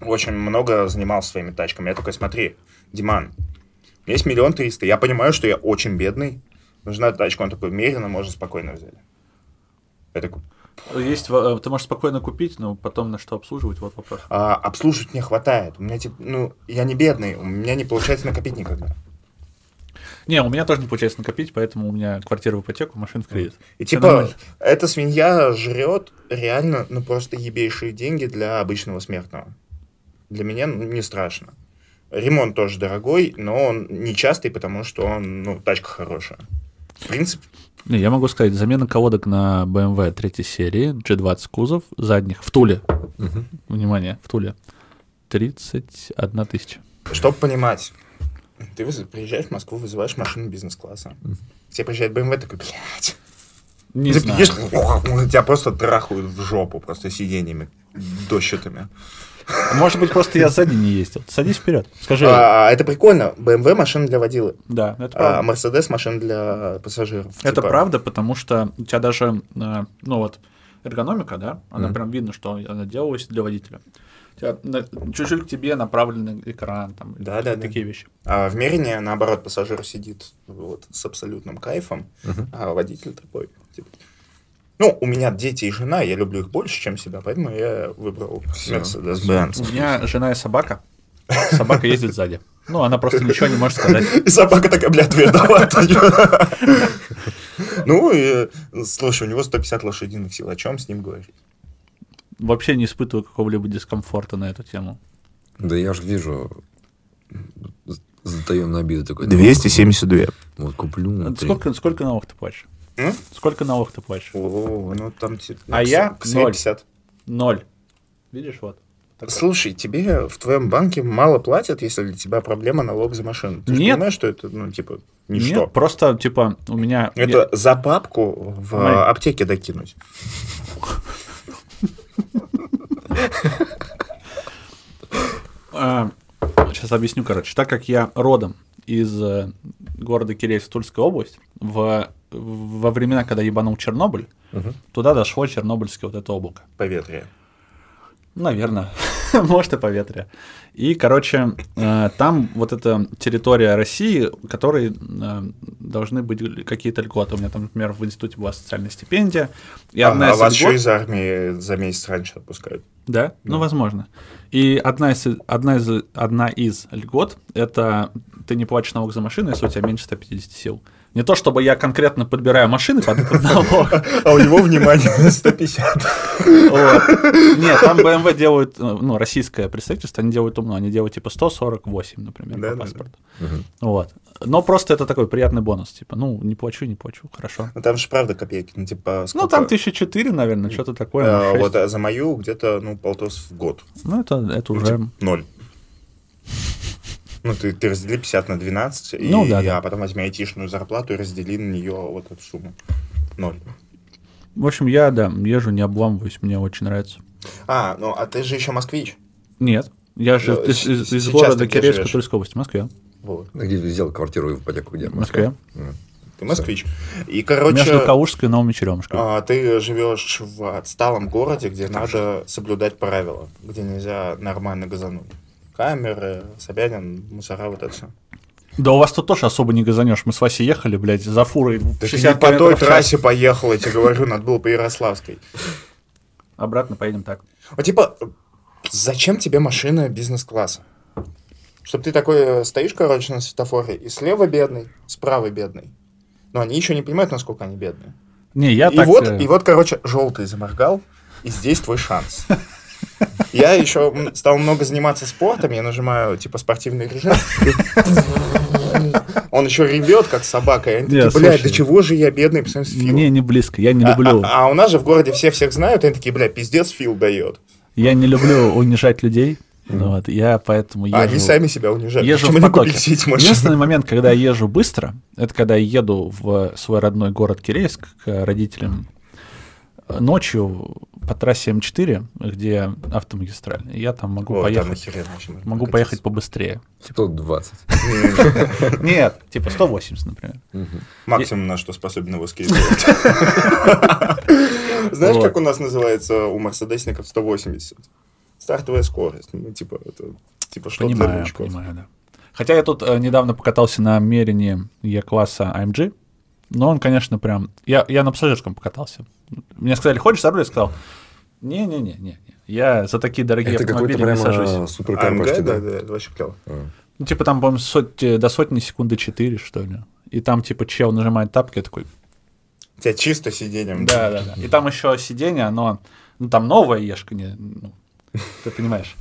очень много занимался своими тачками. Я такой, смотри, Диман, есть миллион триста, я понимаю, что я очень бедный, нужна тачка. Он такой, меренно, можно спокойно взять. Я такой, Есть, ты можешь спокойно купить, но потом на что обслуживать, вот вопрос. а, обслуживать мне хватает. У меня, типа, ну, я не бедный, у меня не получается накопить никогда. Не, у меня тоже не получается накопить, поэтому у меня квартира в ипотеку, машина в кредит. И типа, нормально. эта свинья жрет реально, ну, просто ебейшие деньги для обычного смертного. Для меня ну, не страшно. Ремонт тоже дорогой, но он нечастый, потому что он, ну, тачка хорошая. В принципе, я могу сказать, замена колодок на BMW третьей серии, G20 кузов, задних, в Туле, Мгм. внимание, в Туле, 31 тысяча. чтобы понимать, ты приезжаешь в Москву, вызываешь машину бизнес-класса. Тебе приезжает BMW, такой, блядь. Не ты знаю. едешь, тебя просто трахают в жопу, просто сиденьями дощатыми. Может быть, просто я сзади не ездил. Садись вперед. Скажи. А, это прикольно. BMW машина для водилы. Да, это А правда. Мерседес машина для пассажиров. Это Типа, правда, потому что у тебя даже, э, ну вот, эргономика, да, она Мгм. прям видно, что она делалась для водителя. Чуть-чуть к тебе направленный экран, там, Да, да, да. такие вещи. А в Мерине, наоборот, пассажир сидит вот, с абсолютным кайфом, Мгм. а водитель такой, типа... Ну, у меня дети и жена, я люблю их больше, чем себя, поэтому я выбрал. Mercedes-Benz. У меня жена и собака. Собака ездит сзади. Ну, она просто ничего не может сказать. И собака такая, бля, дверь давай. ты чё?» Ну, и, слушай, у него 150 лошадиных сил, о чем с ним говорить? Вообще не испытываю какого-либо дискомфорта на эту тему. Да я же вижу затаенную обиду такой. 272. Вот куплю. на три. Сколько, сколько налог ты платишь? М? Сколько налог ты платишь? О, ну там... А я ноль. 50. Ноль. Видишь, вот. Слушай, тебе в твоем банке мало платят, если для тебя проблема налог за машину. Ты же Нет. понимаешь, что это, ну, типа, Нет, ничто. просто, типа, у меня... Это за папку в Смотри. а, аптеке докинуть. сейчас объясню, короче. Так как я родом из э, города Киреевск, Тульская область, в, во времена, когда ебанул Чернобыль, Мгм. туда дошло чернобыльское вот это облако. Поветрие. Наверное. Может, и поветрие. И, короче, э, там вот эта территория России, которой э, должны быть какие-то льготы. У меня там, например, в институте была социальная стипендия. И А, одна а из вас льгот- еще из армии за месяц раньше отпускают. Да? Ну, возможно. И одна из, одна, из, одна из льгот — это ты не платишь налог за машину, если у тебя меньше 150 сил. Не то, чтобы я конкретно подбираю машины под этот налог. А у него внимание на 150. Вот. Нет, там BMW делают, э, ну, российское представительство, они делают умно, они делают типа 148, например, по паспорту. Вот. Но просто это такой приятный бонус, типа, ну, не плачу, не плачу, хорошо. Ну там же правда копейки, ну типа Ну, сколько? там тысяча четыре, наверное, что-то такое. А, ну, вот а за мою где-то, ну, полтос в год. Ну, это, это Ну, уже... типа, Ноль. Ну, ты, ты раздели 50 на 12, и, Ну, да, да. а потом возьми айтишную зарплату и раздели на нее вот эту сумму. Ноль. В общем, я, да, езжу, не обламываюсь, мне очень нравится. А, ну, а ты же еще москвич. Нет, я же Ну, из, из- из города живешь? Тульской области, в Москве. Вот. Где взял квартиру в ипотеку, где? В Москве. Мгм. Ты москвич. И, короче, Между Калужской и Новыми Черемушками. а, ты живешь в отсталом городе, где надо соблюдать правила, где нельзя нормально газануть. Камеры, Собянин, мусора, вот это все. Да у вас тут тоже особо не газанешь. Мы с Васей ехали, блядь, за фурой Да ты 60 не по той трассе поехал, я тебе говорю, надо было по Ярославской. Обратно поедем так. Вот типа, зачем тебе машина бизнес-класса? Чтобы ты такой э, стоишь, короче, на светофоре, и слева бедный, справа бедный. Но они еще не понимают, насколько они бедные. Не, я и, так... вот, э, и вот, короче, желтый заморгал, и здесь твой шанс. Я еще стал много заниматься спортом, я нажимаю, типа, спортивный режим. Он еще ревет, как собака. Не, такие, блядь, до чего же я бедный, сравнению с Филом?» Мне не близко, я не А- люблю. А, а у нас же в городе все всех знают, они такие, бля, пиздец Фил дает. Я не люблю унижать людей. Вот, я поэтому езжу... А они сами себя унижают. езжу Почему в потоке. Единственный момент, когда я езжу быстро, это когда я еду в свой родной город Кирейск к родителям ночью по трассе М4, где автомагистраль. Я там могу О, там поехать. можно Могу прокатиться. поехать побыстрее. 120. Нет, типа 180, например. Максимум, на что способен его скейтборд. Знаешь, как у нас называется у мерседесников 180? Стартовая скорость. Ну, типа, это типа что Понимаю, понимаю, да. Хотя я тут э, недавно покатался на Мерине Е-класса AMG, но он, конечно, прям... Я, я на пассажирском покатался. Мне сказали, хочешь за руль? Я сказал, не-не-не, не, я за такие дорогие Это автомобили не прямо сажусь. суперкар почти, да, да? да, вообще клево. А. Ну, типа там, по-моему, сот- до сотни секунды 4, что ли. И там, типа, чел нажимает тапки, я такой, У тебя чисто сиденьем. да, да, да. И там еще сиденье, оно, ну, там новая ешка, не, ну, ты понимаешь.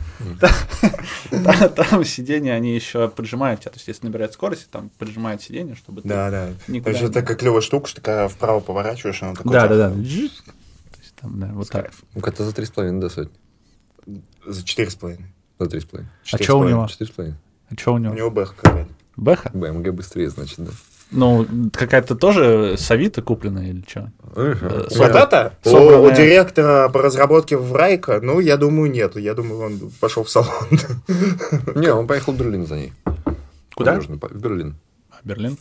Там, сиденье, они еще поджимают тебя. То есть, если набирает скорость, там поджимают сиденье, чтобы ты... Да, да. Это же такая клевая штука, что ты когда вправо поворачиваешь, она такой... Да, да, да. То есть, там, да, вот так. Ну, как-то за 3,5 до сотни. За четыре с половиной. За 3,5. А чё у него? 4,5. А что у У него? него бэха какая-то. Бэха? БМГ быстрее, значит, да. Ну, какая-то тоже с Авито купленная или что? Э, Вот это? У, собранная- у директора по разработке в Райка, ну, я думаю, нет. Я думаю, он пошел в салон. Не, он поехал в Берлин за ней. Куда? В Берлин. А, Берлин?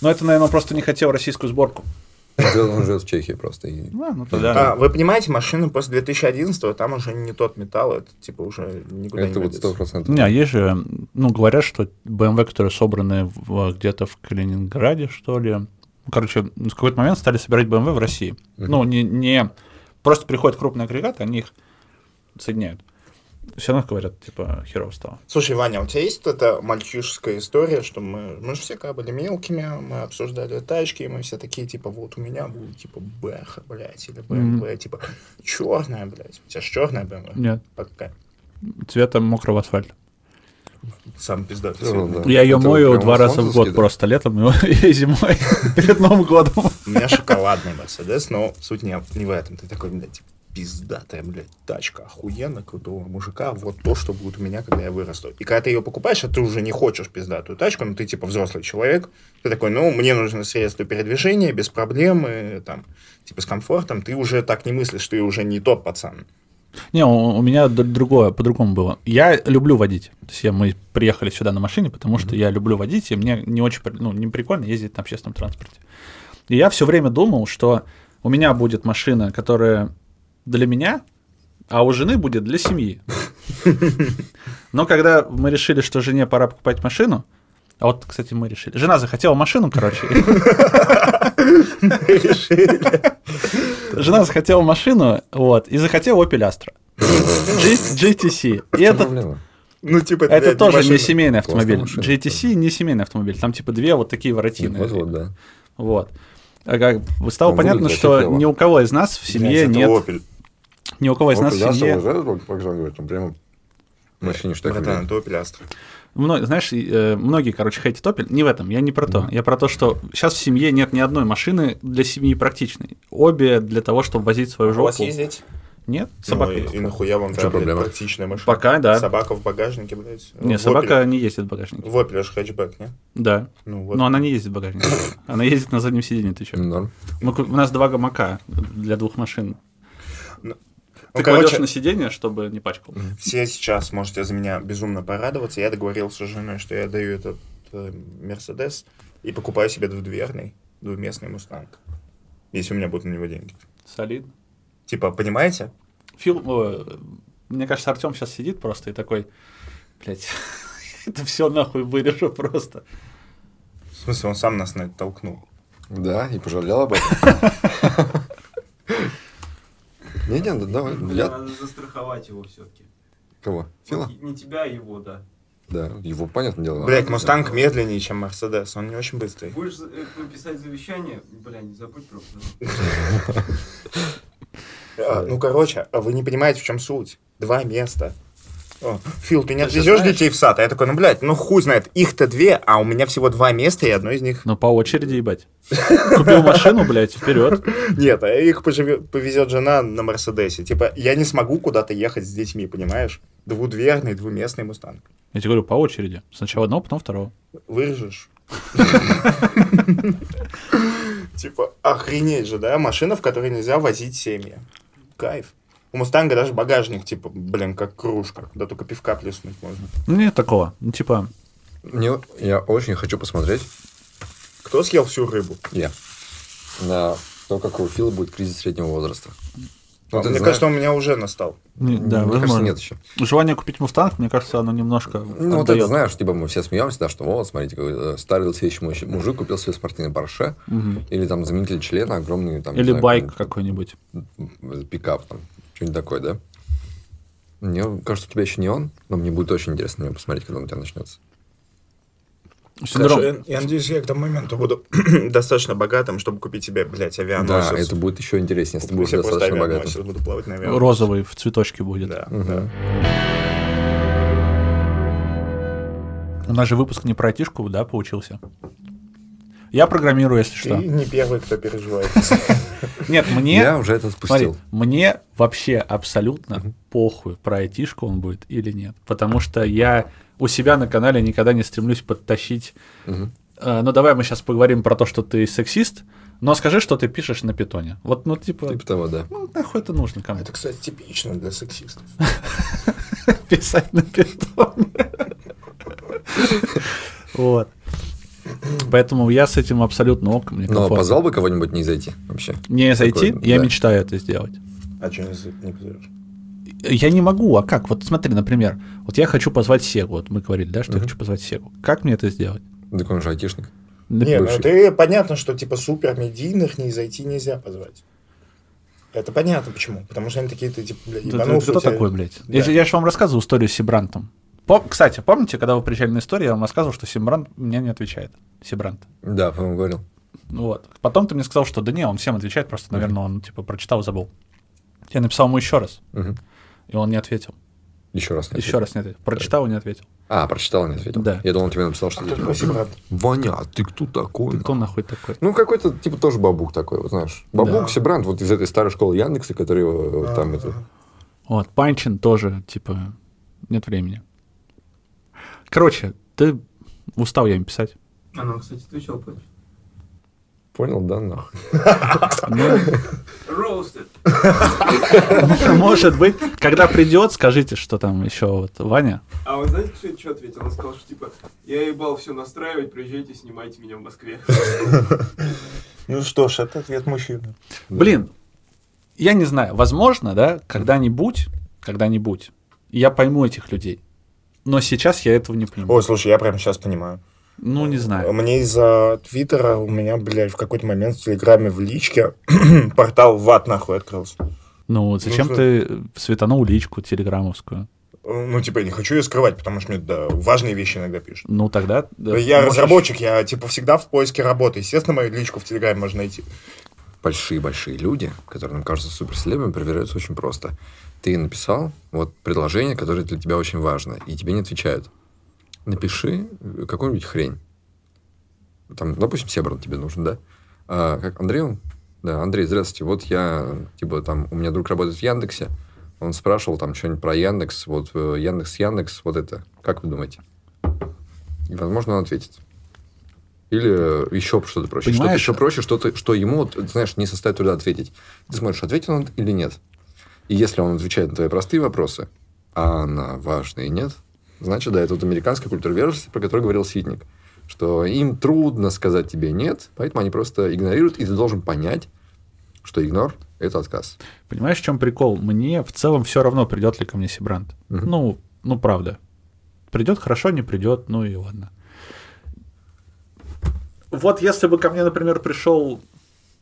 Ну, это, наверное, он просто не хотел российскую сборку. Он живет- Он живет в Чехии просто. и- А, ну тогда... А, вы понимаете, машины после 2011 там уже не тот металл, это типа уже никуда Это не вот годится. сто процентов. Не, а есть же, ну, говорят, что BMW, которые собраны в- где-то в Калининграде, что ли. Короче, в какой-то момент стали собирать BMW в России. Ну, не, не просто приходят крупные агрегаты, они их соединяют. Все равно говорят, типа, херово стало. Слушай, Ваня, у тебя есть вот эта мальчишеская история, что мы, мы же все как были мелкими, мы обсуждали тачки, и мы все такие, типа, вот у меня будет, типа, Бэха, блядь, или БМВ, типа, черная, блядь. У тебя же черная БМВ? Нет, Какая? цветом мокрого асфальта. Сам. Ну, цвет. да. Я ее Это мою два раза в год да? просто, летом и зимой, перед Новым годом. У меня шоколадный Мерседес, но суть не, не в этом. Ты такой, блядь, пиздатая, блядь, тачка, охуенно крутого мужика, вот то, что будет у меня, когда я вырасту. И когда ты ее покупаешь, а ты уже не хочешь пиздатую тачку, но ты типа взрослый человек, ты такой, ну, мне нужно средство передвижения, без проблем, и, там, типа с комфортом, ты уже так не мыслишь, ты уже не тот пацан. Не, у, у меня другое, по-другому было. Я люблю водить. То есть я, мы приехали сюда на машине, потому что я люблю водить, и мне не очень, ну, не прикольно ездить на общественном транспорте. И я все время думал, что у меня будет машина, которая для меня, а у жены будет для семьи. Но когда мы решили, что жене пора покупать машину, а вот, кстати, мы решили. Жена захотела машину, короче. Жена захотела машину, вот, и захотела Opel Astra. GTC. И это. Ну, типа, это тоже не семейный автомобиль. GTC не семейный автомобиль. Там типа две вот такие воротины. Вот, вот, да. Вот. А Стало Ну, понятно, что ни у кого из нас в семье нет... Ни у кого из нас в семье... Жан говорит, он прямо в машине что Братан, это Opel Astra. Мно- знаешь, э, многие, короче, хейтят Opel. Не в этом, я не про то. Я про то, что сейчас в семье нет ни одной машины для семьи практичной. Обе для того, чтобы возить свою У жопу. вас ездить? Нет? Ну, Собака. и, и нахуя вам там, проблема? практичная машина? Пока, да. Собака в багажнике, блядь. Не, В собака Opel- не ездит в багажнике. В Opel же хэтчбэк, не? Да. Ну, вот. Но она не ездит в багажнике. Она ездит на заднем сиденье, ты что? Норм. Мы ку- у нас два гамака для двух машин. Ну, Ты короче, кладешь на сиденье, чтобы не пачкал. все сейчас можете за меня безумно порадоваться. Я договорился с женой, что я даю этот э, Мерседес и покупаю себе двудверный, двуместный Мустанг. Если у меня будут на него деньги. Солидно. Типа, понимаете? Фил, о, мне кажется, Артем сейчас сидит просто и такой, блядь, это все нахуй вырежу просто. В смысле, он сам нас на это толкнул. Да, и пожалел об этом. Не, не, да, давай. Я... Надо застраховать его все-таки. Кого? Фила? Не тебя, а его, да. Да, его, понятное дело. Блять, Мустанг медленнее, чем Мерседес. Он не очень быстрый. Будешь э, писать завещание, бля, не забудь просто. А, ну, короче, а вы не понимаете, в чем суть. Два места. Фил, ты не отвезешь знаешь- детей в сад? А я такой, ну, блядь, ну хуй знает, их-то две, а у меня всего два места, и одно из них... Ну, по очереди, ебать. Купил машину, блядь, вперед. Нет, а их повезет жена на Мерседесе. Типа, я не смогу куда-то ехать с детьми, понимаешь? Двудверный, двуместный Мустанг. Я тебе говорю, по очереди. Сначала одного, потом второго. Вырежешь. Типа, охренеть же, да? Машина, в которой нельзя возить семьи. Кайф. У Мустанга даже багажник, типа, блин, как кружка. Да только пивка плеснуть можно. Ну, нет такого. Ну, типа, Мне- я очень хочу посмотреть, Кто съел всю рыбу? я, на то, как у Фила будет кризис среднего возраста. Ну, ты Мне знаешь- кажется, у меня уже настал. не- да, Мне кажется, возможно. нет еще. Желание купить Мустанг, мне кажется, оно немножко Ну, вот отдаёт. это знаешь, типа мы все смеемся, да, что вот, смотрите, какой э, старый лысеющий мужик, мужик купил себе спортивный Порше, Мгм. или там заменитель члена, огромный там... Или знаю, байк какой-нибудь пикап, там, что-нибудь такое, да? Мне кажется, у тебя еще не он, но мне будет очень интересно на него посмотреть, когда он у тебя начнется. Синдром... Хорошо, я, я надеюсь, я к тому моменту буду достаточно богатым, чтобы купить себе, блядь, авианосец. Да, это будет еще интереснее, если ты будешь достаточно авианосец, богатым. буду плавать на авианосце. Розовый в цветочке будет. Да, Мгм. да. У нас же выпуск не про айтишку, да, получился? Я программирую, если что. Ты не первый, кто переживает. Нет, мне... Я уже это Смотри, спустил. мне вообще абсолютно похуй, про айтишку он будет или нет. Потому что я у себя на канале никогда не стремлюсь подтащить... Мгм. э, ну, давай мы сейчас поговорим про то, что ты сексист, но скажи, что ты пишешь на питоне. Вот, ну, типа, Типа того, да. ну, нахуй это нужно кому Это, кстати, типично для сексистов. писать на питоне. Вот. Поэтому я с этим абсолютно ок. мне Но комфортно. позвал бы кого-нибудь не зайти вообще? Не зайти, Такой, я да. мечтаю это сделать. А что не, не позовешь? Я не могу, а как? Вот смотри, например, вот я хочу позвать Сегу, вот мы говорили, да, что я Мгм. хочу позвать Сегу. Как мне это сделать? Так он же айтишник. Не, ну ты понятно, что типа супер медийных не зайти нельзя позвать. Это понятно почему. Потому что они такие, ты типа, бля, Ты- ты- ебанулся. Кто тебя- такой, блядь? Да. Я, же- я же вам рассказывал историю с Сибрантом. Пом- Кстати, помните, когда вы приезжали на историю, я вам рассказывал, что Сибрант мне не отвечает. Сибрант. Да, по-моему, говорил. Ну Вот. Потом ты мне сказал, что да не, он всем отвечает, просто, наверное, он типа прочитал и забыл. Я написал ему еще раз, Мгм. и он не ответил. Еще раз. не Еще ответил. раз не ответил. Прочитал и не ответил. А, прочитал, не ответил. Да. Я думал, он тебе написал, что... Кто такой Сибрат? Ваня, а ты кто такой? Ты кто нахуй такой? Ну, какой-то, типа, тоже бабук такой, вот знаешь. Бабук, Да. Сибрант, вот из этой старой школы Яндекса, который э, там это... Вот, Панчин тоже, типа, нет времени. Короче, ты устал я им писать. А нам, кстати, отвечал Панч. Понял, да, нахуй. Ну, Роустед. может быть, когда придет, скажите, что там еще вот Ваня. А вы знаете, что, что ответил? Он сказал, что типа, я ебал все настраивать, приезжайте, снимайте меня в Москве. Ну что ж, это ответ мужчины. Блин, я не знаю, возможно, да, когда-нибудь, когда-нибудь я пойму этих людей. Но сейчас я этого не понимаю. Ой, слушай, я прямо сейчас понимаю. Ну, не знаю. Мне из-за Твиттера у меня, блядь, в какой-то момент в Телеграме в личке портал в ад нахуй открылся. Ну, зачем что? ты светанул личку телеграммовскую? Ну, типа, я не хочу ее скрывать, потому что мне да, важные вещи иногда пишут. Ну, тогда... да, я можешь- разработчик, я, типа, всегда в поиске работы. Естественно, мою личку в Телеграме можно найти. Большие-большие люди, которые нам кажутся суперселебами, проверяются очень просто. Ты написал вот предложение, которое для тебя очень важно, и тебе не отвечают. Напиши э, какую-нибудь хрень. Там, допустим, Себран тебе нужен, да? А, как Андрей? Да, Андрей, здравствуйте. Вот я, типа, там, у меня друг работает в Яндексе. Он спрашивал там что-нибудь про Яндекс. Вот э, Яндекс, Яндекс, вот это. Как вы думаете? И, возможно, он ответит. Или еще что-то проще. Что-то Понимаешь? еще проще, что-то, что ему, знаешь, не составит труда ответить. Ты смотришь, ответил он или нет. И если он отвечает на твои простые вопросы, а на важные нет, значит, да, это вот американская культура верности, про которую говорил Ситник. Что им трудно сказать тебе нет, поэтому они просто игнорируют, и ты должен понять, что игнор – это отказ. Понимаешь, в чем прикол? Мне в целом все равно, придет ли ко мне Сибрант. Мгм. Ну, ну, правда. Придет хорошо, не придет, ну и ладно. Вот если бы ко мне, например, пришел,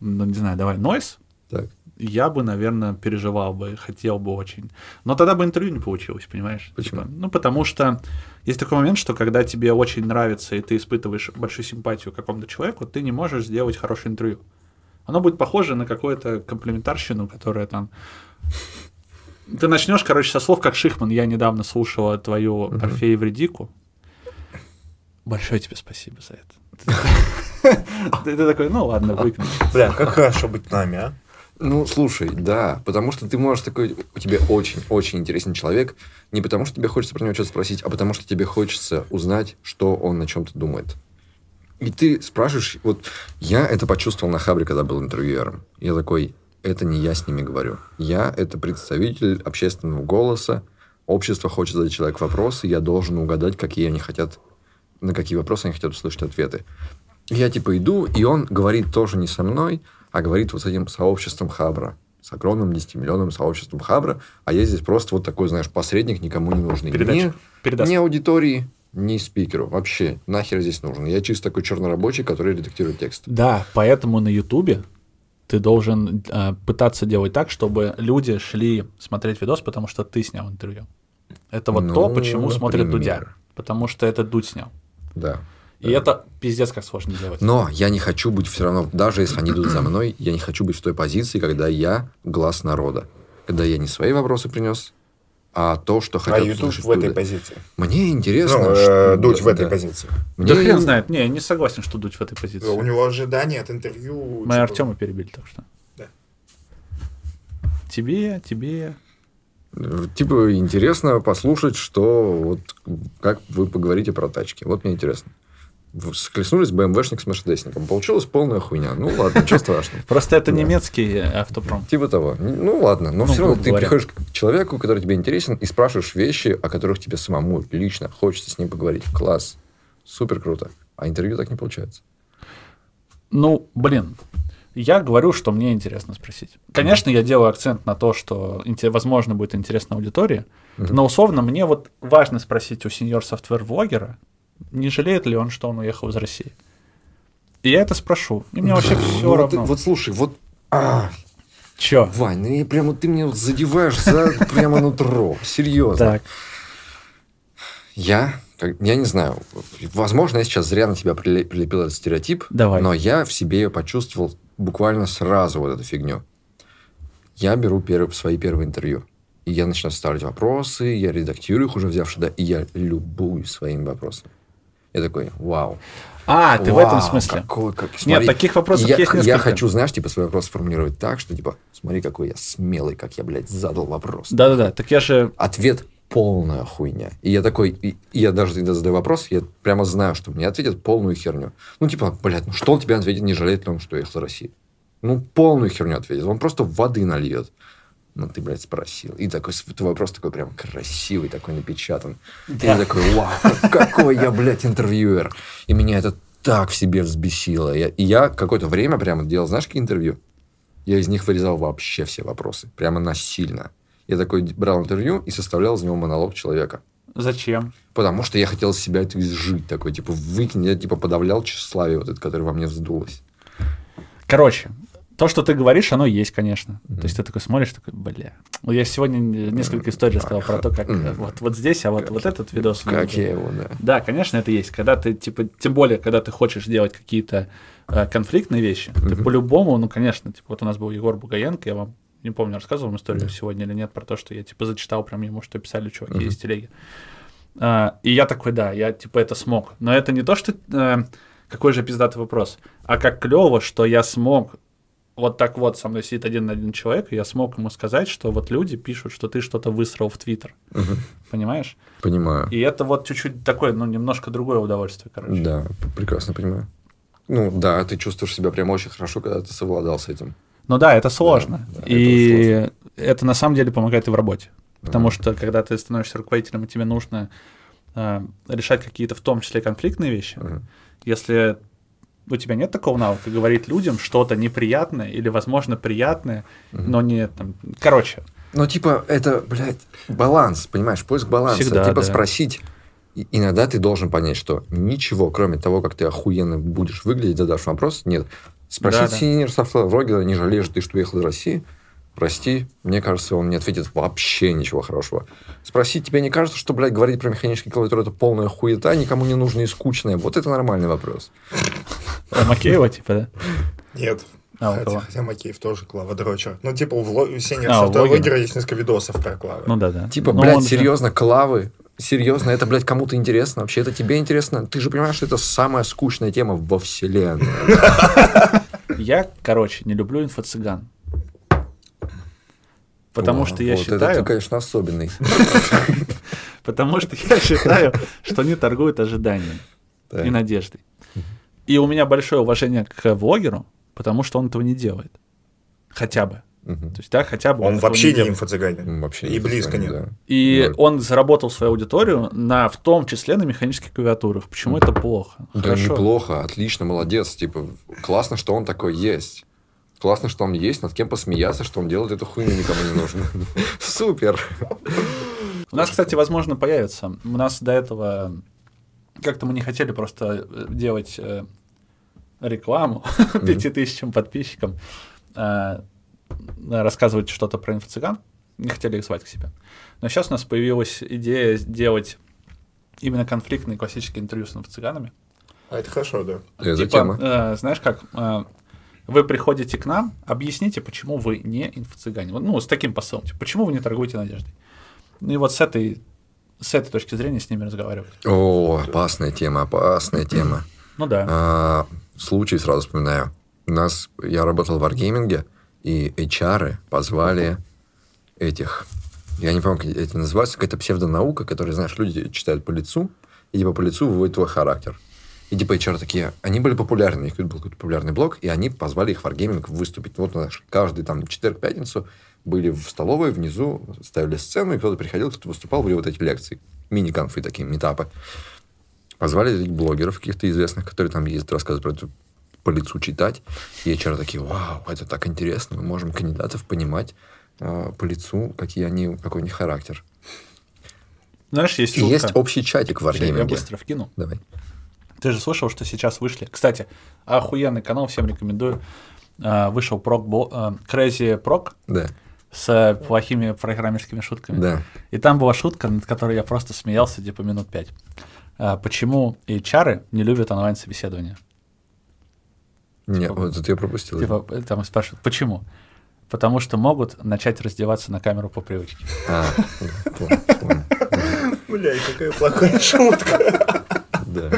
ну, не знаю, давай, Нойс, Так. я бы, наверное, переживал бы, хотел бы очень. Но тогда бы интервью не получилось, понимаешь? Почему? Типа, ну, потому что есть такой момент, что когда тебе очень нравится, и ты испытываешь большую симпатию к какому-то человеку, ты не можешь сделать хорошее интервью. Оно будет похоже на какую-то комплиментарщину, которая там... Ты начнешь, короче, со слов, как Шихман. Я недавно слушала твою Орфея Вредику. Большое тебе спасибо за это. Ты ты такой, ну ладно, выключи. Бля, как хорошо быть нами, а? Ну, слушай, да, потому что ты можешь такой, у тебя очень-очень интересный человек, не потому что тебе хочется про него что-то спросить, а потому что тебе хочется узнать, что он на чем-то думает. И ты спрашиваешь, вот я это почувствовал на Хабре, когда был интервьюером. Я такой, это не я с ними говорю. Я это представитель общественного голоса, общество хочет задать человеку вопросы, я должен угадать, какие они хотят, на какие вопросы они хотят услышать ответы. Я типа иду, и он говорит тоже не со мной, а говорит вот с этим сообществом Хабра. С огромным 10-миллионным сообществом Хабра. А я здесь просто вот такой, знаешь, посредник никому не нужный. Передача. Ни, Передаст. ни аудитории, ни спикеру. Вообще, нахер здесь нужен. Я чисто такой чернорабочий, который редактирует текст. Да, поэтому на Ютубе ты должен э, пытаться делать так, чтобы люди шли смотреть видос, потому что ты снял интервью. Это вот Ну, то, почему смотрит например. Дудя. Потому что это Дудь снял. Да. И это пиздец как сложно делать. Но я не хочу быть все равно, даже если они идут за мной, я не хочу быть в той позиции, когда я глаз народа. Когда я не свои вопросы принес, а то, что А хотят YouTube услышать в этой люди. позиции. Мне интересно... Ну, что- э, Дудь в да, этой да. позиции. Да Мне- хрен знает. Не, не согласен, что Дудь в этой позиции. У него ожидания от интервью... Мы типа, Артема перебили, так что. Да. Тебе, тебе. Типа, интересно послушать, что вот как вы поговорите про тачки. Вот мне интересно. Схлестнулись БМВшник с Мерседесником. Получилась полная хуйня. Ну ладно, ничего страшного. Просто это немецкий автопром. Типа того. Ну ладно, но Ну, все равно ты приходишь к человеку, который тебе интересен, и спрашиваешь вещи, о которых тебе самому лично хочется с ним поговорить. Класс. Супер круто. А интервью так не получается. Ну, блин, я говорю, что мне интересно спросить. Конечно, я делаю акцент на то, что, возможно, будет интересно аудитории, но условно мне вот важно спросить у сеньор софтвер-влогера, не жалеет ли он, что он уехал из России. И я это спрошу. И мне вообще все Ну, вот, равно. вот слушай, вот а, Чё? Вань, ну и прямо ты мне задеваешь за прямо нутро. Серьезно. Так. Я, как- я не знаю, возможно, я сейчас зря на тебя приле- прилепил этот стереотип, Давай. но я в себе ее почувствовал буквально сразу вот эту фигню. Я беру перв- свои первые интервью, и я начинаю ставить вопросы, я редактирую их уже взявши, да, и я любуюсь своими вопросами. Я такой, вау. А, ты в этом вау, смысле? Какой, как, Нет, таких вопросов я, есть Я несколько. хочу, знаешь, типа, свой вопрос сформулировать так, что, типа, смотри, какой я смелый, как я, блядь, задал вопрос. Да-да-да, так я же... Ответ полная хуйня. И я такой, и, и я даже когда задаю вопрос, я прямо знаю, что мне ответят полную херню. Ну, типа, блядь, ну что он тебе ответит, не жалеет ли он, что ехал из России? Ну, полную херню ответит. Он просто воды нальет. Ну, ты, блядь, спросил. И такой, твой вопрос такой прям красивый, такой напечатан. И я такой, вау, какой я, блядь, интервьюер. И меня это так в себе взбесило. Я- и я какое-то время прямо делал, знаешь, какие интервью? Я из них вырезал вообще все вопросы. Прямо насильно. Я такой брал интервью и составлял из него монолог человека. Зачем? Потому что я хотел себя это изжить. Такой, типа, выкинь. Я, типа, подавлял тщеславие вот это, которое во мне вздулось. Короче, то, что ты говоришь, оно есть, конечно. То есть ты такой смотришь, такой, бля. Ну, я сегодня несколько историй рассказал про то, как э, вот, вот здесь, а вот, вот этот видос. Как я его, да. Да, конечно, это есть. Когда ты, типа, тем более, когда ты хочешь делать какие-то э, конфликтные вещи, ты по-любому, ну, конечно, типа, вот у нас был Егор Бугаенко, я вам не помню, рассказывал вам историю сегодня или нет, про то, что я, типа, зачитал прям ему, что писали чуваки из телеги. А, и я такой, да, я, типа, это смог. Но это не то, что... э, какой же пиздатый вопрос, а как клево, что я смог вот так вот со мной сидит один на один человек, и я смог ему сказать, что вот люди пишут, что ты что-то высрал в Твиттер. Понимаешь? Понимаю. И это вот чуть-чуть такое, ну, немножко другое удовольствие, короче. Да, прекрасно понимаю. Ну, да, ты чувствуешь себя прям очень хорошо, когда ты совладал с этим. Ну да, это сложно. да, это и это, на самом деле помогает и в работе. Потому что когда ты становишься руководителем, и тебе нужно э, решать какие-то, в том числе, конфликтные вещи, Мгм. если у тебя нет такого навыка говорить людям что-то неприятное или, возможно, приятное, но не там. Короче, Ну, типа, это, блядь, баланс, понимаешь, поиск баланса. Всегда, типа, да. спросить. И- иногда ты должен понять, что ничего, кроме того, как ты охуенно будешь выглядеть, задашь вопрос, нет. Спросить Да, да. Ярослава Врогера, не жалеешь ты, что уехал из России? Прости, мне кажется, он не ответит вообще ничего хорошего. Спросить, тебе не кажется, что, блядь, говорить про механический клавиатур это полная хуета, никому не нужная и скучная? Вот это нормальный вопрос. у Макеева, типа, да? Нет. А, хотя, хотя Макеев тоже Клава Дрочер. Ну, типа, у, вло... у сеньора А, блогера. есть несколько видосов про Клавы. Ну да, да. Типа, Ну, блядь, он же- серьезно, клавы, серьезно, это, блядь, кому-то интересно? Вообще, это тебе интересно? Ты же понимаешь, что это самая скучная тема во вселенной. Я, короче, не люблю инфо-цыган. Потому О, что я вот считаю... Это ты, конечно, особенный. Потому что я считаю, что они торгуют ожиданием Да. и надеждой. И у меня большое уважение к влогеру, потому что он этого не делает. Хотя бы. То есть, да, хотя бы. Он вообще не инфо-цыганин. М, Вообще И не близко нет. да. И Вот. он заработал свою аудиторию на, в том числе на механических клавиатурах. Почему это плохо? Да Хорошо. неплохо, отлично, молодец. Типа, классно, что он такой есть. Классно, что он есть, над кем посмеяться, что он делает эту хуйню никому не нужно. Супер. У нас, кстати, возможно, появится. У нас до этого как-то мы не хотели просто э, делать э, рекламу пяти тысячам подписчикам, э, рассказывать что-то про инфо-цыган. Не хотели их звать к себе. Но сейчас у нас появилась идея сделать именно конфликтные классические интервью с инфо-цыганами. А это хорошо, да. Это Типа, тема. э, знаешь как, э, вы приходите к нам, объясните, почему вы не инфо-цыгане. Ну, с таким посылом. Типа, почему вы не торгуете надеждой? Ну и вот с этой, с этой точки зрения с ними разговаривать. О, опасная тема, опасная тема. Ну да. А, случай сразу вспоминаю. У нас, я работал в Wargaming, и HR позвали этих, я не помню, как эти называются, какая-то псевдонаука, которая, знаешь, люди читают по лицу, и типа по лицу выводит твой характер. И типа HR такие, они были популярны, их был какой-то популярный блог, и они позвали их Wargaming выступить. Вот, знаешь, каждый там четверг-пятницу были в столовой, внизу ставили сцену, и кто-то приходил, кто-то выступал, были вот эти лекции. Мини-конфы такие, метапы. Позвали блогеров каких-то известных, которые там ездят, рассказывают про это по лицу читать. И HR такие, вау, это так интересно, мы можем кандидатов понимать э, по лицу, какие они, какой у них характер. Знаешь, есть И шутка. есть общий чатик в Щас Я Wargaming. быстро вкину. Давай. Ты же слышал, что сейчас вышли. Кстати, охуенный канал, всем рекомендую. э, вышел прок, э, Crazy Prok Да, с плохими программерскими шутками. да. И там была шутка, над которой я просто смеялся типа минут пять. А, почему HR не любят онлайн-собеседования? Не, вот это я пропустил. Типа, там спрашивают, почему? Потому что могут начать раздеваться на камеру по привычке. А. Бля, какая плохая шутка. Да.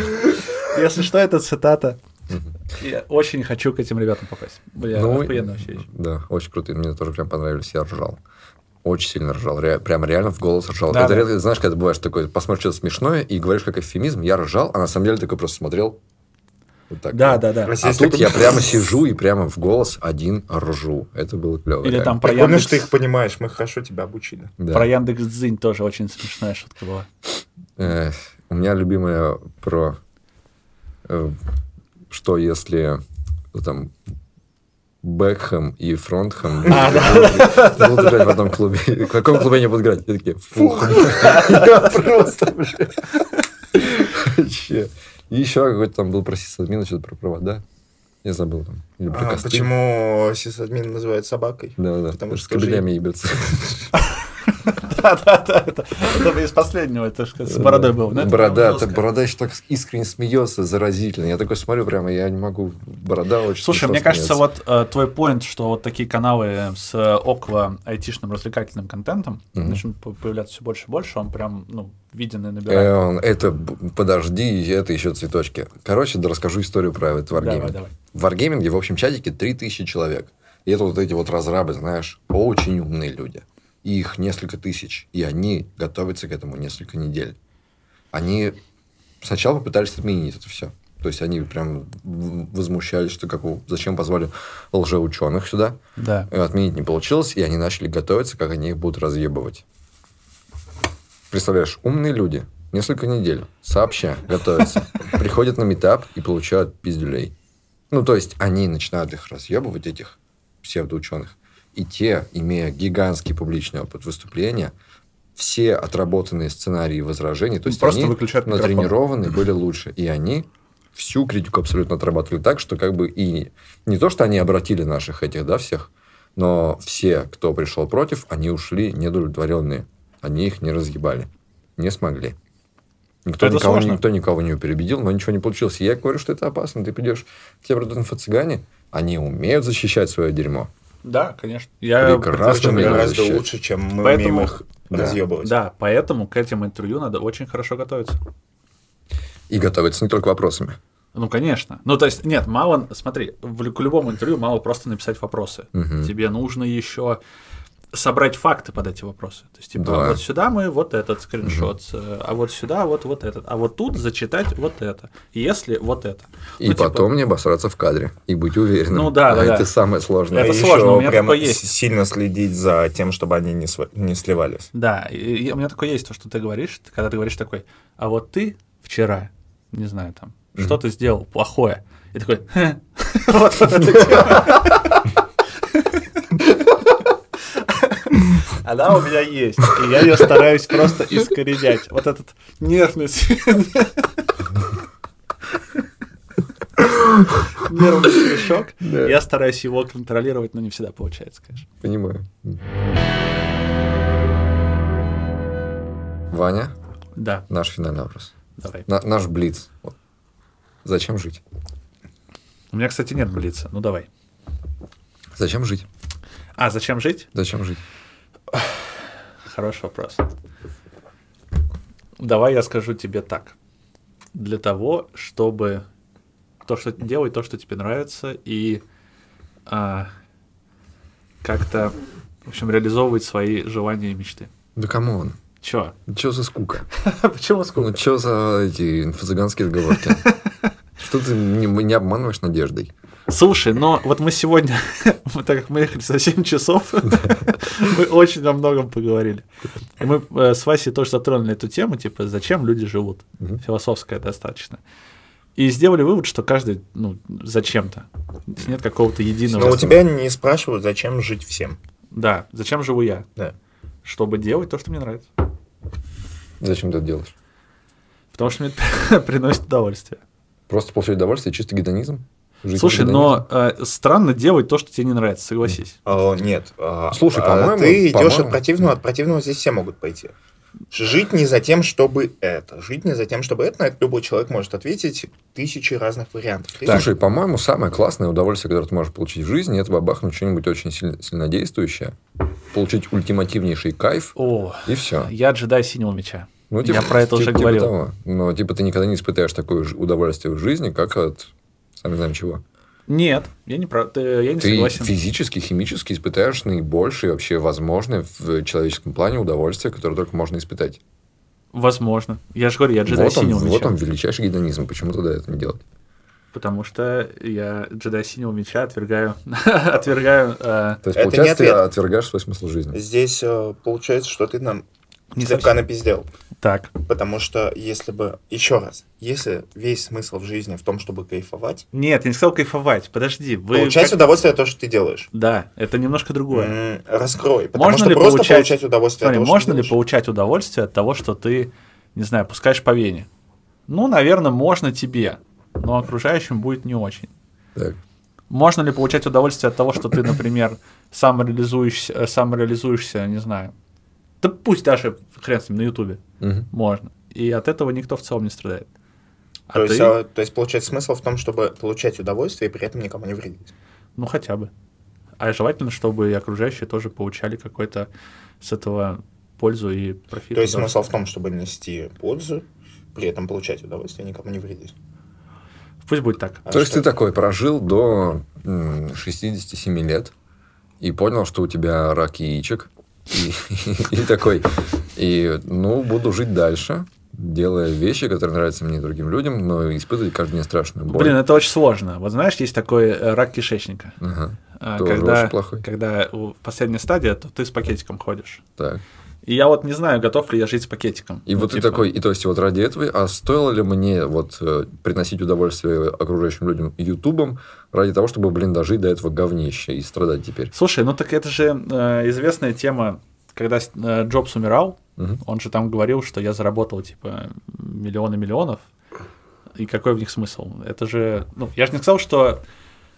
Если что, это цитата. Я очень хочу к этим ребятам попасть. Бля, Ну, охуенно вообще. Да, очень крутые. Мне тоже прям понравились. Я ржал. Очень сильно ржал. Ре- прям реально в голос ржал. Да, это да. редко, знаешь, когда бываешь такой, посмотришь что-то смешное и говоришь как эвфемизм, я ржал, а на самом деле такой просто смотрел. Вот так. Да, да, да. А А тут такой- я прямо сижу и прямо в голос один ржу. Это было клево. Или там Ты про помнишь, Яндекс, ты их понимаешь, мы хорошо тебя обучили. про Яндекс Дзинь тоже очень смешная шутка была. Э, у меня любимая про что если ну, там Бекхэм и Фронтхэм будут играть в одном клубе. В каком клубе они будут играть? Я такие, фух. Я просто. Вообще. И еще какой-то там был про сисадмина, что-то про провода. Я забыл там. Или про А, почему сисадмин называют собакой? Да, да. Потому С что скажи- кабелями ебется. Да-да-да, это это из последнего, это ж с бородой был, да? Борода, Жестко. это борода еще так искренне смеется, заразительно. Я такой смотрю прямо, я не могу. Борода очень Слушай, мне кажется, вот э, твой поинт, что вот такие каналы с э, около айтишным развлекательным контентом начнут по- появляться все больше и больше, он прям, ну, виден и Э, набирает. Это, подожди, это еще цветочки. Короче, да расскажу историю про этот давай. В Wargaming в общем чатике 3000 человек. И это вот эти вот разрабы, знаешь, очень умные люди. И их несколько тысяч. И они готовятся к этому несколько недель. Они сначала попытались отменить это все. То есть они прям возмущались, что как, у- зачем позвали лжеученых сюда. Да. И отменить не получилось, и они начали готовиться, как они их будут разъебывать. Представляешь, умные люди несколько недель сообща готовятся, приходят на метап и получают пиздюлей. Ну, то есть, они начинают их разъебывать, этих псевдоученых. И те, имея гигантский публичный опыт выступления, все отработанные сценарии возражений, то есть Просто они выключают микрофон. натренированы были лучше. И они всю критику абсолютно отрабатывали так, что как бы и не то, что они обратили наших этих, да, всех, но все, кто пришел против, они ушли недовлетворенные. Они их не разъебали. Не смогли. Никто, Это никого, сложно. никто никого не перебедил, но ничего не получилось. И я говорю, что это опасно. Ты придешь, к тебе придут инфо-цыгане, они умеют защищать свое дерьмо. Да, конечно. Я Прекрасно гораздо лучше, чем мы Поэтому- умеем их Да. разъебывать. Да, поэтому к этим интервью надо очень хорошо готовиться. И готовиться не только вопросами. Ну, конечно. Ну, то есть, нет, мало, смотри, в, к любому интервью мало просто написать вопросы. Мгм. Тебе нужно еще собрать факты под эти вопросы. То есть, типа, Да. а вот сюда мы вот этот скриншот, э, а вот сюда вот вот этот, а вот тут зачитать вот это, если вот это. И Ну, типа, потом не обосраться в кадре. И быть уверенным. Ну да, а да, да. это самое сложное. Это И сложно, еще у меня прям такое есть. сильно следить за тем, чтобы они не, сва- не сливались. Да, и, и у меня такое есть, то, что ты говоришь, когда ты говоришь такой, а вот ты вчера, не знаю, там, что ты сделал плохое, и такой, вот это тема. Она у меня есть, и я ее стараюсь просто искоренять. Вот этот нервный нервный смешок, Да. я стараюсь его контролировать, но не всегда получается, конечно. Понимаю. Ваня, Да, наш финальный вопрос. давай. На- наш блиц. Вот. Зачем жить? У меня, кстати, нет блица, ну давай. Зачем жить? А, зачем жить? Зачем жить? Хороший вопрос. Давай я скажу тебе так. Для того, чтобы то, что делать, то, что тебе нравится, и а, как-то, в общем, реализовывать свои желания и мечты. Да кому он? Чё? Че за скука? Почему сколько? Ну, что за эти инфо-цыганские разговорки? Что ты не, не обманываешь надеждой? Слушай, но вот мы сегодня, так как мы ехали за 7 часов, мы очень о многом поговорили. И мы э, с Васей тоже затронули эту тему, типа, зачем люди живут. Философская достаточно. И сделали вывод, что каждый, ну, зачем-то. Нет какого-то единого... Но у тебя не спрашивают, зачем жить всем. Да, зачем живу я? Да. Чтобы делать то, что мне нравится. Зачем ты это делаешь? Потому что мне приносит удовольствие. Просто получать удовольствие, чисто гедонизм? Жить Слушай, но э, странно делать то, что тебе не нравится, согласись. А, нет. а, Слушай, а, по-моему, Ты идешь по-моему- от противного, от противного здесь все могут пойти. Жить не за тем, чтобы это. Жить не за тем, чтобы это. На это любой человек может ответить тысячи разных вариантов. Слушай, по-моему, самое классное удовольствие, которое ты можешь получить в жизни, это бабахнуть что-нибудь очень сильно, сильнодействующее, получить ультимативнейший кайф, О, и все. я джедай синего меча. Ну, Я про это уже говорил. того. Но, типа, ты никогда не испытаешь такое же удовольствие в жизни, как от, сами знаем чего. Нет, я не, про... ты- я не Ты согласен. физически, химически испытаешь наибольшее вообще возможное в человеческом плане удовольствие, которое только можно испытать. Возможно. Я же говорю, я джедай Вот он, синего вот меча. он, величайший гедонизм. Почему тогда это не делать? Потому что я джедай синего меча отвергаю. отвергаю. э, То есть, Это не получается, ты ответ. отвергаешь свой смысл жизни. Здесь э, получается, что ты нам Не слегка совсем. напиздел. Так. Потому что если бы... Еще раз. Если весь смысл в жизни в том, чтобы кайфовать, Нет, я не сказал кайфовать. Подожди, вы. получать как- удовольствие от того, что ты делаешь. Да, это немножко другое. М, Раскрой. Потому Можно что ли просто получать- получать удовольствие Смотри, от того, можно что ты ли делаешь. получать удовольствие от того, что ты, не знаю, пускаешь по вене? Ну, наверное, можно тебе, но окружающим будет не очень. Так. Можно ли получать удовольствие от того, что ты, например, самореализуешься, э, самореализуешься, не знаю, да пусть даже хрен с ним на Ютубе, Мгм. можно. И от этого никто в целом не страдает. А То, есть, ты? а, то есть, получается, смысл в том, чтобы получать удовольствие и при этом никому не вредить. Ну, хотя бы. А желательно, чтобы и окружающие тоже получали какой-то с этого пользу и профит. То есть, смысл в том, чтобы нести пользу, при этом получать удовольствие и никому не вредить. Пусть будет так. А То есть ты такой прожил до м, 67 лет и понял, что у тебя рак яичек. И, и такой, и, ну, буду жить дальше, делая вещи, которые нравятся мне и другим людям, но испытывать каждый день страшную боль. Блин, это очень сложно. Вот знаешь, есть такой э, рак кишечника. Ага, А, когда, очень плохой. когда последняя стадия, то ты с пакетиком ходишь. так. И я вот не знаю, готов ли я жить с пакетиком. И Ну, вот ты типа, такой, и то есть вот ради этого, а стоило ли мне вот э, приносить удовольствие окружающим людям ютубом ради того, чтобы, блин, дожить до этого говнища и страдать теперь? Слушай, ну так это же э, известная тема, когда э, Джобс умирал, Мгм. он же там говорил, что я заработал типа миллионы миллионов, и какой в них смысл? Это же, ну, я же не сказал, что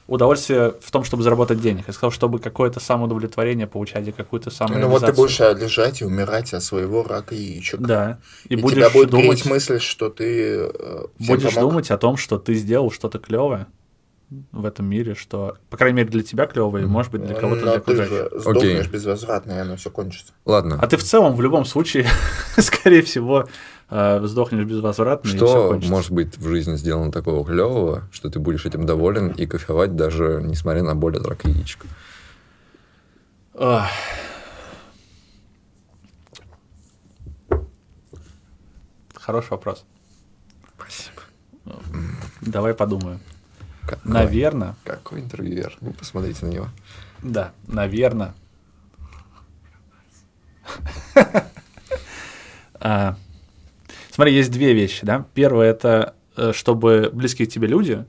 удовольствие в том, чтобы заработать денег. Я сказал, чтобы какое-то самоудовлетворение получать и какую-то Ну самореализацию. вот ты будешь а, лежать и умирать от своего рака яичек. Да. И, И, будешь тебя будет думать, мысль, что ты э, будешь помог. думать о том, что ты сделал что-то клевое в этом мире, что, по крайней мере, для тебя клевое, и, может быть, для кого-то Но для ты окружающих. же сдохнешь безвозвратно, и оно все кончится. Ладно. А ты в целом в любом случае, скорее всего, э, сдохнешь безвозвратно, и все Что кончится. может быть в жизни сделано такого клевого, что ты будешь этим доволен и кайфовать даже несмотря на боль от рака яичек? Хороший вопрос. Спасибо. Давай подумаю. Какой, Наверное, какой интервьюер? Вы посмотрите на него. да, наверное. А, Смотри, есть две вещи, да. Первое это э, чтобы близкие к тебе люди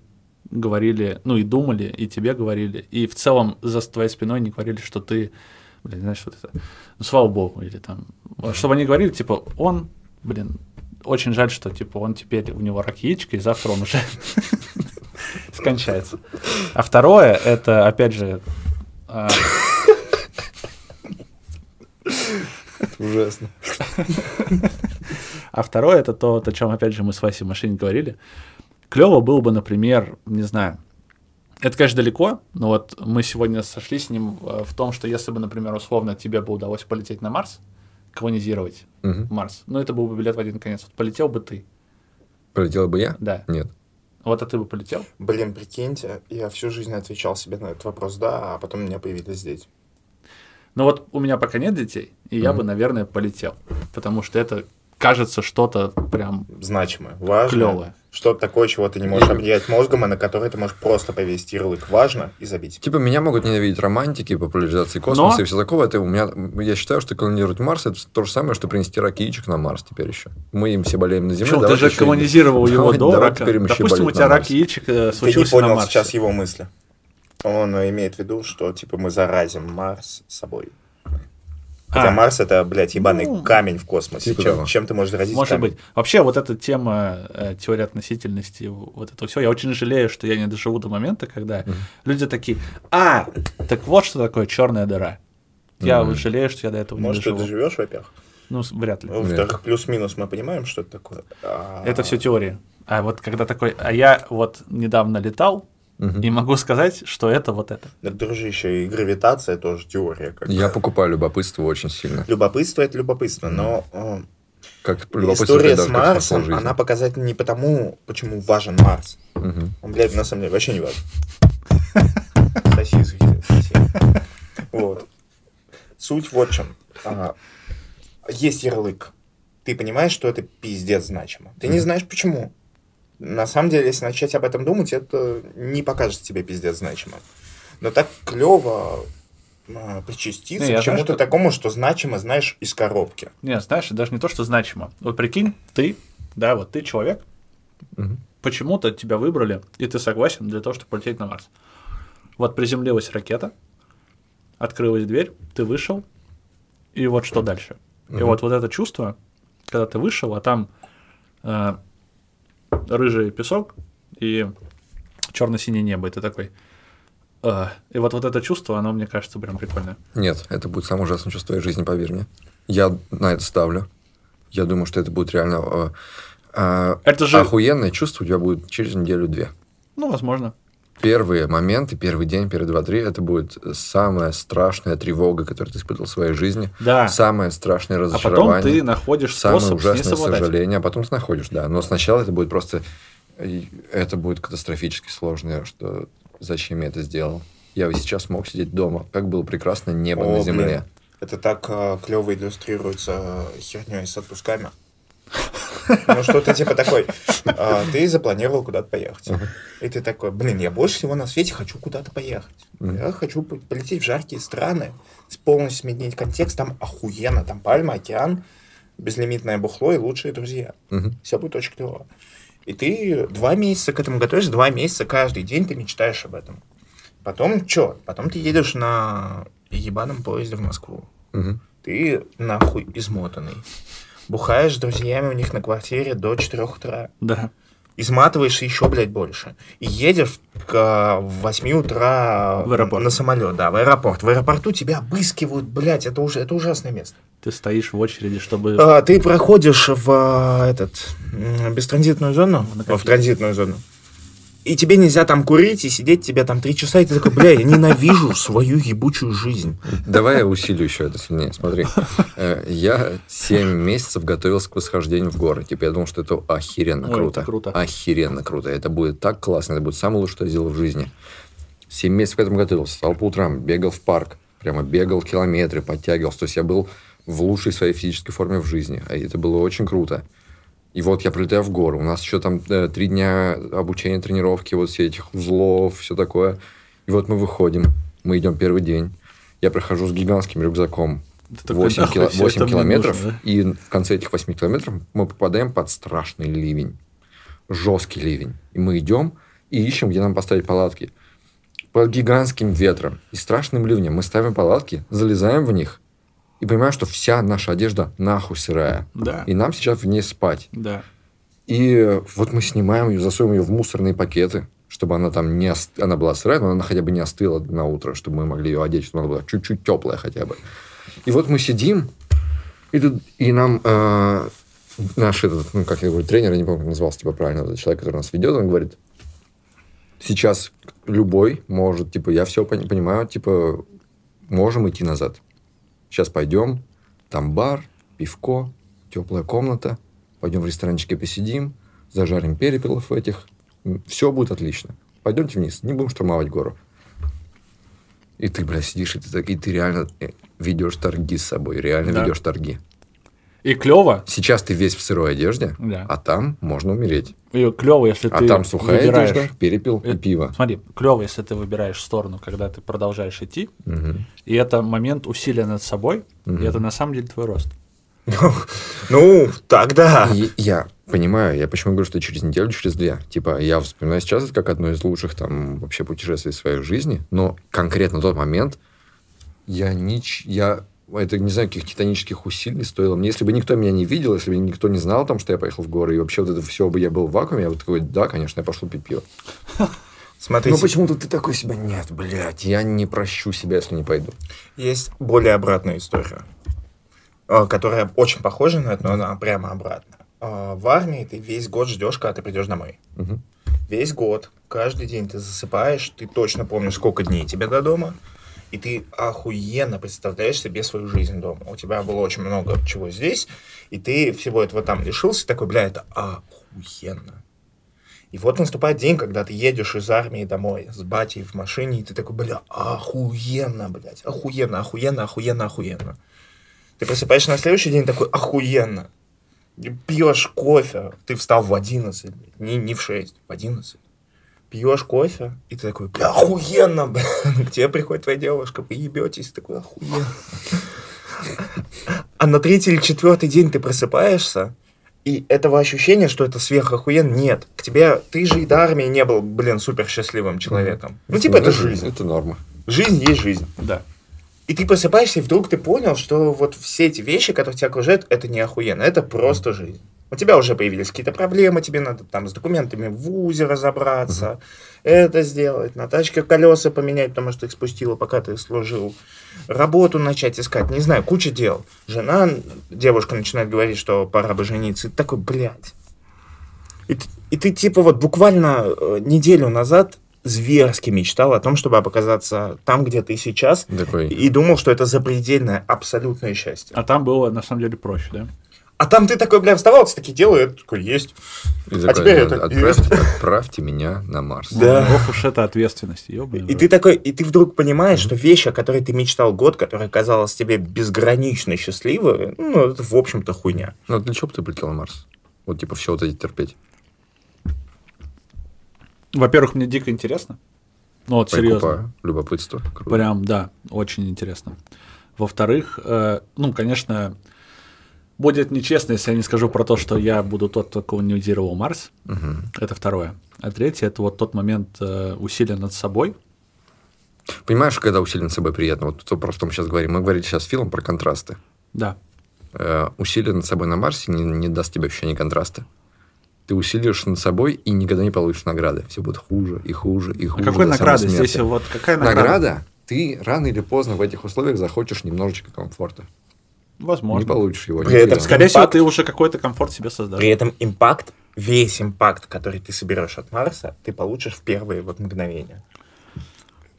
говорили, ну и думали, и тебе говорили, и в целом за твоей спиной не говорили, что ты, блин, знаешь, вот это, ну слава богу, или там, чтобы они говорили, типа, он, блин, очень жаль, что типа он теперь у него рак яичка, и завтра он уже скончается. А второе, это, опять же, а, Ужасно. А второе это то, о чем, опять же, мы с Васей в машине говорили. Клево было бы, например, не знаю, это, конечно, далеко, но вот мы сегодня сошлись с ним э, в том, что если бы, например, условно тебе бы удалось полететь на Марс, колонизировать Мгм. Марс, ну это был бы билет в один конец. Вот полетел бы ты, Полетел бы я? да. Нет. Вот а ты бы полетел? Блин, прикиньте, я всю жизнь отвечал себе на этот вопрос «да», а потом у меня появились дети. Ну вот у меня пока нет детей, и я Мгм. бы, наверное, полетел, потому что это кажется что-то прям Значимое, важное. клевое. Что-то такое, чего ты не можешь объять мозгом, и на которое ты можешь просто повесить ярлык «важно» и забить. Типа, меня могут ненавидеть романтики, популяризации космоса Но- и все такого. Это у меня, я считаю, что колонизировать Марс это то же самое, что принести рак яичек на Марс теперь еще. Мы им все болеем на Земле. Почему? Ты же колонизировал его Давай- до давай рака. Допустим, у тебя на рак яичек э, Ты не случился на понял Марсе. сейчас его мысли. Он имеет в виду, что типа мы заразим Марс собой. Хотя А. Марс это, блядь, ебаный Ну, камень в космосе. типа чем, того. чем ты можешь заразить Может камень? быть. Вообще, вот эта тема э, теории относительности, вот это все, я очень жалею, что я не доживу до момента, когда люди такие, а, так вот что такое черная дыра. Я вот жалею, что я до этого Может, не ты доживу. доживешь, во-первых. Ну, вряд ли. Во-вторых, плюс-минус мы понимаем, что это такое. А, Это все теории. А вот когда такой, а я вот недавно летал Мгм. и могу сказать, что это вот это. Дружище, и гравитация тоже теория. Как Я покупаю любопытство очень сильно. Любопытство это любопытство, но э, Как любопытство история с Марсом, жизни. она показательна не потому, почему важен Марс. Мгм. Он, блядь, на самом деле вообще не важен. Соси, зритель, соси. Вот. Суть вот в чем. А, Есть ярлык. Ты понимаешь, что это пиздец значимо. Ты не знаешь почему. На самом деле, если начать об этом думать, это не покажется тебе пиздец значимым. Но так клево а, причаститься Не, к чему-то что- такому, что значимо, знаешь, из коробки. Не, знаешь, даже не то, что значимо. Вот прикинь, ты, да, вот ты человек, Мгм. почему-то тебя выбрали, и ты согласен для того, чтобы полететь на Марс. Вот приземлилась ракета, открылась дверь, ты вышел, и вот что дальше. И Мгм. вот, вот это чувство, когда ты вышел, а там э, рыжий песок и черно-синее небо, и ты такой... «А». и вот, вот это чувство, оно, мне кажется, прям прикольное. Нет, это будет самое ужасное чувство твоей жизни, поверь мне. Я на это ставлю. Я думаю, что это будет реально... э, э, Это же- Охуенное чувство у тебя будет через неделю-две. Ну, возможно. Первые моменты, первый день, первые два-три, это будет самая страшная тревога, которую ты испытывал в своей жизни. Да. Самое страшное А разочарование. потом ты находишь Самое способ с ней ужасное сожаление, а потом ты находишь, да. Но сначала это будет просто... и Это будет катастрофически сложно, что зачем я это сделал. Я бы сейчас мог сидеть дома. Как было прекрасно небо О, на земле. блин. Это так клево иллюстрируется херней с отпусками. Ну, что-то типа такой. а, Ты запланировал куда-то поехать. И ты такой, блин, я больше всего на свете хочу куда-то поехать. Я хочу по- полететь в жаркие страны, полностью сменить контекст. Там охуенно, там пальма, океан, безлимитное бухло и лучшие друзья. Все будет очень клево. И ты два месяца к этому готовишься, два месяца каждый день ты мечтаешь об этом. Потом что? Потом ты едешь на ебаном поезде в Москву. Мгм. Ты нахуй измотанный. Бухаешь с друзьями у них на квартире до 4 утра. Да. Изматываешься еще, блядь, больше. И едешь к 8 утра В аэропорт. на самолет, да, в аэропорт. В аэропорту тебя обыскивают, блядь, это уже это ужасное место. Ты стоишь в очереди, чтобы... А, ты проходишь в а, этот бестранзитную зону, На в транзитную зону. И тебе нельзя там курить и сидеть тебе там три часа, и ты такой, бля, я ненавижу свою ебучую жизнь. Давай я усилю еще это сильнее. Смотри, Э, я 7 месяцев готовился к восхождению в горы. Типа я думал, что это охеренно Ой, круто. это круто. Охеренно круто. Это будет так классно. Это будет самое лучшее, что я сделал в жизни. 7 месяцев к этому готовился. Встал по утрам, бегал в парк. Прямо бегал километры, подтягивался. То есть я был в лучшей своей физической форме в жизни. А это было очень круто. И вот я прилетаю в горы. У нас еще там э, три дня обучения, тренировки, вот все этих узлов, все такое. И вот мы выходим. Мы идем первый день. Я прохожу с гигантским рюкзаком. Ты такой, 8, «Нахуй кило- всё 8 это мне километров. нужно, да?» И в конце этих 8 километров мы попадаем под страшный ливень. Жесткий ливень. И мы идем и ищем, где нам поставить палатки. Под гигантским ветром и страшным ливнем мы ставим палатки, залезаем в них и понимаем, что вся наша одежда нахуй сырая. Да. И нам сейчас в ней спать. Да. И вот мы снимаем ее, засовываем ее в мусорные пакеты, чтобы она там не ост... она была сырая, но она хотя бы не остыла на утро, чтобы мы могли ее одеть, чтобы она была чуть-чуть теплая хотя бы. И вот мы сидим, и, тут, и нам э, наш этот, ну, как я говорю, тренер, я не помню, как назывался, типа, правильно, этот человек, который нас ведет, он говорит, сейчас любой может, типа, я все понимаю, типа, можем идти назад. Сейчас пойдем, там бар, пивко, теплая комната, пойдем в ресторанчике посидим, зажарим перепелов этих, все будет отлично. Пойдемте вниз, не будем штурмовать гору. И ты, бля, сидишь, и ты, так- и ты реально э, ведешь торги с собой, реально Да. ведешь торги. И клево, Сейчас ты весь в сырой одежде, Да. а там можно умереть. Клево, если А ты там сухая выбираешь... одежда, перепел и Э, пиво. Смотри, клево, если ты выбираешь сторону, когда ты продолжаешь идти, Мгм. и это момент усилия над собой, Мгм. и это на самом деле твой рост. Ну, тогда. Я понимаю, я почему говорю, что через неделю, через две. Типа, я вспоминаю сейчас это как одно из лучших там вообще путешествий в своей жизни, но конкретно тот момент я нич... я это, не знаю, каких титанических усилий стоило. Мне, если бы никто меня не видел, если бы никто не знал о том, что я поехал в горы, и вообще вот это все бы я был в вакууме, я бы такой, да, конечно, я пошел пить пиво. Смотрите, Но почему-то ты такой себя, нет, блядь, я не прощу себя, если не пойду. есть более обратная история, э, которая очень похожа на это, но она прямо обратная. Э, В армии ты весь год ждешь, когда ты придешь домой. Мгм. Весь год, каждый день ты засыпаешь, ты точно помнишь, сколько дней тебе до дома, и ты охуенно представляешь себе свою жизнь дома. У тебя было очень много чего здесь, и ты всего этого там лишился, такой, бля, это охуенно. И вот наступает день, когда ты едешь из армии домой с батей в машине, и ты такой, бля, охуенно, блядь, охуенно, охуенно, охуенно, охуенно. Ты просыпаешься на следующий день такой, охуенно. Пьешь кофе, ты встал в 11, блядь, не, не в 6, в 11. Пьешь кофе, и ты такой, бля, охуенно, бля. К тебе приходит твоя девушка, вы ебетесь, такой, охуенно. А на третий или четвертый день ты просыпаешься, и этого ощущения, что это сверхохуенно, нет. К тебе, ты же и до армии не был, блин, супер счастливым человеком. Ну, типа, это жизнь. Это норма. Жизнь есть жизнь. Да. И ты просыпаешься, и вдруг ты понял, что вот все эти вещи, которые тебя окружают, это не охуенно, это просто жизнь. У тебя уже появились какие-то проблемы, тебе надо там с документами в ВУЗе разобраться, это сделать, на тачке колеса поменять, потому что их спустило, пока ты служил, работу начать искать, не знаю, куча дел. Жена, девушка начинает говорить, что пора бы жениться, и ты такой, блядь. И, ты- и ты типа вот буквально э, неделю назад зверски мечтал о том, чтобы оказаться там, где ты сейчас, Такой, и думал, что это запредельное абсолютное счастье. А там было на самом деле проще, да? А там ты такой, бля, вставал, ты такие дела, и это такой, есть. и а такой, теперь «Да, это отправьте, отправьте меня на Марс. Да. Ох уж это ответственность, ёбаный И ты такой, и ты вдруг понимаешь, что вещь, о которой ты мечтал год, которая казалась тебе безгранично счастливой, ну, это, в общем-то, хуйня. Ну, для чего бы ты полетел на Марс? Вот, типа, все вот эти терпеть. Во-первых, мне дико интересно. Ну вот, серьезно. Любопытство. Круто. Прям, да, очень интересно. Во-вторых, э, ну, конечно, будет нечестно, если я не скажу про то, что я буду тот, кто колонизировал Марс. Мгм. Это второе. А третье, это вот тот момент э, усилия над собой. Понимаешь, когда усилие над собой приятно? Вот то, про что мы сейчас говорим. Мы говорили сейчас с Филом про контрасты. Да. Э, усилие над собой на Марсе не, не даст тебе ощущения контраста. Ты усилишь над собой и никогда не получишь награды. Все будет хуже и хуже и А хуже. какой до самой награды здесь? Вот какая награда? Награда? Ты рано или поздно в этих условиях захочешь немножечко комфорта. Возможно. Не получишь его. При никогда. этом Скорее всего, ты уже какой-то комфорт себе создашь. При этом импакт, весь импакт, который ты соберешь от Марса, ты получишь в первые вот мгновения.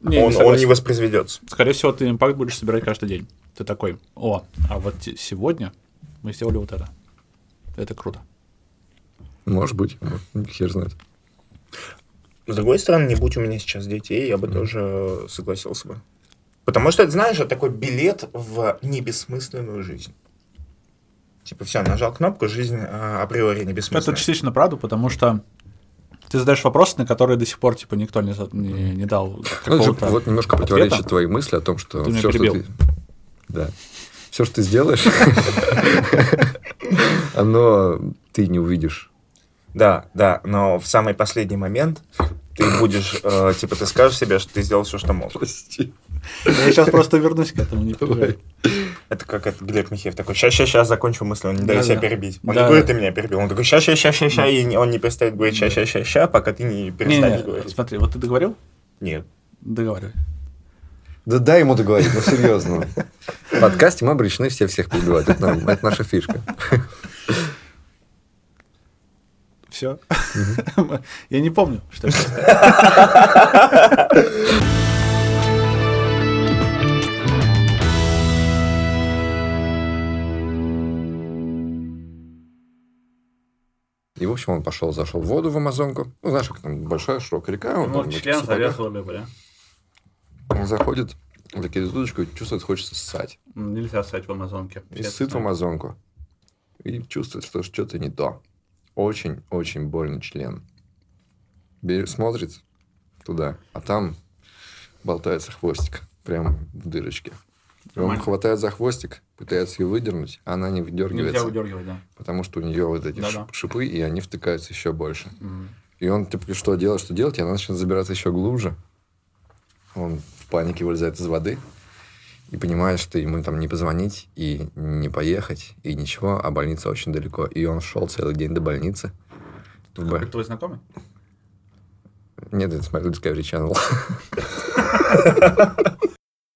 Не, не он, он согласен. не воспроизведется. Скорее всего, ты импакт будешь собирать каждый день. Ты такой, о, а вот сегодня мы сделали вот это. Это круто. Может быть. Хер знает. С другой стороны, не будь у меня сейчас детей, я бы тоже согласился бы. Потому что, знаешь, это такой билет в небессмысленную жизнь. Типа, все, нажал кнопку, жизнь а, априори Это небессмысленная. частично правда, потому что ты задаешь вопросы, на которые до сих пор типа никто не, не, не дал Ну, это же какого-то вот немножко ответа. противоречит твоей мысли о том, что Ты меня все, что ты... Да. Все, что ты сделаешь, оно ты не увидишь. Да, да, но в самый последний момент ты будешь, э, типа, ты скажешь себе, что ты сделал все, что мог. Прости. Я сейчас просто вернусь к этому, не переживай. Это как это Глеб Михеев такой, ща, ща, ща, закончу мысль, он не дает Да, себя да. перебить. Он Да, не говорит, ты меня перебил. Он такой, ща, ща, ща, ща, и он не перестает говорить ща, ща, ща, ща, пока ты не Не, перестанешь не, говорить. смотри, вот ты договорил? Нет. Договаривай. Да дай ему договорить, ну серьезно. В подкасте мы обречены все всех перебивать. Это, это наша фишка. Все. Я не помню, что я И, в общем, он пошел, зашел в воду в Амазонку. Ну, знаешь, как там большая широкая река. Он, Ну, там член сапогах. завязывал рыбы, Он заходит, закидывает удочку и чувствует, хочется ссать. Нельзя ссать в Амазонке. И сыт в Амазонку. И чувствует, что что-то не то. Очень-очень больный член. Бе- Смотрит туда, а там болтается хвостик. Прям в дырочке. Он хватает за хвостик, пытается ее выдернуть, а она не выдергивается. Нельзя выдергивать, да. Потому что у нее вот эти Да-да. ш- шипы, и они втыкаются еще больше. Мгм. И он, типа, что делать, что делать, и она начинает забираться еще глубже. Он в панике вылезает из воды. и понимаешь, что ему там не позвонить и не поехать, и ничего, а больница очень далеко. И он шел целый день до больницы. В Б- Твой знакомый? Нет, это смотрю Discovery Channel.